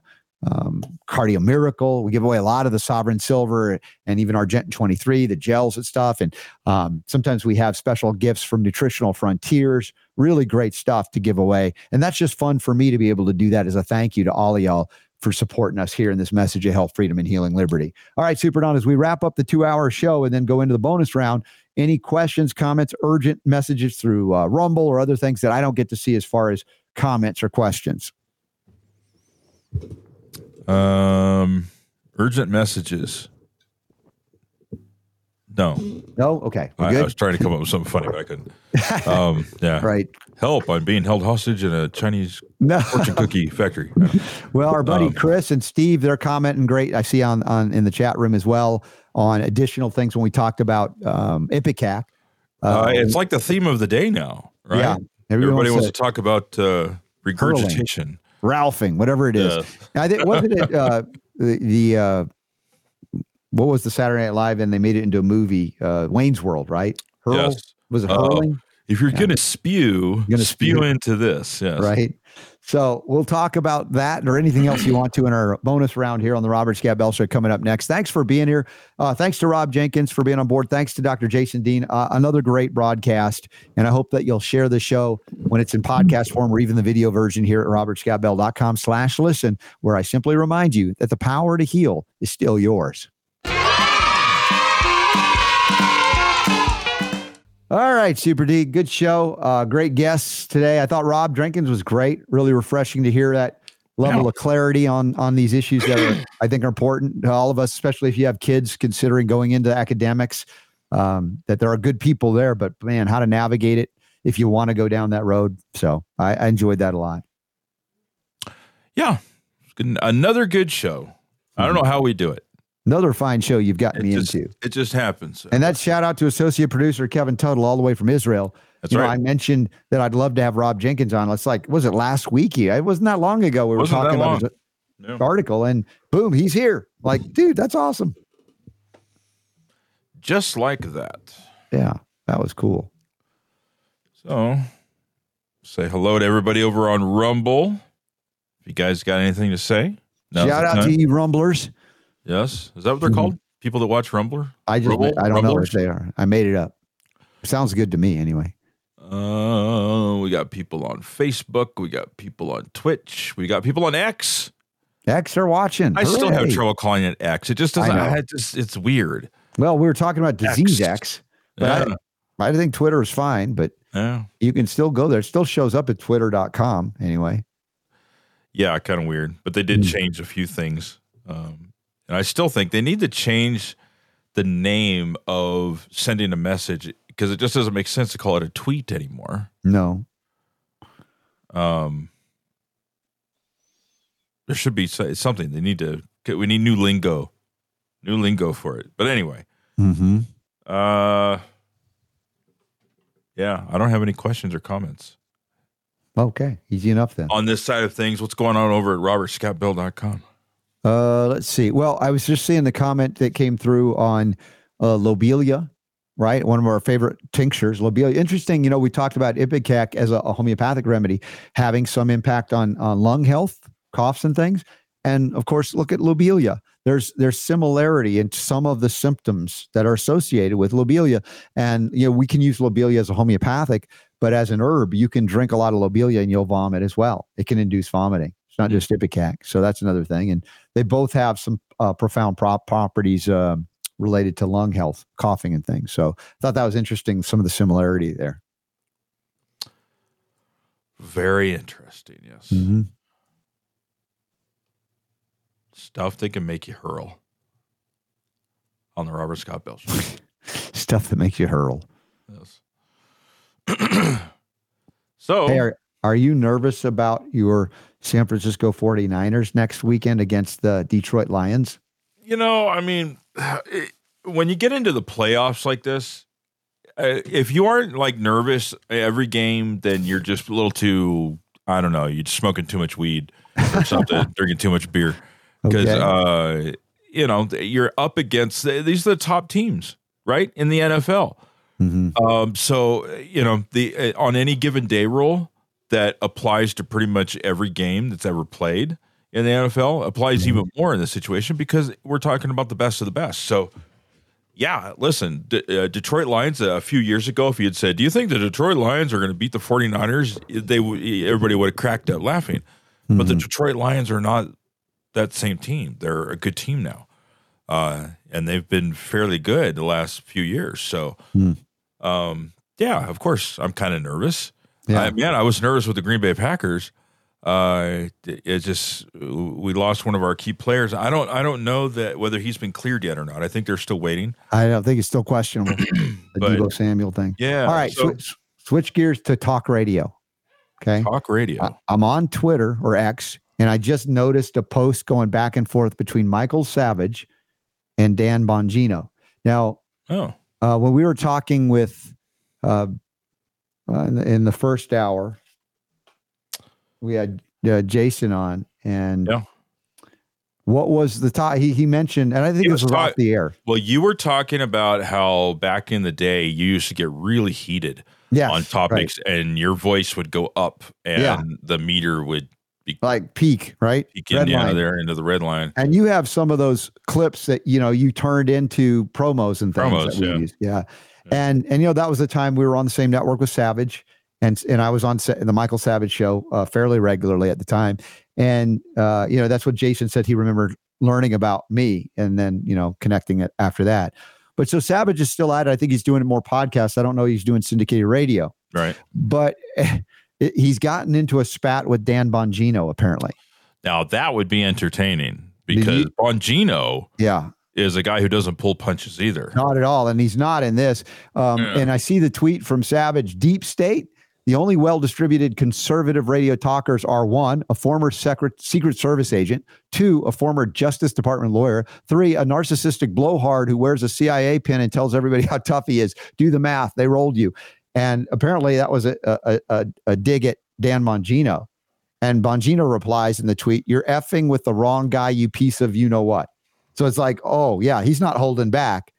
um, Cardio Miracle. We give away a lot of the Sovereign Silver and even Argentyn 23, the gels and stuff. And um, sometimes we have special gifts from Nutritional Frontiers. Really great stuff to give away. And that's just fun for me to be able to do that as a thank you to all of y'all for supporting us here in this message of health, freedom, and healing liberty. All right, Super Don, as we wrap up the two hour show and then go into the bonus round, any questions, comments, urgent messages through uh, Rumble or other things that I don't get to see as far as comments or questions? Um, urgent messages. No. No. Okay. I, I, was trying to come up with something funny, but I couldn't. (laughs) Um, yeah. right. Help! I'm being held hostage in a Chinese no. fortune cookie factory. (laughs) well, our buddy um, Chris and Steve, they're commenting great. I see on on in the chat room as well on additional things when we talked about um, Ipecac. Uh, um, it's like the theme of the day now, right? Yeah. Everybody wants to talk about uh, regurgitation, Ralphing, whatever it is. Yes. I think wasn't it uh, the, the uh, what was the Saturday Night Live and they made it into a movie, uh, Wayne's World, right? Hurl? Yes. Was it hurling? If you're yeah. going to spew, gonna spew, spew into this, yes. Right. So we'll talk about that or anything else you want to in our bonus round here on the Robert Scott Bell Show coming up next. Thanks for being here. Uh, thanks to Rob Jenkins for being on board. Thanks to Dr. Jason Dean. Uh, another great broadcast. And I hope that you'll share the show when it's in podcast form or even the video version here at robertscottbell.com slash listen, where I simply remind you that the power to heal is still yours. All right, Super D, good show. Uh, great guests today. I thought Rob Jenkins was great. Really refreshing to hear that level yeah. of clarity on on these issues that are, I think are important to all of us, especially if you have kids considering going into academics. Um, that there are good people there, but man, how to navigate it if you want to go down that road. So I, I enjoyed that a lot. Yeah, another good show. I don't know how we do it. Another fine show you've gotten it me just, into. It just happens. And that's shout out to associate producer Kevin Tuttle all the way from Israel. That's you right. Know, I mentioned that I'd love to have Rob Jenkins on. It's like, was it last week? It wasn't that long ago. We were wasn't talking about his yeah. article, and boom, he's here. Like, dude, that's awesome. Just like that. Yeah, that was cool. So, say hello to everybody over on Rumble. If you guys got anything to say, shout out time. to you, Rumblers. Yes, is that what they're called? People that watch Rumbler. I just Rumble? I don't Rumblers? know if they are. I made it up. Sounds good to me anyway. Uh, we got people on Facebook. We got people on Twitch. We got people on X. X are watching. I Hooray. still have trouble calling it X. It just doesn't. I, I just, it's weird. Well, we were talking about disease X, X but yeah. I, I think Twitter is fine. But yeah. you can still go there. It still shows up at twitter.com anyway. Yeah, kind of weird. But they did mm. change a few things. Um, and I still think they need to change the name of sending a message because it just doesn't make sense to call it a tweet anymore. No. Um, there should be something they need to. We need new lingo, new lingo for it. But anyway, mm-hmm. uh, yeah, I don't have any questions or comments. Okay, easy enough then. On this side of things, what's going on over at robertscottbell.com? Uh, let's see. Well, I was just seeing the comment that came through on uh, lobelia, right? One of our favorite tinctures, lobelia. Interesting. You know, we talked about ipecac as a, a, homeopathic remedy having some impact on on lung health, coughs, and things. And of course, look at lobelia. There's there's similarity in some of the symptoms that are associated with lobelia, and you know we can use lobelia as a homeopathic, but as an herb, you can drink a lot of lobelia and you'll vomit as well. It can induce vomiting. It's not just ipecac. So that's another thing. And they both have some uh, profound prop properties uh, related to lung health, coughing, and things. So I thought that was interesting. Some of the similarity there. Very interesting. Yes. Mm-hmm. Stuff that can make you hurl on the Robert Scott Bell show. (laughs) Stuff that makes you hurl. Yes. (clears throat) so, hey, are, are you nervous about your San Francisco 49ers next weekend against the Detroit Lions? You know, I mean, it, (sighs) when you get into the playoffs like this, uh, if you aren't like nervous every game, then you're just a little too, I don't know, you're smoking too much weed or (laughs) something, drinking too much beer. Because, okay. uh, you know, you're up against these are the top teams, right? In the NFL. Mm-hmm. Um, so, you know, the uh, on any given day rule, that applies to pretty much every game that's ever played in the NFL applies mm-hmm. even more in this situation because we're talking about the best of the best. So, yeah, listen, D- uh, Detroit Lions uh, a few years ago, if you had said, "Do you think the Detroit Lions are going to beat the 49ers?" they w- everybody would have cracked up laughing. Mm-hmm. But the mm-hmm. Detroit Lions are not that same team. They're a good team now, uh, and they've been fairly good the last few years. So, Hmm. um, yeah, of course, I'm kind of nervous. Yeah. I, man, I was nervous with the Green Bay Packers. Uh, it just we lost one of our key players. I don't I don't know that whether he's been cleared yet or not. I think they're still waiting. I don't think it's still questionable. (clears throat) the But- Deebo Samuel thing. Yeah. All right, So, switch, switch gears to talk radio. Okay. talk radio. I, I'm on Twitter or X, and I just noticed a post going back and forth between Michael Savage and Dan Bongino. Now, oh, uh, when we were talking with uh, uh, in, the, in the first hour, we had uh, Jason on, and Yeah. what was the top? He he mentioned, and I think He this was was off the air. well, you were talking about how back in the day you used to get really heated Yeah, on topics, and your voice would go up, and Yeah. the meter would be like peak, right? peeking Red down line. there into the red line. And you have some of those clips that you know you turned into promos and things Promos, that we yeah. used. Yeah. And and you know that was the time we were on the same network with Savage, and and I was on the Michael Savage show uh, fairly regularly at the time, and uh, you know that's what Jason said he remembered learning about me, and then you know connecting it after that. But so Savage is still at it. I think he's doing more podcasts. I don't know he's doing syndicated radio, Right but (laughs) he's gotten into a spat with Dan Bongino apparently. now, that would be entertaining because you- Bongino Yeah. Is a guy who doesn't pull punches either. Not at all. And he's not in this. Um, Yeah. And I see the tweet from Savage Deep State. The only well distributed conservative radio talkers are one, a former secret, Secret Service agent, two, a former Justice Department lawyer, three, a narcissistic blowhard who wears a CIA pin and tells everybody (laughs) how tough he is. Do the math. They rolled you. And apparently that was a, a, a, a dig at Dan Bongino. And Bongino replies in the tweet, You're effing with the wrong guy, you piece of you know what. So it's like, oh, yeah, he's not holding back.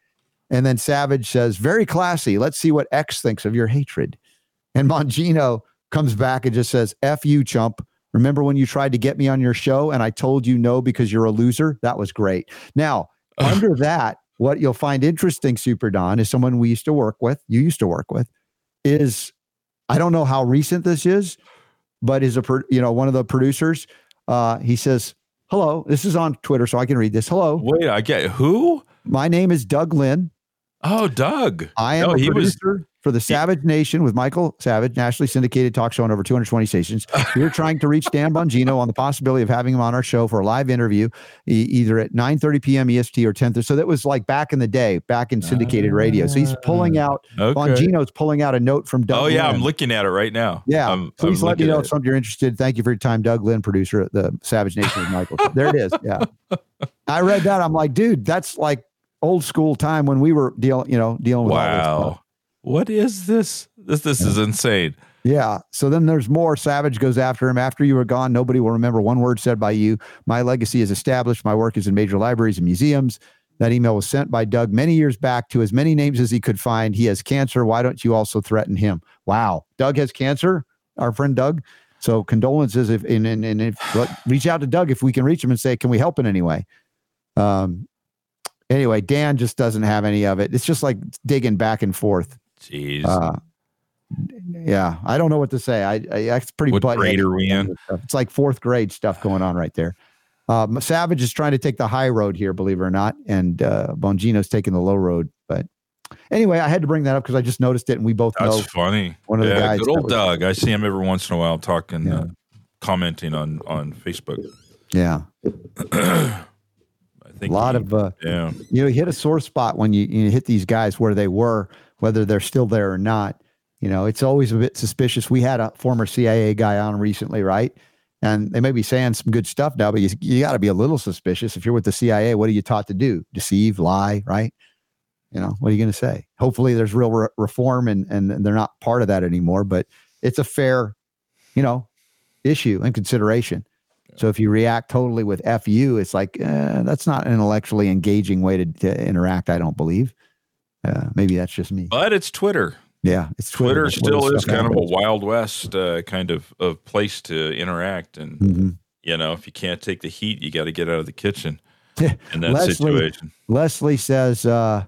And then Savage says, very classy. Let's see what X thinks of your hatred. And Bongino comes back and just says, F you, chump. Remember when you tried to get me on your show and I told you no because you're a loser? That was great. Now, under that, what you'll find interesting, Super Don, is someone we used to work with, you used to work with, is I don't know how recent this is, but is a you know one of the producers. Uh, he says, "Hello, this is on Twitter, so I can read this. Hello, Wait, I get who? my name is Doug Lynn. Oh, Doug. I am No, a he was- producer for the Savage Nation with Michael Savage, nationally syndicated talk show on over 220 stations. We're trying to reach Dan Bongino on the possibility of having him on our show for a live interview, e- either at 9:30 p.m. EST or 10:30. So that was like back in the day, back in syndicated radio. So he's pulling ah. out. Okay. Bongino's pulling out a note from Doug. Oh yeah, Lynn. I'm looking at it right now. Yeah, I'm, please I'm let me know if something you're interested. Thank you for your time, Doug Lynn, producer at the Savage Nation with Michael. there it is. Yeah, I read that. I'm like, dude, that's like old school time when we were dealing, you know, dealing with all this stuff. Wow. What is this? This this is insane. Yeah. So then there's more. Savage goes after him. After you are gone, nobody will remember one word said by you. My legacy is established. My work is in major libraries and museums. That email was sent by Doug many years back to as many names as he could find. He has cancer. Why don't you also threaten him? Wow. Doug has cancer. Our friend Doug. So condolences. If and and, and if reach out to Doug if we can reach him and say, can we help in any way? Um. Anyway, Dan just doesn't have any of it. It's just like digging back and forth. Jeez. Uh, yeah, I don't know what to say. I, I that's pretty. What grade are we in? It's like fourth grade stuff going on right there. Um, Savage is trying to take the high road here, believe it or not, and uh, Bongino's taking the low road. But anyway, I had to bring that up because I just noticed it, and we both That's know. funny. one of the yeah, guys good old was- Doug. I see him every once in a while talking, Yeah. uh, commenting on on Facebook. Yeah, (clears throat) I think a lot he- of uh, yeah. you know, you hit a sore spot when you, you hit these guys where they were, whether they're still there or not. You know, it's always a bit suspicious. We had a former CIA guy on recently, right? And they may be saying some good stuff now, but you, you got to be a little suspicious. If you're with the CIA, what are you taught to do? Deceive, lie, right? You know, what are you going to say? Hopefully, there's real re- reform and and they're not part of that anymore. But it's a fair, you know, issue and consideration. So if you react totally with "fu," it's like eh, that's not an intellectually engaging way to, to interact. I don't believe. Uh, maybe that's just me. But it's Twitter. Yeah, it's Twitter where still is kind of a wild west uh, kind of, of place to interact. And, Mhm. you know, if you can't take the heat, you got to get out of the kitchen (laughs) in that Leslie- situation. Leslie says uh,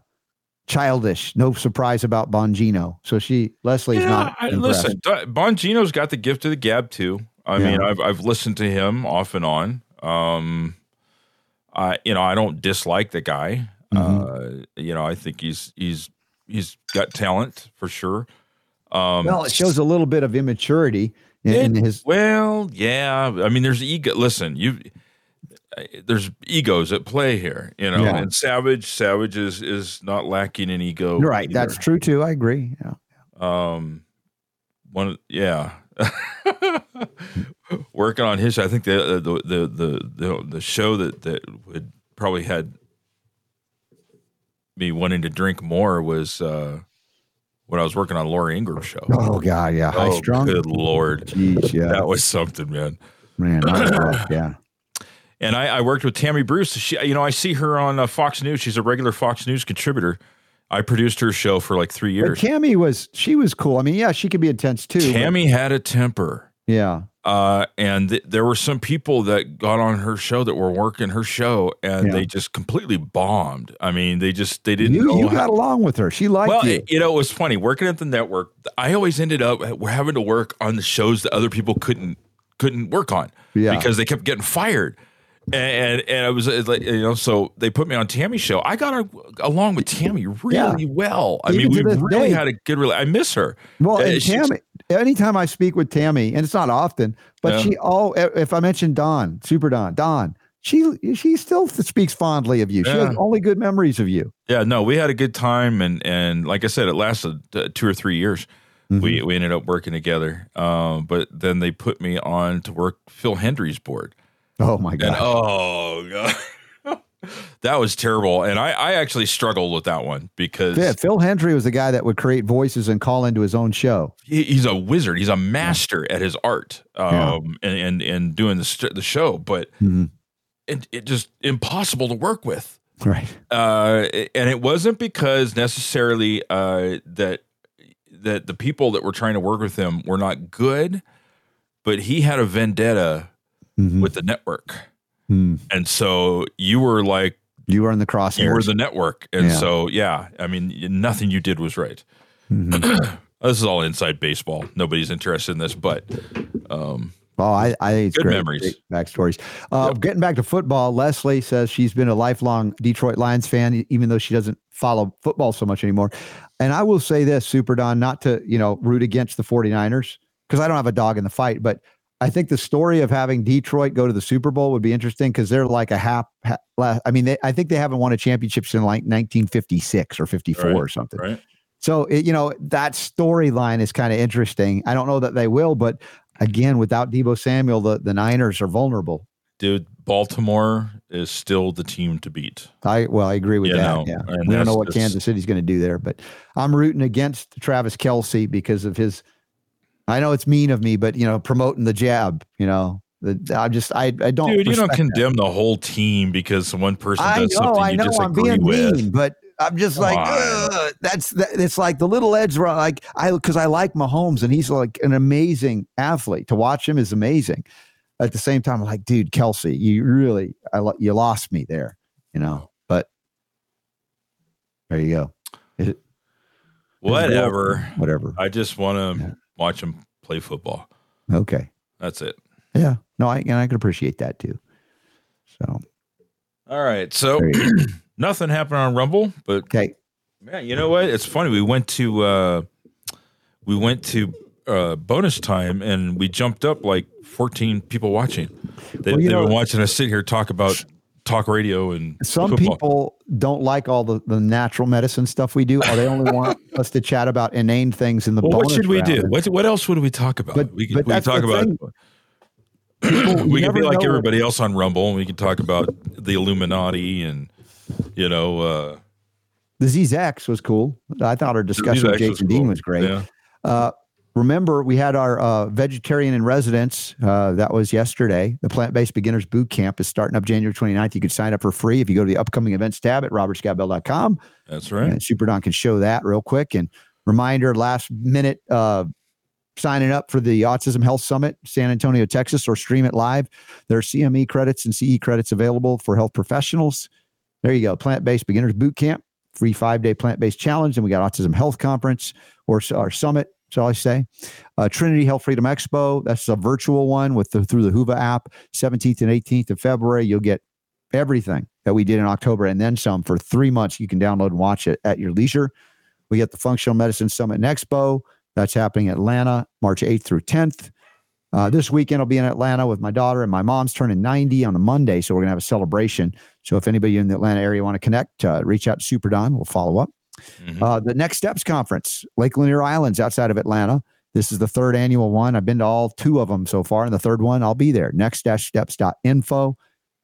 childish. No surprise about Bongino. So she Leslie's Yeah, not. I, impressed. listen, Bongino's got the gift of the gab too. I Yeah. mean, I've I've listened to him off and on. Um, I you know I don't dislike the guy. Mm-hmm. Uh, you know I think he's he's he's got talent for sure. Um, well, it shows a little bit of immaturity in, it, his. Well, yeah. I mean, there's ego. Listen, you there's egos at play here, you know. Yeah. And Savage, Savage is is not lacking in ego. right. Either. That's true too. I agree. Yeah. Um, one, yeah. (laughs) Working on his, I think the the the the the, the show that that would probably had me wanting to drink more was uh when I was working on Laura Ingraham's show. Oh god, yeah, high oh, strung. Good lord, Jeez, yeah, that was something, man. Man, yeah. And I, I, worked with Tammy Bruce. She, you know, I see her on uh, Fox News. She's a regular Fox News contributor. I produced her show for like three years. But Tammy was she was cool. I mean, yeah, she could be intense too. Tammy but, had a temper. Yeah. Uh, and th- there were some people that got on her show that were working her show, and yeah. they just completely bombed. I mean, they just they didn't. You, you got along with her. She liked well, you. you know, it was funny working at the network. I always ended up having to work on the shows that other people couldn't couldn't work on yeah. because they kept getting fired and and it was like you know so they put me on Tammy's show. I got along with Tammy really yeah. well. I Even mean, we really day. had a good. Rela- I miss her. Well, and Tammy. Anytime I speak with Tammy, and it's not often, but yeah. she all if I mention Don, Super Don, Don, she she still speaks fondly of you. Yeah. She has only good memories of you. Yeah, no, we had a good time, and and like I said, it lasted uh, two or three years. Mm-hmm. We we ended up working together, um, but then they put me on to work Phil Hendrie's board Oh my god! Oh god, (laughs) that was terrible. And I, I actually struggled with that one because yeah, Phil Hendrie was the guy that would create voices and call into his own show. He, he's a wizard. He's a master yeah. at his art, um, yeah. and, and and doing the the show. But mm-hmm. it, it just impossible to work with. Right. Uh, and it wasn't because necessarily uh, that that the people that were trying to work with him were not good, but he had a vendetta mm-hmm. with the network. Mm. And so you were like, you were in the crosshairs. You were the network. And yeah. so, yeah, I mean, nothing you did was right. Mm-hmm. (clears throat) this is all inside baseball. Nobody's interested in this, but. Um, Oh, I, I think it's good great, memories. Great backstories. Uh, yep. Getting back to football, Leslie says she's been a lifelong Detroit Lions fan, even though she doesn't follow football so much anymore. And I will say this, Super Don, not to, you know, root against the 49ers, because I don't have a dog in the fight, but I think the story of having Detroit go to the Super Bowl would be interesting because they're like a half. I mean, they, I think they haven't won a championship since like 1956 or 54 right, or something. Right. So it, you know that storyline is kind of interesting. I don't know that they will, but again, without Deebo Samuel, the the Niners are vulnerable. Dude, Baltimore is still the team to beat. I well, I agree with you that. Know, yeah, we don't know what Kansas City's going to do there, but I'm rooting against Travis Kelce because of his I know it's mean of me, but you know, promoting the jab, you know, I just I I don't. Dude, you don't condemn that. the whole team because one person does know, something you I know, disagree I'm being with. Mean, but I'm just like that's that, it's like the little edge. Like I because I like Mahomes and he's like an amazing athlete. To watch him is amazing. At the same time, I'm like, dude, Kelce, you really I you lost me there, you know. But there you go. It, whatever, whatever. I just want to. Yeah watch them play football. Okay. That's it. Yeah. No, I and I can appreciate that too. So all right. So (clears throat) nothing happened on Rumble, but okay. Man, you know what? It's funny. We went to uh we went to uh bonus time and we jumped up like 14 people watching. They, well, know, been watching us sit here talk about talk radio and some football. people don't like all the, the natural medicine stuff we do or they only want (laughs) us to chat about inane things in the well, what should we do what, what else would we talk about but, we can, we can talk about (clears throat) people, we can be like everybody else on rumble and we can talk about the illuminati and you know uh the ZX was cool. I thought our discussion with Jason cool. Dean was great. Yeah. Uh, remember we had our uh, vegetarian in residence uh, that was yesterday. The plant-based beginners boot camp is starting up january 29th you could sign up for free if you go to the upcoming events tab at robertscottbell.com that's right. And super don can show that real quick. And reminder last minute uh, signing up for the autism health summit san antonio texas or stream it live. There are cme credits and ce credits available for health professionals. There you go. Plant-based beginners boot camp. Free five-day plant-based challenge. And we got autism health conference or our summit shall I say. Uh, Trinity Health Freedom Expo, that's a virtual one with the, through the Whova app, 17th and 18th of February. You'll get everything that we did in October and then some for three months. You can download and watch it at your leisure. We get the Functional Medicine Summit and Expo. That's happening in Atlanta, March 8th through 10th. Uh, this weekend, I'll be in Atlanta with my daughter, and my mom's turning 90 on a Monday. So we're going to have a celebration. So if anybody in the Atlanta area want to connect, uh, reach out to Super Don. We'll follow up. Mm-hmm. Uh, the Next Steps Conference, Lake Lanier Islands outside of Atlanta. This is the third annual one. I've been to all two of them so far. And the third one, I'll be there. Next steps.info.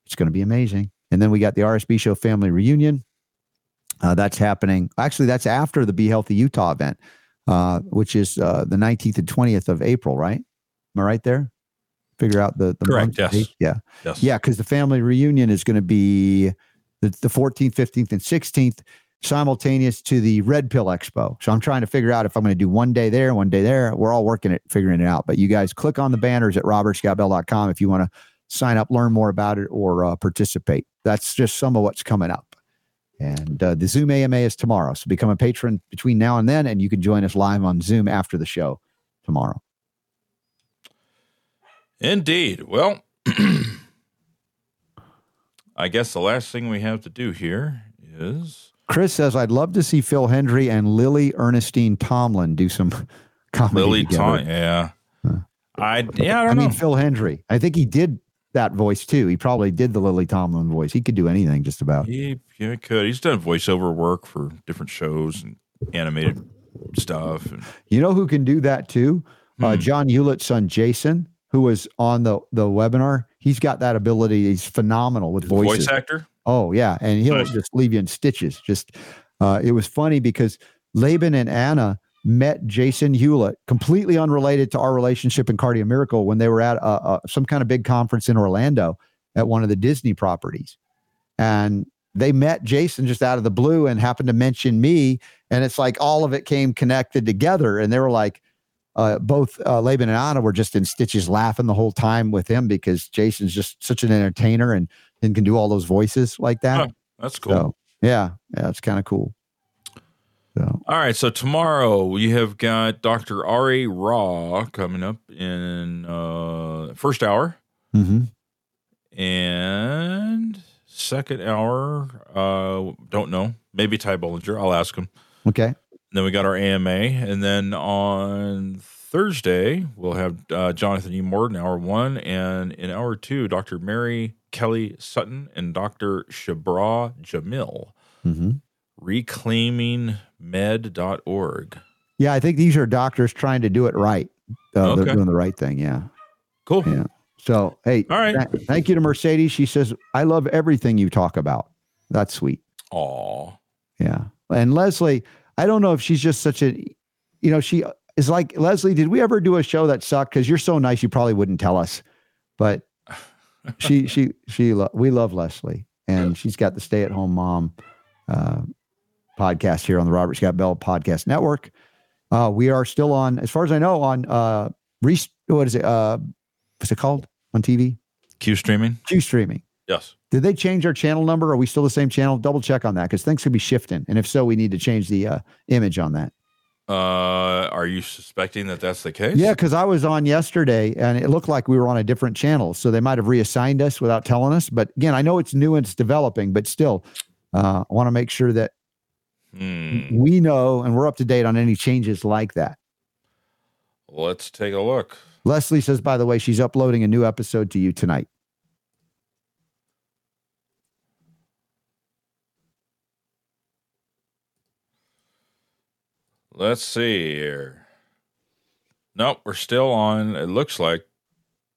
It's going to be amazing. And then we got the RSB Show family reunion. Uh, that's happening. Actually, that's after the Be Healthy Utah event, uh, which is uh, the 19th and 20th of April, right? Am I right there? Figure out the, the correct. Yes. Yeah. Yes. Yeah. Because the family reunion is going to be the, the 14th, 15th, and 16th simultaneous to the Red Pill Expo. So I'm trying to figure out if I'm going to do one day there, one day there. We're all working it, figuring it out. But you guys click on the banners at robertscottbell.com if you want to sign up, learn more about it, or uh, participate. That's just some of what's coming up. And uh, the Zoom AMA is tomorrow. So become a patron between now and then, and you can join us live on Zoom after the show tomorrow. Indeed. Well, (clears throat) I guess the last thing we have to do here is. Chris says, I'd love to see Phil Hendrie and Lily Ernestine Tomlin do some (laughs) comedy. Lily Tomlin, yeah. Huh. I yeah, I don't I know. mean, Phil Hendrie. I think he did that voice too. He probably did the Lily Tomlin voice. He could do anything just about. He yeah, could. He's done voiceover work for different shows and animated stuff. And, you know who can do that too? Uh, hmm. Uh, John Hewlett's son Jason, who was on the the webinar. He's got that ability. He's phenomenal with voices. Voice actor. Oh yeah, and he'll nice. just leave you in stitches. Just uh, it was funny because Laban and Anna met Jason Hewlett, completely unrelated to our relationship in Cardio Miracle, when they were at a, a, some kind of big conference in Orlando at one of the Disney properties, and they met Jason just out of the blue and happened to mention me, and it's like all of it came connected together, and they were like. Uh, both uh, Laban and Anna were just in stitches laughing the whole time with him because Jason's just such an entertainer and and can do all those voices like that. Oh, that's cool. So, yeah, yeah, it's kind of cool. So. All right, so tomorrow we have got Dr. Ari Raw coming up in uh first hour. Mm-hmm. And second hour, uh don't know. Maybe Ty Bollinger. I'll ask him. Okay. Then we got our AMA. And then on Thursday, we'll have uh, Jonathan E. Morton, hour one. And in hour two, Dr. Mary Kelly Sutton and Dr. Shabra Jamil. Mm-hmm. Reclaimingmed.org. Yeah, I think these are doctors trying to do it right. Uh, okay. They're doing the right thing. Yeah. Cool. Yeah. So, hey, all right. Th- thank you to Mercedes. She says, I love everything you talk about. That's sweet. Aw. Yeah. And Leslie, I don't know if she's just such a, you know, she is like Leslie. Did we ever do a show that sucked? Because you're so nice, you probably wouldn't tell us. But (laughs) she, she, she, lo- we love Leslie, and she's got the stay at home mom uh, podcast here on the Robert Scott Bell Podcast Network. Uh, we are still on, as far as I know, on uh, re- what is it? Uh, what's it called on TV? Q streaming. Q streaming. Yes. Did they change our channel number? Are we still the same channel? Double check on that because things could be shifting, and if so, we need to change the uh, image on that. Uh, are you suspecting that that's the case? Yeah, because I was on yesterday and it looked like we were on a different channel. So they might have reassigned us without telling us. But again, I know it's new and it's developing, but still, uh, I want to make sure that hmm. we know and we're up to date on any changes like that. Let's take a look. Leslie says, by the way, she's uploading a new episode to you tonight. Let's see here. Nope, we're still on. It looks like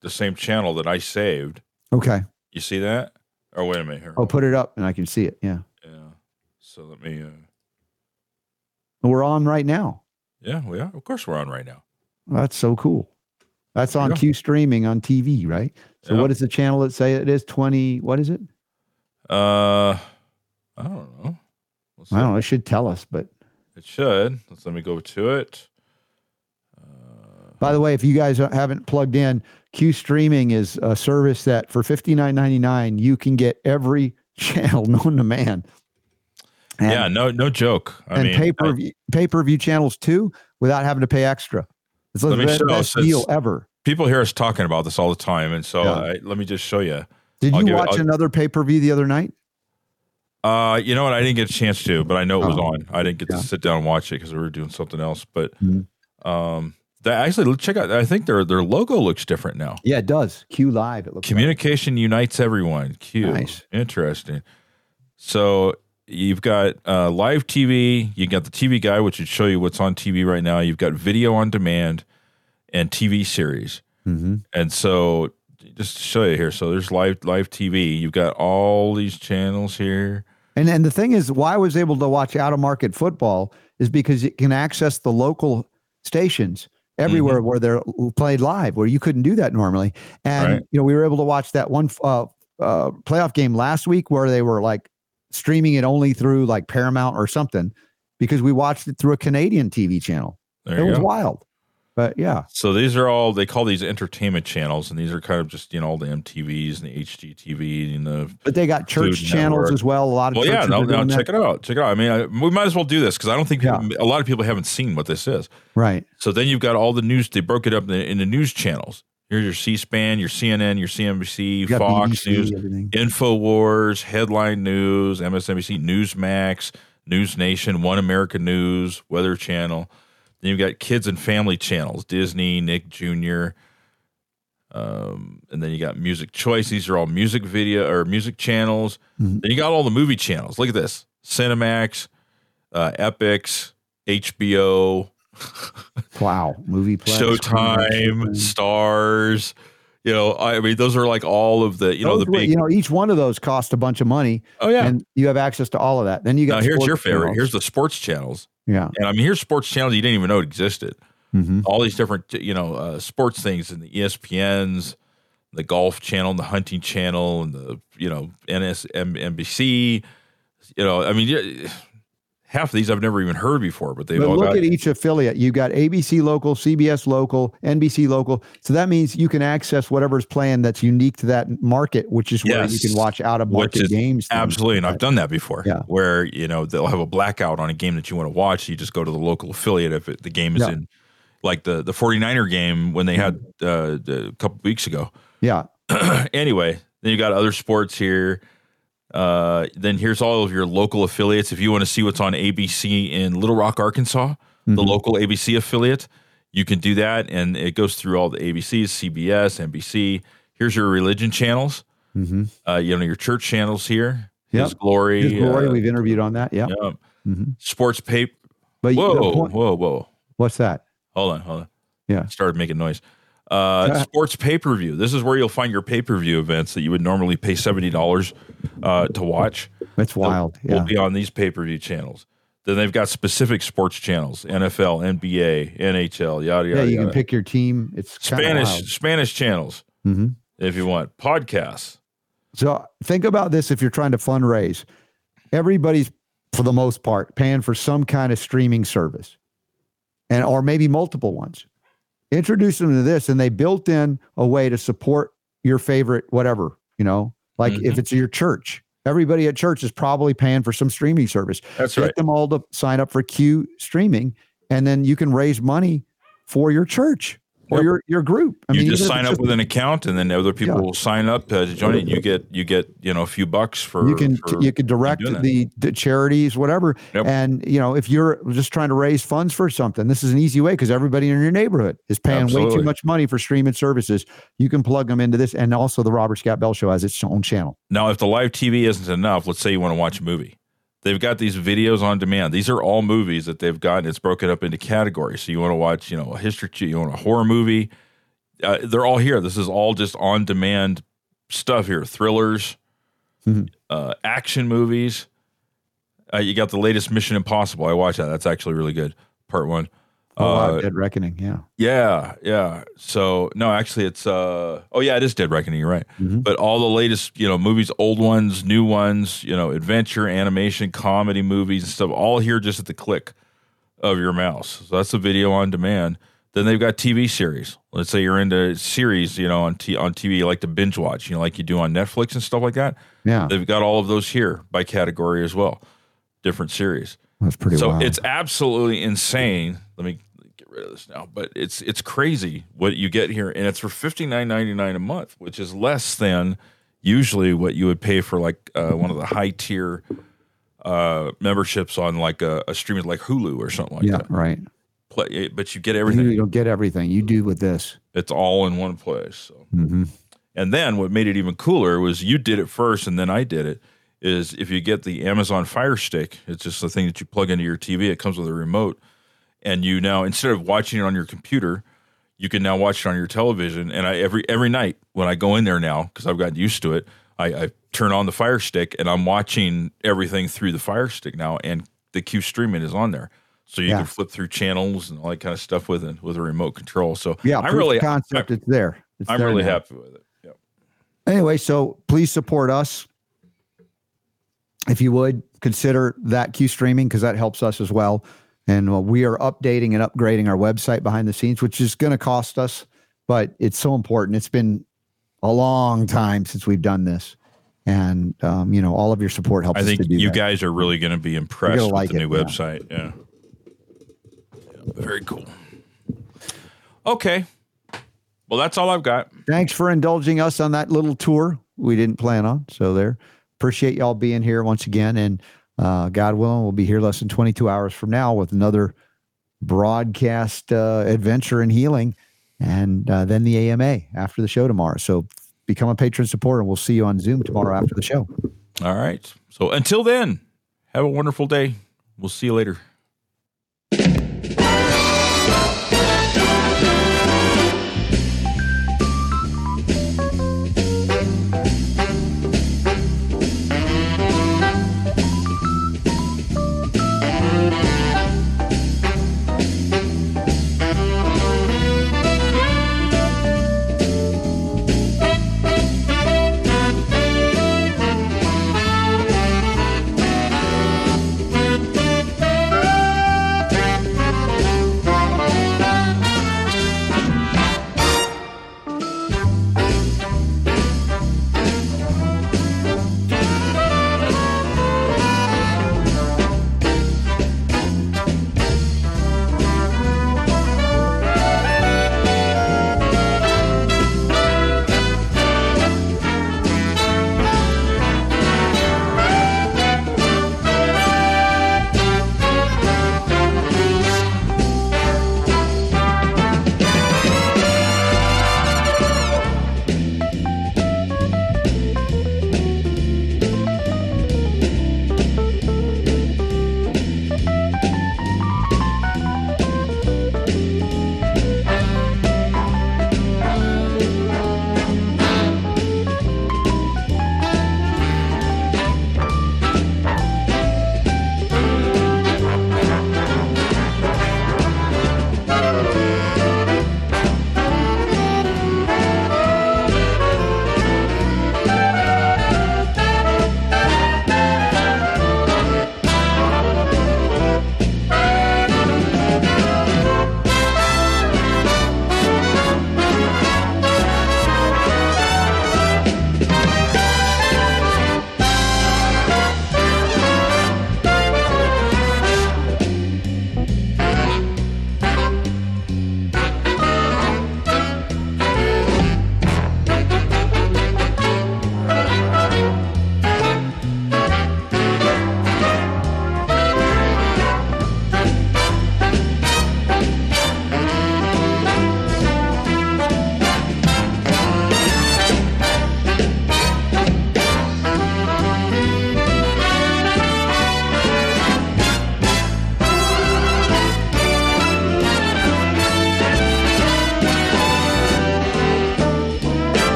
the same channel that I saved. Okay. You see that? Oh, wait a minute here. I'll put it up and I can see it. Yeah. Yeah. So let me. Uh... We're on right now. Yeah, we are. Of course, we're on right now. That's so cool. That's on Q streaming on TV, right? So, yep. what is the channel that say it is? Twenty. What is it? Uh, I don't know. I don't know. It should tell us, but it should. Let's let me go to it. Uh, By the way, if you guys haven't plugged in, Q Streaming is a service that for fifty nine ninety nine you can get every (laughs) channel known to man. And, yeah, no, no joke. I and pay per view pay per view channels too, without having to pay extra. It's the best deal ever. People hear us talking about this all the time, and so yeah. I, let me just show you. Did I'll you give it- watch another pay per view the other night? Uh, you know what? I didn't get a chance to, but I know it was Oh. on. I didn't get Yeah. to sit down and watch it because we were doing something else. But Mhm. um, that actually let's check out. I think their their logo looks different now. Yeah, it does. Q Live. It looks like. Communication unites everyone. Q. Nice. Interesting. So you've got uh, live TV. You got the TV guy, which would show you what's on TV right now. You've got video on demand and TV series. Mhm. And so just to show you here. So there's live live TV. You've got all these channels here. And and the thing is, why I was able to watch out of market football is because it can access the local stations everywhere Mm-hmm. where they're played live, where you couldn't do that normally. And Right. you know, we were able to watch that one uh, uh, playoff game last week where they were like streaming it only through like Paramount or something because we watched it through a Canadian TV channel. There it was go. wild. But yeah, So these are all they call these entertainment channels, and these are kind of just you know all the MTVs and the HGTV and the but they got church channels Network. as well. A lot of well, yeah. churches No, are no, doing check that. it out. Check it out. I mean, I, we might as well do this because I don't think people, a lot of people haven't seen what this is. Right. So then you've got all the news. They broke it up in the, in the news channels. Here's your C-SPAN, your CNN, your CNBC, You Fox BBC, News, everything. Infowars, Headline News, MSNBC, Newsmax, News Nation, One America News, Weather Channel. Then you've got kids and family channels, Disney, Nick Jr. Um, and then you got Music Choice. These are all music video or music channels. Mhm. Then you got all the movie channels. Look at this: Cinemax, uh, Epix, (laughs) HBO, Wow. Movie Plex, Showtime, Stars. You know, I mean, those are like all of the you know Those the big. you know, each one of those cost a bunch of money, oh yeah. and you have access to all of that. Then you got Now here's your favorite. channels. Here's the sports channels. Yeah. And I mean, here's sports channels you didn't even know it existed. Mhm. All these different, you know, uh, sports things and the ESPNs, the golf channel, and the hunting channel, and the you know NSNBC. You know, I mean, half of these I've never even heard before, but they've But look got. at each affiliate. You've got ABC local, CBS local, NBC local. So that means you can access whatever's playing that's unique to that market, which is where you can watch out of market games. Absolutely, and I've done that before. Yeah. where you know they'll have a blackout on a game that you want to watch. You just go to the local affiliate if it, the game is Yeah. in, like the the 49er game when they had uh, the- a couple weeks ago. Yeah. (clears throat) anyway, then you got other sports here. Uh, then here's all of your local affiliates. If you want to see what's on ABC in Little Rock, Arkansas, the Mhm. local ABC affiliate, you can do that, and it goes through all the ABCs, CBS, NBC. Here's your religion channels. hmm Uh, you know your church channels here. Yep. His glory. His glory, uh, we've interviewed on that. Yeah. yeah. Mhm. Sports paper. But Whoa, point- whoa, whoa. what's that? Hold on, hold on. Yeah. It started making noise. Uh, (laughs) sports pay per view. This is where you'll find your pay per view events that you would normally pay seventy dollars uh, to watch. That's wild. Will be on these pay per view channels. Then they've got specific sports channels: NFL, NBA, NHL, yada yada. Yeah. yada. You can pick your team. It's Spanish wild. Spanish channels Mhm. if you want podcasts. So think about this if you're trying to fundraise. Everybody's, for the most part, paying for some kind of streaming service and or maybe multiple ones. Introduce them to this, and they built in a way to support your favorite whatever, you know, like Mm-hmm. if it's your church. Everybody at church is probably paying for some streaming service. That's Get right. them all to sign up for Q streaming, and then you can raise money for your church or Yep. your your group. I you mean, just sign up with an account, and then other people Yeah. will sign up uh, to join it. You get you get you know a few bucks for you can for- you can direct the, the charities whatever Yep. and you know if you're just trying to raise funds for something this is an easy way because everybody in your neighborhood is paying way too much money for streaming services you can plug them into this and also the robert scott bell show has its own channel Now, if the live TV isn't enough, let's say you want to watch a movie. They've got these videos on demand. These are all movies that they've got, and it's broken up into categories. So you want to watch, you know, a history, you want a horror movie. Uh, they're all here. This is all just on demand stuff here. Thrillers, Mhm. uh, action movies. Uh, you got the latest Mission Impossible. I watched that. That's actually really good. Part one. Oh wow, Uh, dead reckoning yeah yeah, yeah. So no, actually, it's uh oh yeah, it is Dead Reckoning. You're right. Mhm. But all the latest, you know, movies, old ones, new ones, you know, adventure, animation, comedy movies and stuff, all here just at the click of your mouse. So that's the video on demand. Then they've got TV series. Let's say you're into series, you know, on t- on TV, you like to binge watch, you know, like you do on Netflix and stuff like that. yeah They've got all of those here by category as well, different series that's pretty so wild. it's absolutely insane. Let me rid of this now, but it's it's crazy what you get here, and it's for fifty nine ninety nine a month, which is less than usually what you would pay for like uh, one of the high tier uh, memberships on like a, a streaming like Hulu or something like yeah, that. right. Play, but you get everything. You don't get everything. You do with this. It's all in one place. So. hmm And then what made it even cooler was you did it first and then I did it. Is if you get the Amazon Fire Stick, it's just the thing that you plug into your TV. It comes with a remote, and you now instead of watching it on your computer, you can now watch it on your television. And I every every night when I go in there now because I've gotten used to it, I, I turn on the Fire Stick and I'm watching everything through the Fire Stick now, and the Q streaming is on there. So you Yeah. can flip through channels and all that kind of stuff with it with a remote control. So Yeah, I'm really concept. it's there. It's I'm there really now. happy with it. Yep. Anyway, so please support us. If you would consider that Q streaming because that helps us as well. And uh, we are updating and upgrading our website behind the scenes, which is going to cost us, but it's so important. It's been a long time since we've done this, and um, you know all of your support helps. I us think to do you that. guys are really going to be impressed with like the it, new yeah. website. Yeah. Yeah, Very cool. Okay. Well, that's all I've got. Thanks for indulging us on that little tour we didn't plan on. So there, appreciate y'all being here once again, and uh, God willing, we'll be here less than 22 hours from now with another broadcast uh, adventure and healing, and uh, then the AMA after the show tomorrow. So become a patron supporter, and we'll see you on Zoom tomorrow after the show. All right. So until then, have a wonderful day. We'll see you later.